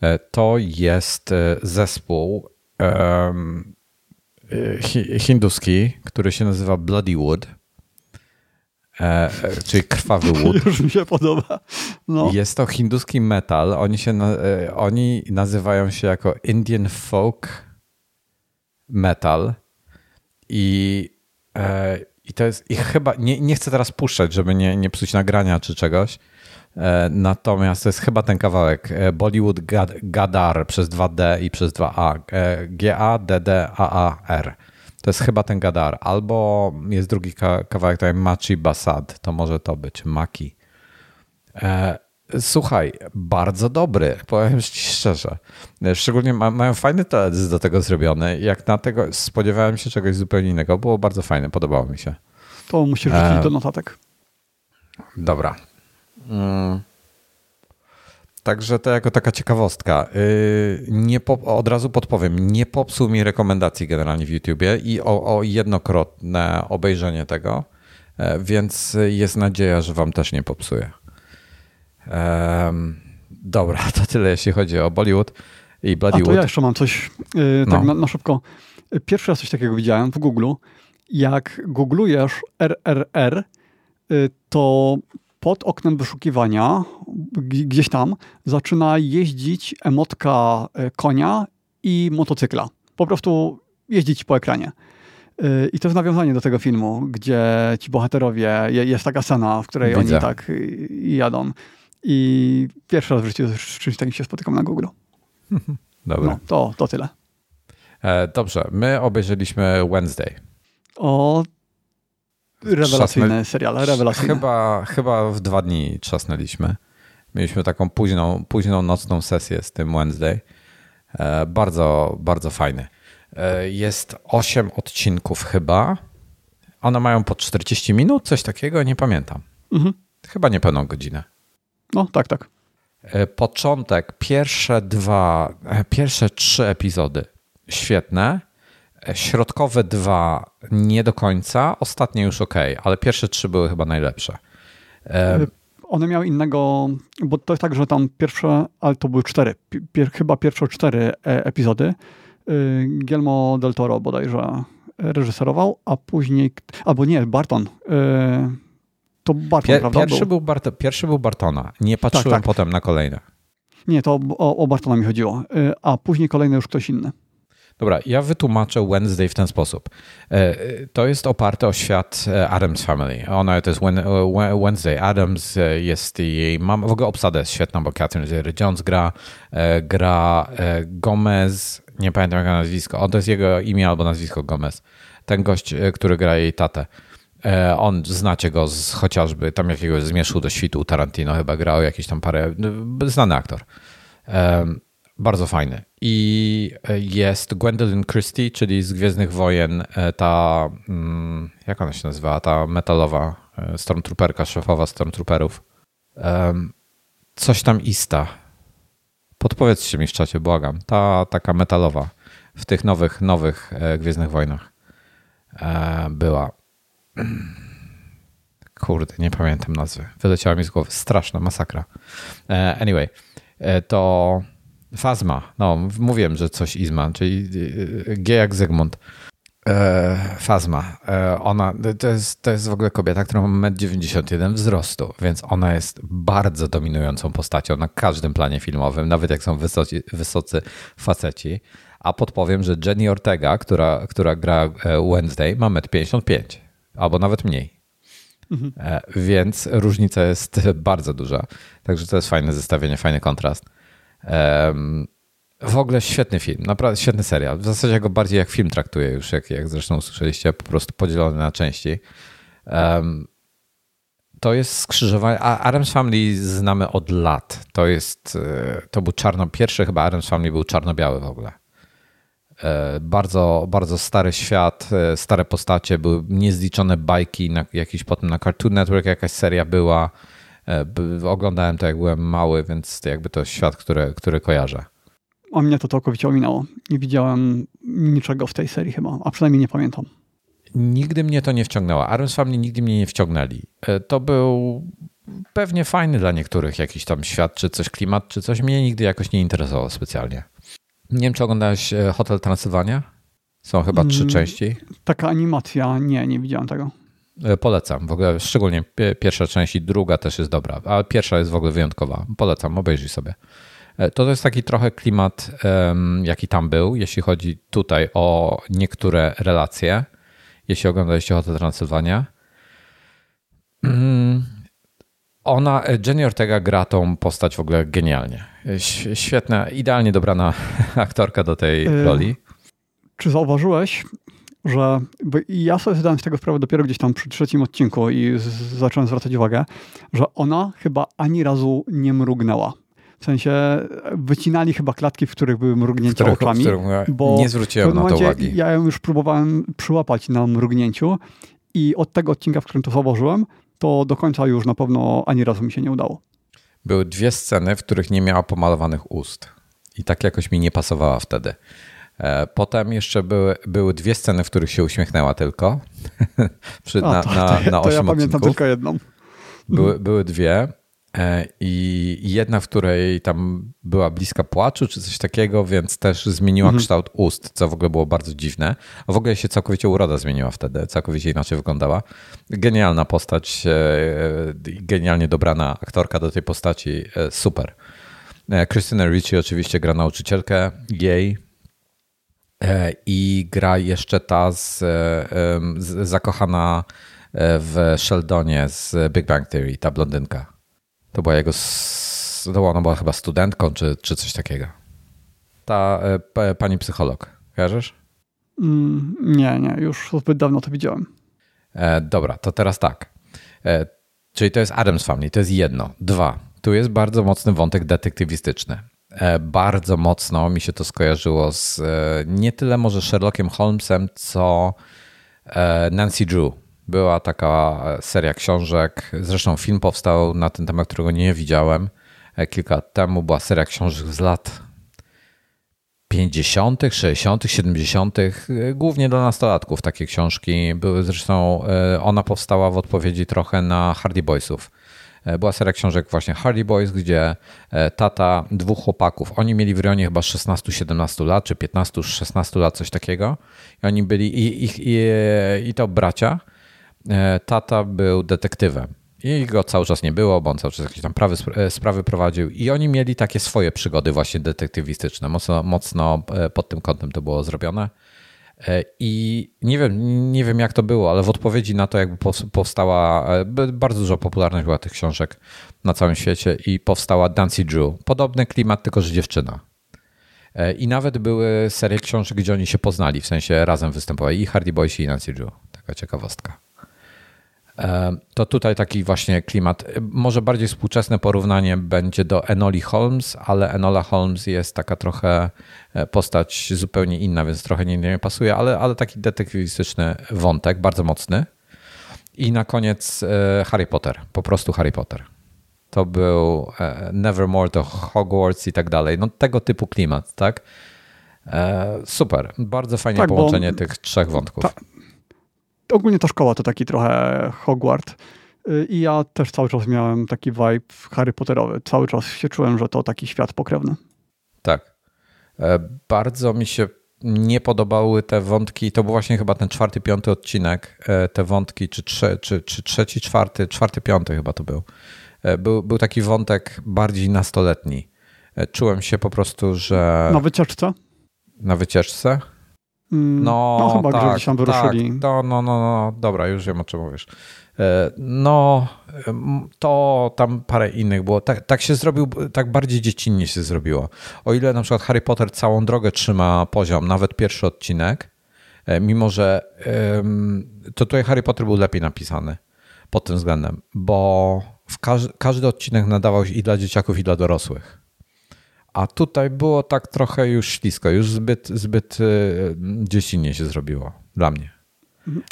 E, to jest e, zespół hinduski, który się nazywa Bloodywood, czyli krwawy wood. Już mi się podoba. No. Jest to hinduski metal. Oni, się, oni nazywają się jako Indian folk metal i, i to jest, i chyba, nie, nie chcę teraz puszczać, żeby nie, nie psuć nagrania czy czegoś, e, natomiast to jest chyba ten kawałek. E, Bollywood Gadar przez 2D i przez 2A, e, G-A-D-D-A-A-R. To jest chyba ten Gadar, albo jest drugi kawałek, jest Machi Basad, to może to być, Maki. Słuchaj, bardzo dobry, powiem ci szczerze. Szczególnie ma, mają fajny teledysk do tego zrobiony. Jak na tego spodziewałem się czegoś zupełnie innego. Było bardzo fajne, podobało mi się. To musisz wrzucić e... do notatek. Dobra. Mm. Także to jako taka ciekawostka. Y, nie od razu podpowiem, nie popsuł mi rekomendacji generalnie w YouTubie i o, o jednokrotne obejrzenie tego, e, więc jest nadzieja, że wam też nie popsuje. Um, dobra, to tyle jeśli chodzi o Bollywood i Bloodywood. A to ja jeszcze mam coś yy, tak no. na, na szybko. Pierwszy raz coś takiego widziałem w Google. Jak googlujesz RRR, yy, to pod oknem wyszukiwania gdzieś tam zaczyna jeździć emotka y, konia i motocykla. Po prostu jeździć po ekranie. Y, I to jest nawiązanie do tego filmu, gdzie ci bohaterowie, jest taka scena, w której Widzę. oni tak y, jadą. I pierwszy raz w życiu z czymś takim się spotykam na Google. Dobra. No, to, to tyle. E, dobrze, my obejrzeliśmy Wednesday. O, rewelacyjny Trzasnę... serial, rewelacyjny. Chyba, chyba w dwa dni trzasnęliśmy. Mieliśmy taką późną, późną nocną sesję z tym Wednesday. E, bardzo, bardzo fajny. E, jest osiem odcinków chyba. One mają po 40 minut, coś takiego, nie pamiętam. Mhm. Chyba niepełną godzinę. No, tak, tak. E, początek, pierwsze dwa, e, pierwsze trzy epizody świetne, e, środkowe dwa nie do końca, ostatnie już ok, ale pierwsze trzy były chyba najlepsze. One miały innego, bo to jest tak, że tam pierwsze, ale to były cztery, pier, chyba pierwsze cztery epizody. Guillermo del Toro bodajże reżyserował, a później, albo nie, Barton to Barton, Pier, prawda? Pierwszy był, Bart, pierwszy był Bartona. Nie tak, patrzyłem tak, tak. potem na kolejne. Nie, to o, o Bartona mi chodziło. Y, a później kolejny już ktoś inny. Dobra, ja wytłumaczę Wednesday w ten sposób. E, to jest oparte o świat e, Adams Family. Ona to jest Wednesday Adams, e, jest jej mama. W ogóle obsada jest świetna, bo Catherine Zeta-Jones gra, gra Gomez, nie pamiętam jak nazwisko, on to jest jego imię albo nazwisko Gomez. Ten gość, który gra jej tatę. E, on, znacie go z chociażby tam jakiegoś zmierzchu do świtu Tarantino chyba grał, jakiś tam parę, no, znany aktor. E, bardzo fajny. I jest Gwendolyn Christie, czyli z Gwiezdnych Wojen, e, ta, mm, jak ona się nazywa, ta metalowa stormtrooperka, szefowa stormtrooperów. Coś tam ista. Podpowiedzcie mi w czacie, błagam. Ta taka metalowa w tych nowych, nowych Gwiezdnych Wojnach była. Kurde, nie pamiętam nazwy. Wyleciała mi z głowy. Straszna masakra. E, anyway, e, to Fazma. No, mówiłem, że coś Izma, czyli e, G jak Zygmunt. Fazma. Ona, to jest, to jest w ogóle kobieta, która ma 1,91 m wzrostu, więc ona jest bardzo dominującą postacią na każdym planie filmowym, nawet jak są wysocy faceci. A podpowiem, że Jenny Ortega, która, która gra Wednesday, ma 1,55 m albo nawet mniej. Mhm. E, więc różnica jest bardzo duża. Także to jest fajne zestawienie, fajny kontrast. W ogóle świetny film, naprawdę świetny serial. W zasadzie ja go bardziej jak film traktuję już, jak, jak zresztą usłyszeliście, po prostu podzielony na części. To jest skrzyżowanie. A Adams Family znamy od lat. To jest, e, to był czarno, pierwszy chyba Adams Family był czarno-biały w ogóle. E, bardzo, bardzo stary świat, e, stare postacie, były niezliczone bajki, na, jakiś potem na Cartoon Network jakaś seria była. E, oglądałem to jak byłem mały, więc jakby to świat, który, który kojarzę. a mnie to całkowicie ominęło. Nie widziałem niczego w tej serii chyba, a przynajmniej nie pamiętam. Nigdy mnie to nie wciągnęło. Adams Family nigdy mnie nie wciągnęli. To był pewnie fajny dla niektórych jakiś tam świat, czy coś, klimat, czy coś. Mnie nigdy jakoś nie interesowało specjalnie. Nie wiem, czy oglądałeś e, Hotel Transylwania? Są chyba trzy mm, części. Taka animacja, nie, nie widziałem tego. E, polecam. W ogóle szczególnie pierwsza część i druga też jest dobra, a pierwsza jest w ogóle wyjątkowa. Polecam, obejrzyj sobie. To, to jest taki trochę klimat, jaki tam był, jeśli chodzi tutaj o niektóre relacje jeśli oglądaliście Hotel Transylwania. Ona, Jenny Ortega gra tą postać w ogóle genialnie. Świetna, idealnie dobrana aktorka do tej yy, roli. Czy zauważyłeś, że ja sobie zdałem z tego sprawę dopiero gdzieś tam przy trzecim odcinku i z, zacząłem zwracać uwagę, że ona chyba ani razu nie mrugnęła. W sensie wycinali chyba klatki, w których były mrugnięcia których, oczami. bo nie zwróciłem na to uwagi. Ja ją już próbowałem przyłapać na mrugnięciu i od tego odcinka, w którym to zauważyłem, to do końca już na pewno ani razu mi się nie udało. Były dwie sceny, w których nie miała pomalowanych ust. I tak jakoś mi nie pasowała wtedy. E, potem jeszcze były, były dwie sceny, w których się uśmiechnęła tylko. Przy, A, na, to, na, na to, to ja pamiętam tylko jedną. Były, były dwie. E, I jedna, w której tam była bliska płaczu, czy coś takiego, więc też zmieniła mhm. kształt ust, co w ogóle było bardzo dziwne. A w ogóle się całkowicie uroda zmieniła wtedy, całkowicie inaczej wyglądała. Genialna postać, e, genialnie dobrana aktorka do tej postaci, e, super. Christina Ricci oczywiście gra nauczycielkę gay i gra jeszcze ta z, z zakochana w Sheldonie z Big Bang Theory, ta blondynka. To była jego, to ona była chyba studentką, czy, czy coś takiego. Ta e, pani psycholog, kojarzysz? Mm, nie, nie, już zbyt dawno to widziałem. E, dobra, to teraz tak. E, czyli to jest Adams Family, to jest jedno. Dwa, tu jest bardzo mocny wątek detektywistyczny. E, bardzo mocno mi się to skojarzyło z e, nie tyle może Sherlockiem Holmesem, co Nancy Drew była taka seria książek, zresztą film powstał na ten temat, którego nie widziałem e, kilka lat temu. Była seria książek z lat 50., 60., 70., głównie dla nastolatków takie książki. Były zresztą, e, ona powstała w odpowiedzi trochę na Hardy Boysów. E, była seria książek właśnie Hardy Boys, gdzie tata dwóch chłopaków, oni mieli w rejonie chyba 16-17 lat, czy 15-16 lat, coś takiego. I oni byli, i, i, i, i to bracia, E, tata był detektywem. I go cały czas nie było, bo on cały czas jakieś tam prawy, e, sprawy prowadził. I oni mieli takie swoje przygody właśnie detektywistyczne. Mocno, mocno e, pod tym kątem to było zrobione. I nie wiem, nie wiem jak to było, ale w odpowiedzi na to jakby powstała, bardzo dużo popularność była tych książek na całym świecie i powstała Dancy Drew. Podobny klimat, tylko że dziewczyna. I nawet były serie książek, gdzie oni się poznali, w sensie razem występowali i Hardy Boys i Nancy Drew. Taka ciekawostka. E, to tutaj taki właśnie klimat. Może bardziej współczesne porównanie będzie do Enoli Holmes, ale Enola Holmes jest taka trochę e, postać zupełnie inna, więc trochę nie, nie pasuje, ale, ale taki detektywistyczny wątek, bardzo mocny. I na koniec e, Harry Potter, po prostu Harry Potter. To był Nevermore to Hogwarts i tak dalej. No tego typu klimat, tak? Super, bardzo fajnie tak, połączenie tych trzech wątków. Ta, ogólnie ta szkoła to taki trochę Hogwart. Y, I ja też cały czas miałem taki vibe Harry Potterowy. Cały czas się czułem, że to taki świat pokrewny. Tak. E, bardzo mi się nie podobały te wątki. To był właśnie chyba ten czwarty, piąty odcinek. E, te wątki, czy, trze, czy, czy trzeci, czwarty, czwarty, piąty chyba to był. E, był. Był taki wątek bardziej nastoletni. Czułem się po prostu, że. Na wycieczce? Na wycieczce? Mm, no, no chyba tak, gdzieś tam wyruszyli. Tak, no, no, no, no, dobra, już wiem o czym mówisz. E, no, to tam parę innych było. Tak, tak się zrobił, tak bardziej dziecinnie się zrobiło. O ile na przykład Harry Potter całą drogę trzyma poziom, nawet pierwszy odcinek, e, mimo że to tutaj Harry Potter był lepiej napisany pod tym względem, bo w każdy, każdy odcinek nadawał się i dla dzieciaków, i dla dorosłych. A tutaj było tak trochę już ślisko, już zbyt, zbyt y, dziecinnie się zrobiło dla mnie.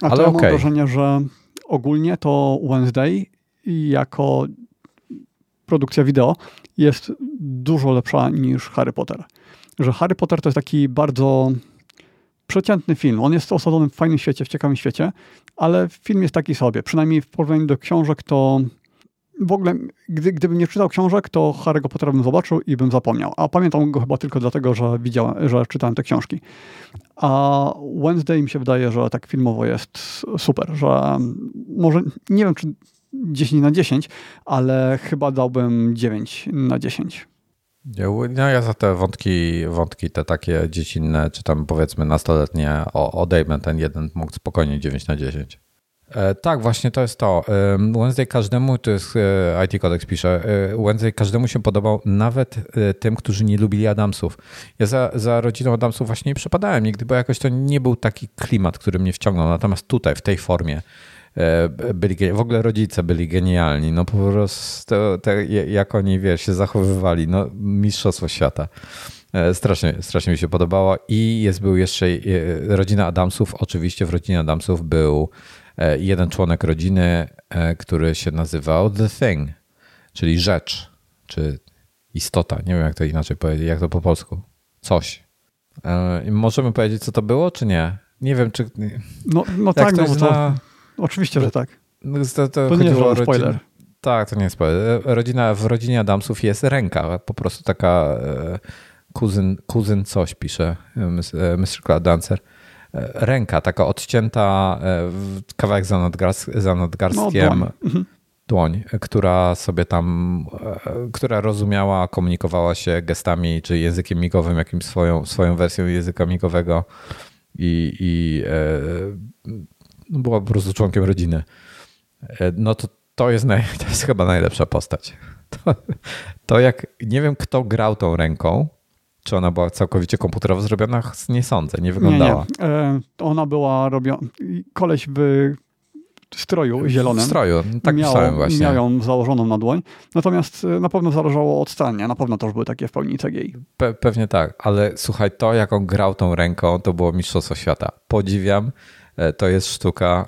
A Ale to ja okay. mam wrażenie, że ogólnie to Wednesday jako produkcja wideo jest dużo lepsza niż Harry Potter. że Harry Potter to jest taki bardzo przeciętny film. On jest osadzony w fajnym świecie, w ciekawym świecie, ale film jest taki sobie. Przynajmniej w porównaniu do książek to w ogóle, gdy, gdybym nie czytał książek, to Harry'ego Pottera bym zobaczył i bym zapomniał. A pamiętam go chyba tylko dlatego, że widziałem, że czytałem te książki. A Wednesday mi się wydaje, że tak filmowo jest super, że może, nie wiem czy 10 na 10, ale chyba dałbym 9 na 10. No ja za te wątki, wątki te takie dziecinne, czy tam powiedzmy nastoletnie odejmę ten jeden punkt spokojnie 9 na 10. E, tak, właśnie to jest to. Wednesday każdemu, to jest e, IT Codex pisze, e, Wednesday każdemu się podobał, nawet tym, którzy nie lubili Adamsów. Ja za, za rodziną Adamsów właśnie nie przepadałem nigdy, bo jakoś to nie był taki klimat, który mnie wciągnął. Natomiast tutaj, w tej formie, byli, w ogóle rodzice byli genialni. No po prostu, te, jak oni, wiesz, się zachowywali, no mistrzostwo świata. Strasznie, strasznie mi się podobało. I jest, był jeszcze rodzina Adamsów. Oczywiście w rodzinie Adamsów był E, jeden członek rodziny, e, który się nazywał The Thing, czyli rzecz, czy istota. Nie wiem, jak to inaczej powiedzieć, jak to po polsku. Coś. E, możemy powiedzieć, co to było, czy nie? Nie wiem, czy. No, no tak, no, to, oczywiście, że tak. No, to, to, to nie jest spoiler. Tak, to nie jest spoiler. Rodzina, w rodzinie Adamsów jest ręka, po prostu taka kuzyn, kuzyn coś pisze, Mr. Cloud Dancer ręka, taka odcięta, e, kawałek za, nadgarst, za nadgarstkiem. No, dłoń. dłoń, która sobie tam, e, która rozumiała, komunikowała się gestami czy językiem migowym, jakimś swoją, swoją wersją języka migowego i, i e, no, była po prostu członkiem rodziny. No to, to, jest, naj, to jest chyba najlepsza postać. To, to jak, nie wiem kto grał tą ręką, czy ona była całkowicie komputerowo zrobiona? Nie sądzę, nie wyglądała. Nie, nie. E, ona była robiona. Koleś w stroju zielonym. W stroju, tak miał, myślałem właśnie. Miał ją założoną na dłoń. Natomiast e, na pewno zależało od scenie. Na pewno też były takie w pełni CGI. Pe pewnie tak, ale słuchaj, to jak on grał tą ręką, to było mistrzostwo świata. Podziwiam. E, to jest sztuka.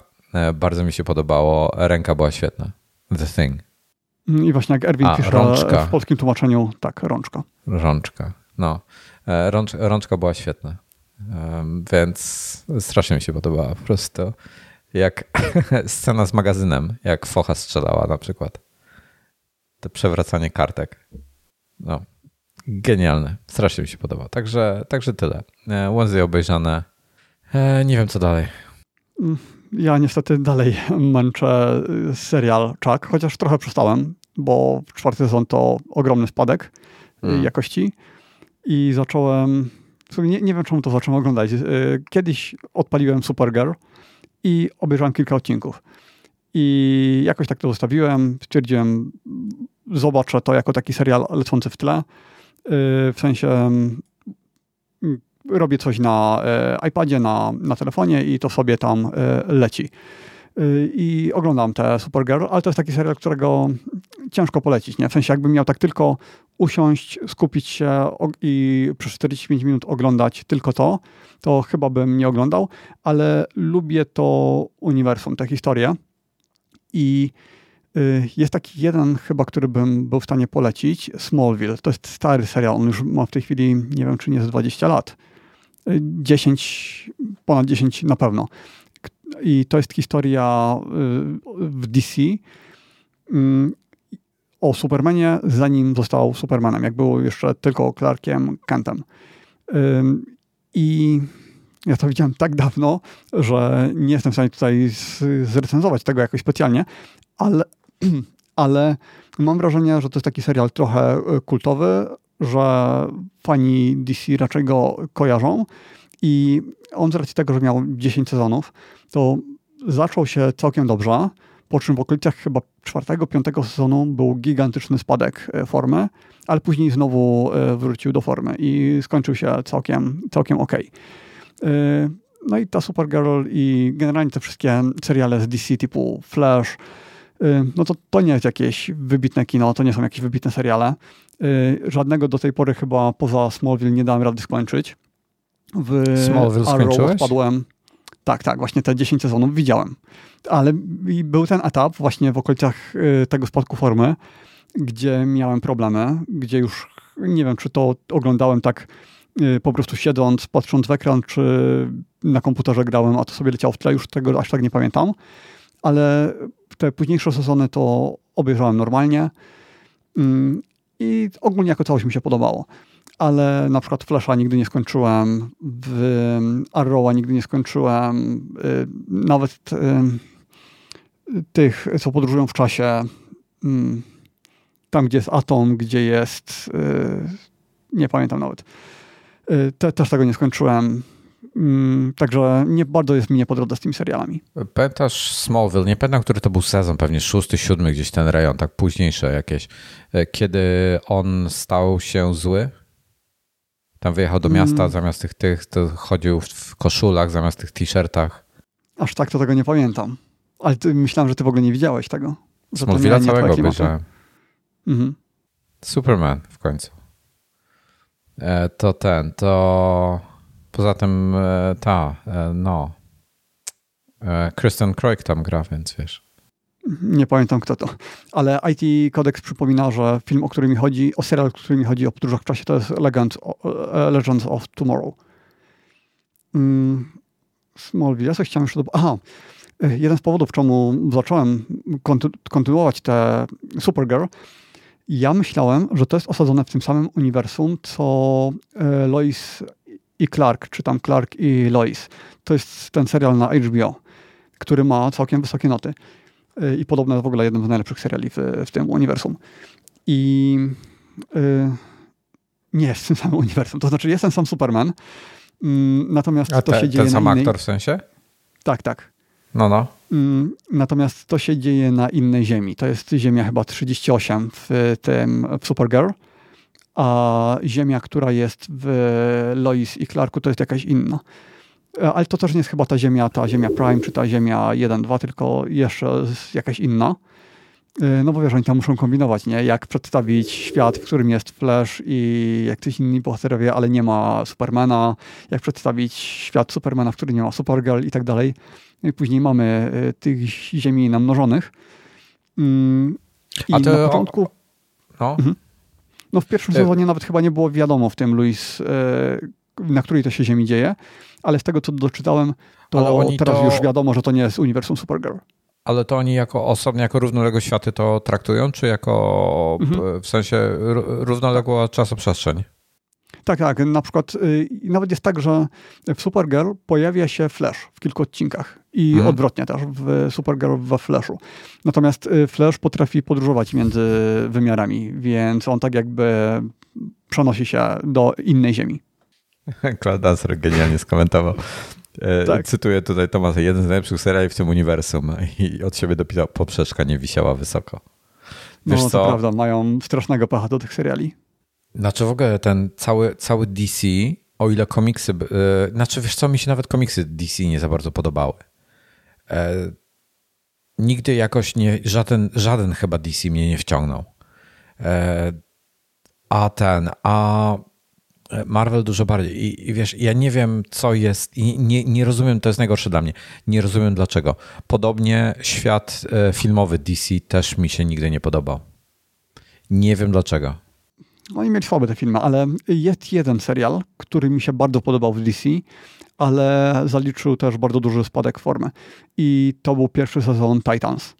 Bardzo mi się podobało. Ręka była świetna. The Thing. I właśnie jak Erwin A, pisze rączka. w polskim tłumaczeniu, tak, rączka. Rączka. No, e, rącz, rączka była świetna. Więc strasznie mi się podobała. Po prostu jak scena z magazynem, jak focha strzelała na przykład. To przewracanie kartek. No, genialne. Strasznie mi się podoba. Także, także tyle. E, Wednesday obejrzane. E, nie wiem co dalej. Ja niestety dalej męczę serial Chuck, chociaż trochę przestałem, bo czwarty sezon to ogromny spadek hmm. jakości i zacząłem, nie, nie wiem czemu to zacząłem oglądać. Y, kiedyś odpaliłem Supergirl i obejrzałem kilka odcinków. I jakoś tak to zostawiłem. Stwierdziłem, zobaczę to jako taki serial lecący w tle. Y, w sensie mm, robię coś na y, iPadzie, na, na telefonie i to sobie tam leci. I oglądam te Supergirl, ale to jest taki serial, którego ciężko polecić. Nie? W sensie, jakbym miał tak tylko usiąść, skupić się i przez 45 minut oglądać tylko to, to chyba bym nie oglądał, ale lubię to uniwersum, tę historię. I y, jest taki jeden chyba, który bym był w stanie polecić, Smallville. To jest stary serial, on już ma w tej chwili, nie wiem czy nie jest 20 lat. 10, y, ponad 10 na pewno. I to jest historia y, w DC mm, o Supermanie, zanim został Supermanem, jak był jeszcze tylko Clarkiem Kentem. I ja to widziałem tak dawno, że nie jestem w stanie tutaj zrecenzować tego jakoś specjalnie, ale, ale mam wrażenie, że to jest taki serial trochę e, kultowy, że fani DC raczej go kojarzą i on z racji tego, że miał 10 sezonów, to zaczął się całkiem dobrze, po czym w okolicach chyba czwartego, piątego sezonu był gigantyczny spadek e, formy, ale później znowu e, wrócił do formy i skończył się całkiem, całkiem ok. E, no i ta Supergirl i generalnie te wszystkie seriale z DC typu Flash, no to to nie jest jakieś wybitne kino, to nie są jakieś wybitne seriale. Żadnego do tej pory chyba poza Smallville nie dałem rady skończyć. W Smallville Arrow skończyłeś? odpadłem. Tak, tak, właśnie te 10 sezonów widziałem. Ale był ten etap właśnie w okolicach y, tego spadku formy, gdzie miałem problemy, gdzie już nie wiem, czy to oglądałem tak po prostu siedząc, patrząc w ekran, czy na komputerze grałem, a to sobie leciało w tle, już tego aż tak nie pamiętam. Ale te późniejsze sezony to obejrzałem normalnie mm, i ogólnie jako całość mi się podobało. Ale na przykład Flasha nigdy nie skończyłem, w Arrowa nigdy nie skończyłem, y, nawet y, tych, co podróżują w czasie, mm, tam gdzie jest Atom, gdzie jest, y, nie pamiętam nawet, te, też tego nie skończyłem. Mm, także nie bardzo jest mi nie po drodze z tymi serialami. Pamiętasz Smallville? Nie pamiętam, który to był sezon, pewnie szósty, siódmy, gdzieś ten rejon, tak późniejsze jakieś. Kiedy on stał się zły? Tam wyjechał do miasta, hmm. zamiast tych, tych, to chodził w koszulach, zamiast tych t-shirtach. Aż tak to tego nie pamiętam. Ale ty, myślałem, że ty w ogóle nie widziałeś tego. Smallville'a całego obejrzałem. Mhm. Superman w końcu. E, to ten, to Poza tym e, ta, e, no, e, Kristen Croik tam gra, więc wiesz. Nie pamiętam kto to, ale IT Codex przypomina, że film, o który mi chodzi, o serial, o który mi chodzi o podróżach w czasie, to jest Legend, Legends of Tomorrow. Mm, Smallville, ja coś chciałem jeszcze... Do... Aha, jeden z powodów, czemu zacząłem konty kontynuować tę Supergirl, ja myślałem, że to jest osadzone w tym samym uniwersum, co Lois i Clark, czy tam Clark i Lois. To jest ten serial na HBO, który ma całkiem wysokie noty i podobno w ogóle jednym z najlepszych seriali w, w tym uniwersum. I yy, nie jest w tym samym uniwersum. To znaczy, jest ten sam Superman, yy, natomiast A to się dzieje ten sam na innej... aktor w sensie? Tak, tak. No, no. Yy, natomiast to się dzieje na innej ziemi. To jest ziemia chyba 38 w tym w Supergirl a ziemia, która jest w Lois i Clarku, to jest jakaś inna. E, ale to też nie jest chyba ta ziemia, ta ziemia Prime, czy ta ziemia 1-2, tylko jeszcze jakaś inna. E, no bo wiesz, oni tam muszą kombinować, nie? Jak przedstawić świat, w którym jest Flash i jak coś inni bohaterowie, ale nie ma Supermana. Jak przedstawić świat Supermana, w którym nie ma Supergirl i tak dalej. No i później mamy e, tych ziemi namnożonych. Mm, I A to na początku... No. Mhm. No w pierwszym sezonie nawet chyba nie było wiadomo w tym Luis, e, na której to się ziemi dzieje, ale z tego co doczytałem, to teraz to... już wiadomo, że to nie jest uniwersum Supergirl. Ale to oni jako osobnie, jako równoległe światy to traktują, czy jako mhm. w sensie równoległa czasoprzestrzeń? Tak, tak. Na przykład y, nawet jest tak, że w Supergirl pojawia się Flash w kilku odcinkach i mhm. odwrotnie też w Supergirl we Flashu. Natomiast y, Flash potrafi podróżować między wymiarami, więc on tak jakby przenosi się do innej ziemi. Cloud genialnie skomentował. E, tak. Cytuję tutaj Tomasa, jeden z najlepszych seriali w tym uniwersum i od siebie dopisał, poprzeczka nie wisiała wysoko. Wiesz no to co? prawda, mają strasznego pacha do tych seriali. Znaczy w ogóle ten cały, cały DC, o ile komiksy, yy, znaczy wiesz co, mi się nawet komiksy DC nie za bardzo podobały. E, nigdy jakoś nie, żaden, żaden chyba DC mnie nie wciągnął. E, a ten, a Marvel dużo bardziej. I, I, wiesz, ja nie wiem, co jest, i nie, nie rozumiem, to jest najgorsze dla mnie. Nie rozumiem dlaczego. Podobnie świat e, filmowy DC też mi się nigdy nie podobał. Nie wiem dlaczego. Oni mieli słabe te filmy, ale jest jeden serial, który mi się bardzo podobał w DC, ale zaliczył też bardzo duży spadek formy. I to był pierwszy sezon Titans.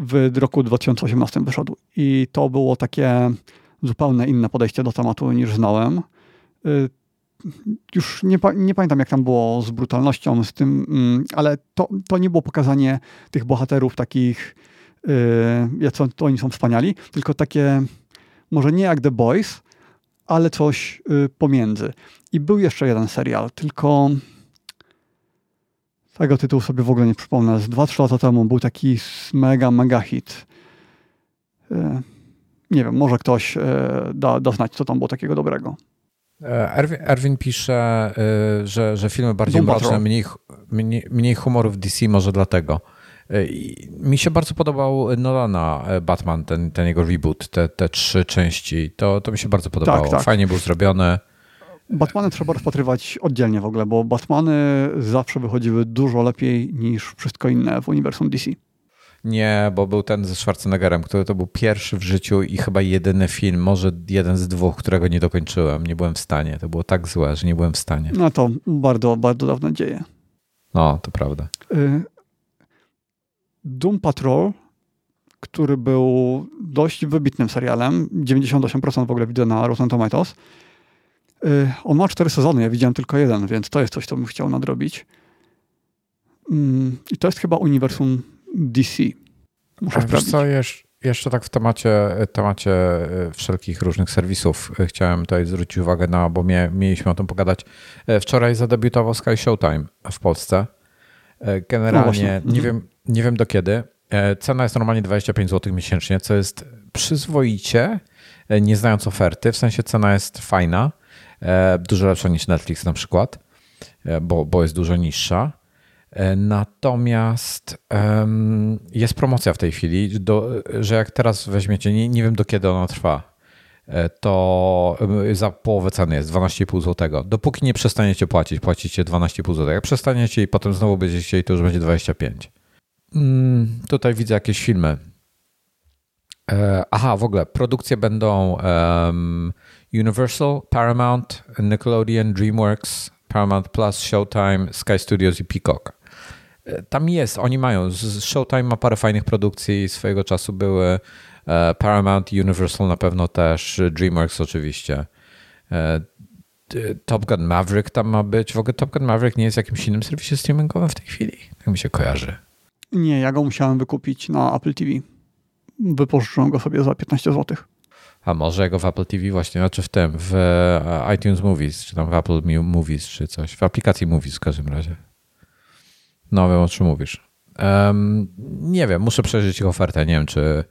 W roku 2018 wyszedł. I to było takie zupełnie inne podejście do tematu niż znałem. Y, już nie, nie, pamiętam, jak tam było z brutalnością, z tym, mm, ale to, to nie było pokazanie tych bohaterów takich, jak to oni są wspaniali, tylko takie może nie jak The Boys, ale coś y, pomiędzy. I był jeszcze jeden serial, tylko tego tytułu sobie w ogóle nie przypomnę. Z 2-3 lata temu był taki mega, mega hit. Y, nie wiem, może ktoś da, da znać, co tam było takiego dobrego. E, Erwin, Erwin pisze, że, że filmy bardziej mroczne, mniej, mniej, mniej humoru w DC, może dlatego. E, mi się bardzo podobał Nolana e, Batman, ten, ten jego reboot, te, te trzy części. To, to mi się bardzo podobało. Tak, tak. Fajnie był zrobione. Batmany trzeba rozpatrywać oddzielnie w ogóle, bo Batmany zawsze wychodziły dużo lepiej niż wszystko inne w uniwersum DC. Nie, bo był ten ze Schwarzeneggerem, który to był pierwszy w życiu i chyba jedyny film, może jeden z dwóch, którego nie dokończyłem. Nie byłem w stanie. To było tak złe, że nie byłem w stanie. No to bardzo, bardzo dawno dzieje. No, to prawda. Y, Doom Patrol, który był dość wybitnym serialem, 98% w ogóle widzę na Rotten Tomatoes. Y, on ma cztery sezony, ja widziałem tylko jeden, więc to jest coś, co bym chciał nadrobić. Mm, I to jest chyba uniwersum DC. Muszę sprawdzić. co, jeszcze, jeszcze tak w temacie, temacie e, wszelkich różnych serwisów e, chciałem tutaj zwrócić uwagę na, bo mie, mieliśmy o tym pogadać. E, Wczoraj zadebiutował Sky Showtime w Polsce. No Generalnie właśnie. nie, wiem, nie wiem do kiedy. Cena jest normalnie 25 zł miesięcznie, co jest przyzwoicie, nie znając oferty. W sensie cena jest fajna, dużo lepsza niż Netflix na przykład, bo, bo jest dużo niższa. E, Natomiast em, jest promocja w tej chwili, do, że jak teraz weźmiecie, nie, nie wiem do kiedy ona trwa, e, to za połowę ceny jest 12,5 zł. Dopóki nie przestaniecie płacić, płacicie 12,5 zł. Jak przestaniecie i potem znowu będziecie chcieli, to już będzie 25. Mm, tutaj widzę jakieś filmy. E, Aha, w ogóle produkcje będą em, Universal, Paramount, Nickelodeon, DreamWorks, Paramount Plus, Showtime, Sky Studios i Peacock. Tam jest, oni mają. Showtime ma parę fajnych produkcji, swojego czasu były e, Paramount, Universal na pewno też, DreamWorks oczywiście. E, Top Gun Maverick tam ma być. W ogóle Top Gun Maverick nie jest jakimś innym serwisie streamingowym w tej chwili. Tak mi się kojarzy. Nie, ja go musiałem wykupić na Apple TV. Wypożyczyłem go sobie za 15 zł. A może jego w Apple TV właśnie, znaczy w tym, w e, iTunes Movies, czy tam w Apple Movies, czy coś. W aplikacji Movies w każdym razie. No wiem, o czym mówisz. Em, nie wiem, muszę przejrzeć ich ofertę. Nie wiem, czy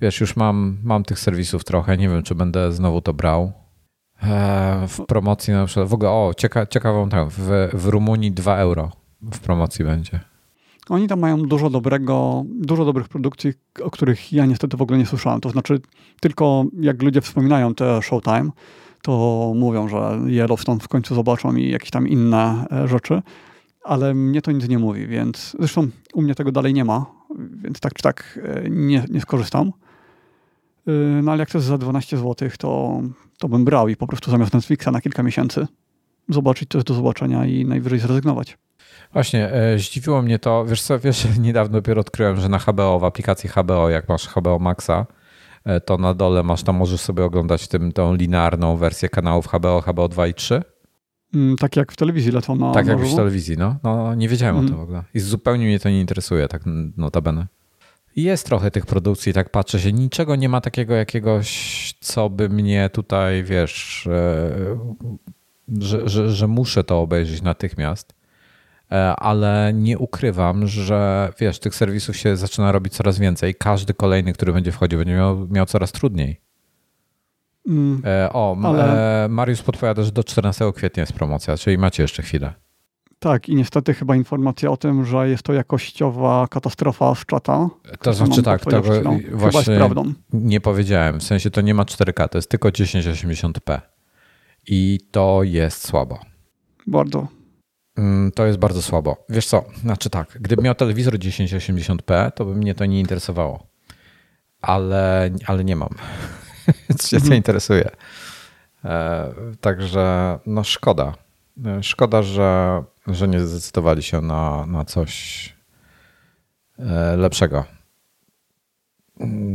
wiesz, już mam, mam tych serwisów trochę. Nie wiem, czy będę znowu to brał. W promocji na przykład, w ogóle, o, cieka, ciekawą tam, w, w Rumunii 2 euro w promocji będzie. Oni tam mają dużo dobrego, dużo dobrych produkcji, o których ja niestety w ogóle nie słyszałem. To znaczy, tylko jak ludzie wspominają te Showtime, to mówią, że Yellowstone w końcu zobaczą i jakieś tam inne e, rzeczy, ale mnie to nic nie mówi, więc zresztą u mnie tego dalej nie ma, więc tak czy tak e, nie, nie skorzystam. Y, No ale jak to jest za 12 zł, to, to bym brał i po prostu zamiast Netflixa na kilka miesięcy zobaczyć, co jest do zobaczenia i najwyżej zrezygnować. Właśnie, e, zdziwiło mnie to, wiesz co, wiesz, niedawno dopiero odkryłem, że na HBO, w aplikacji HBO, jak masz HBO Maxa, e, to na dole masz, tam możesz sobie oglądać tym, tą linearną wersję kanałów HBO, HBO 2 i 3. Mm, Tak jak w telewizji lecą na tak jak w żywo. telewizji, no. no nie wiedziałem o Mhm. tym w ogóle. I zupełnie mnie to nie interesuje, tak notabene. Jest trochę tych produkcji, tak patrzę się, niczego nie ma takiego jakiegoś, co by mnie tutaj, wiesz, e, że, że, że muszę to obejrzeć natychmiast. E, ale nie ukrywam, że wiesz, tych serwisów się zaczyna robić coraz więcej. Każdy kolejny, który będzie wchodził, będzie miał, miał coraz trudniej. Mm, E, o, Ale- e, Mariusz podpowiada, że do 14 kwietnia jest promocja, czyli macie jeszcze chwilę. Tak, i niestety chyba informacja o tym, że jest to jakościowa katastrofa z czata. To znaczy tak, podpowiedzieć, tego no, właśnie prawdą. nie powiedziałem. W sensie to nie ma 4K, to jest tylko 1080p. I to jest słabo. Bardzo. Mm, To jest bardzo słabo. Wiesz co, znaczy tak, gdybym miał telewizor 1080p, to by mnie to nie interesowało. Ale, ale nie mam. Się to Mhm. interesuje. E, także no szkoda. E, Szkoda, że, że nie zdecydowali się na, na coś e, lepszego.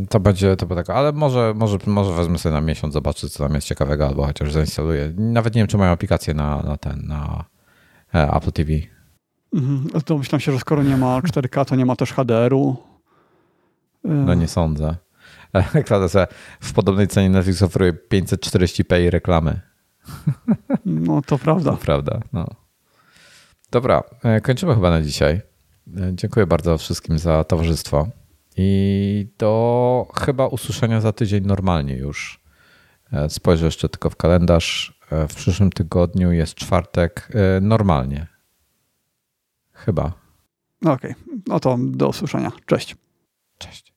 To będzie to będzie tak, ale może, może, może wezmę sobie na miesiąc, zobaczę, co tam jest ciekawego, albo chociaż zainstaluję. Nawet nie wiem, czy mają aplikację na, na ten, na Apple TV. Mhm. To myślałem się, że skoro nie ma 4K, to nie ma też HDR-u. No nie sądzę. Sobie w podobnej cenie Netflix oferuje 540p i reklamy. No to prawda. To prawda. No. Dobra, e, kończymy chyba na dzisiaj. E, Dziękuję bardzo wszystkim za towarzystwo. I do chyba usłyszenia za tydzień normalnie już. E, Spojrzę jeszcze tylko w kalendarz. W przyszłym tygodniu jest czwartek normalnie. Chyba. Okej, no to do usłyszenia. Cześć. Cześć.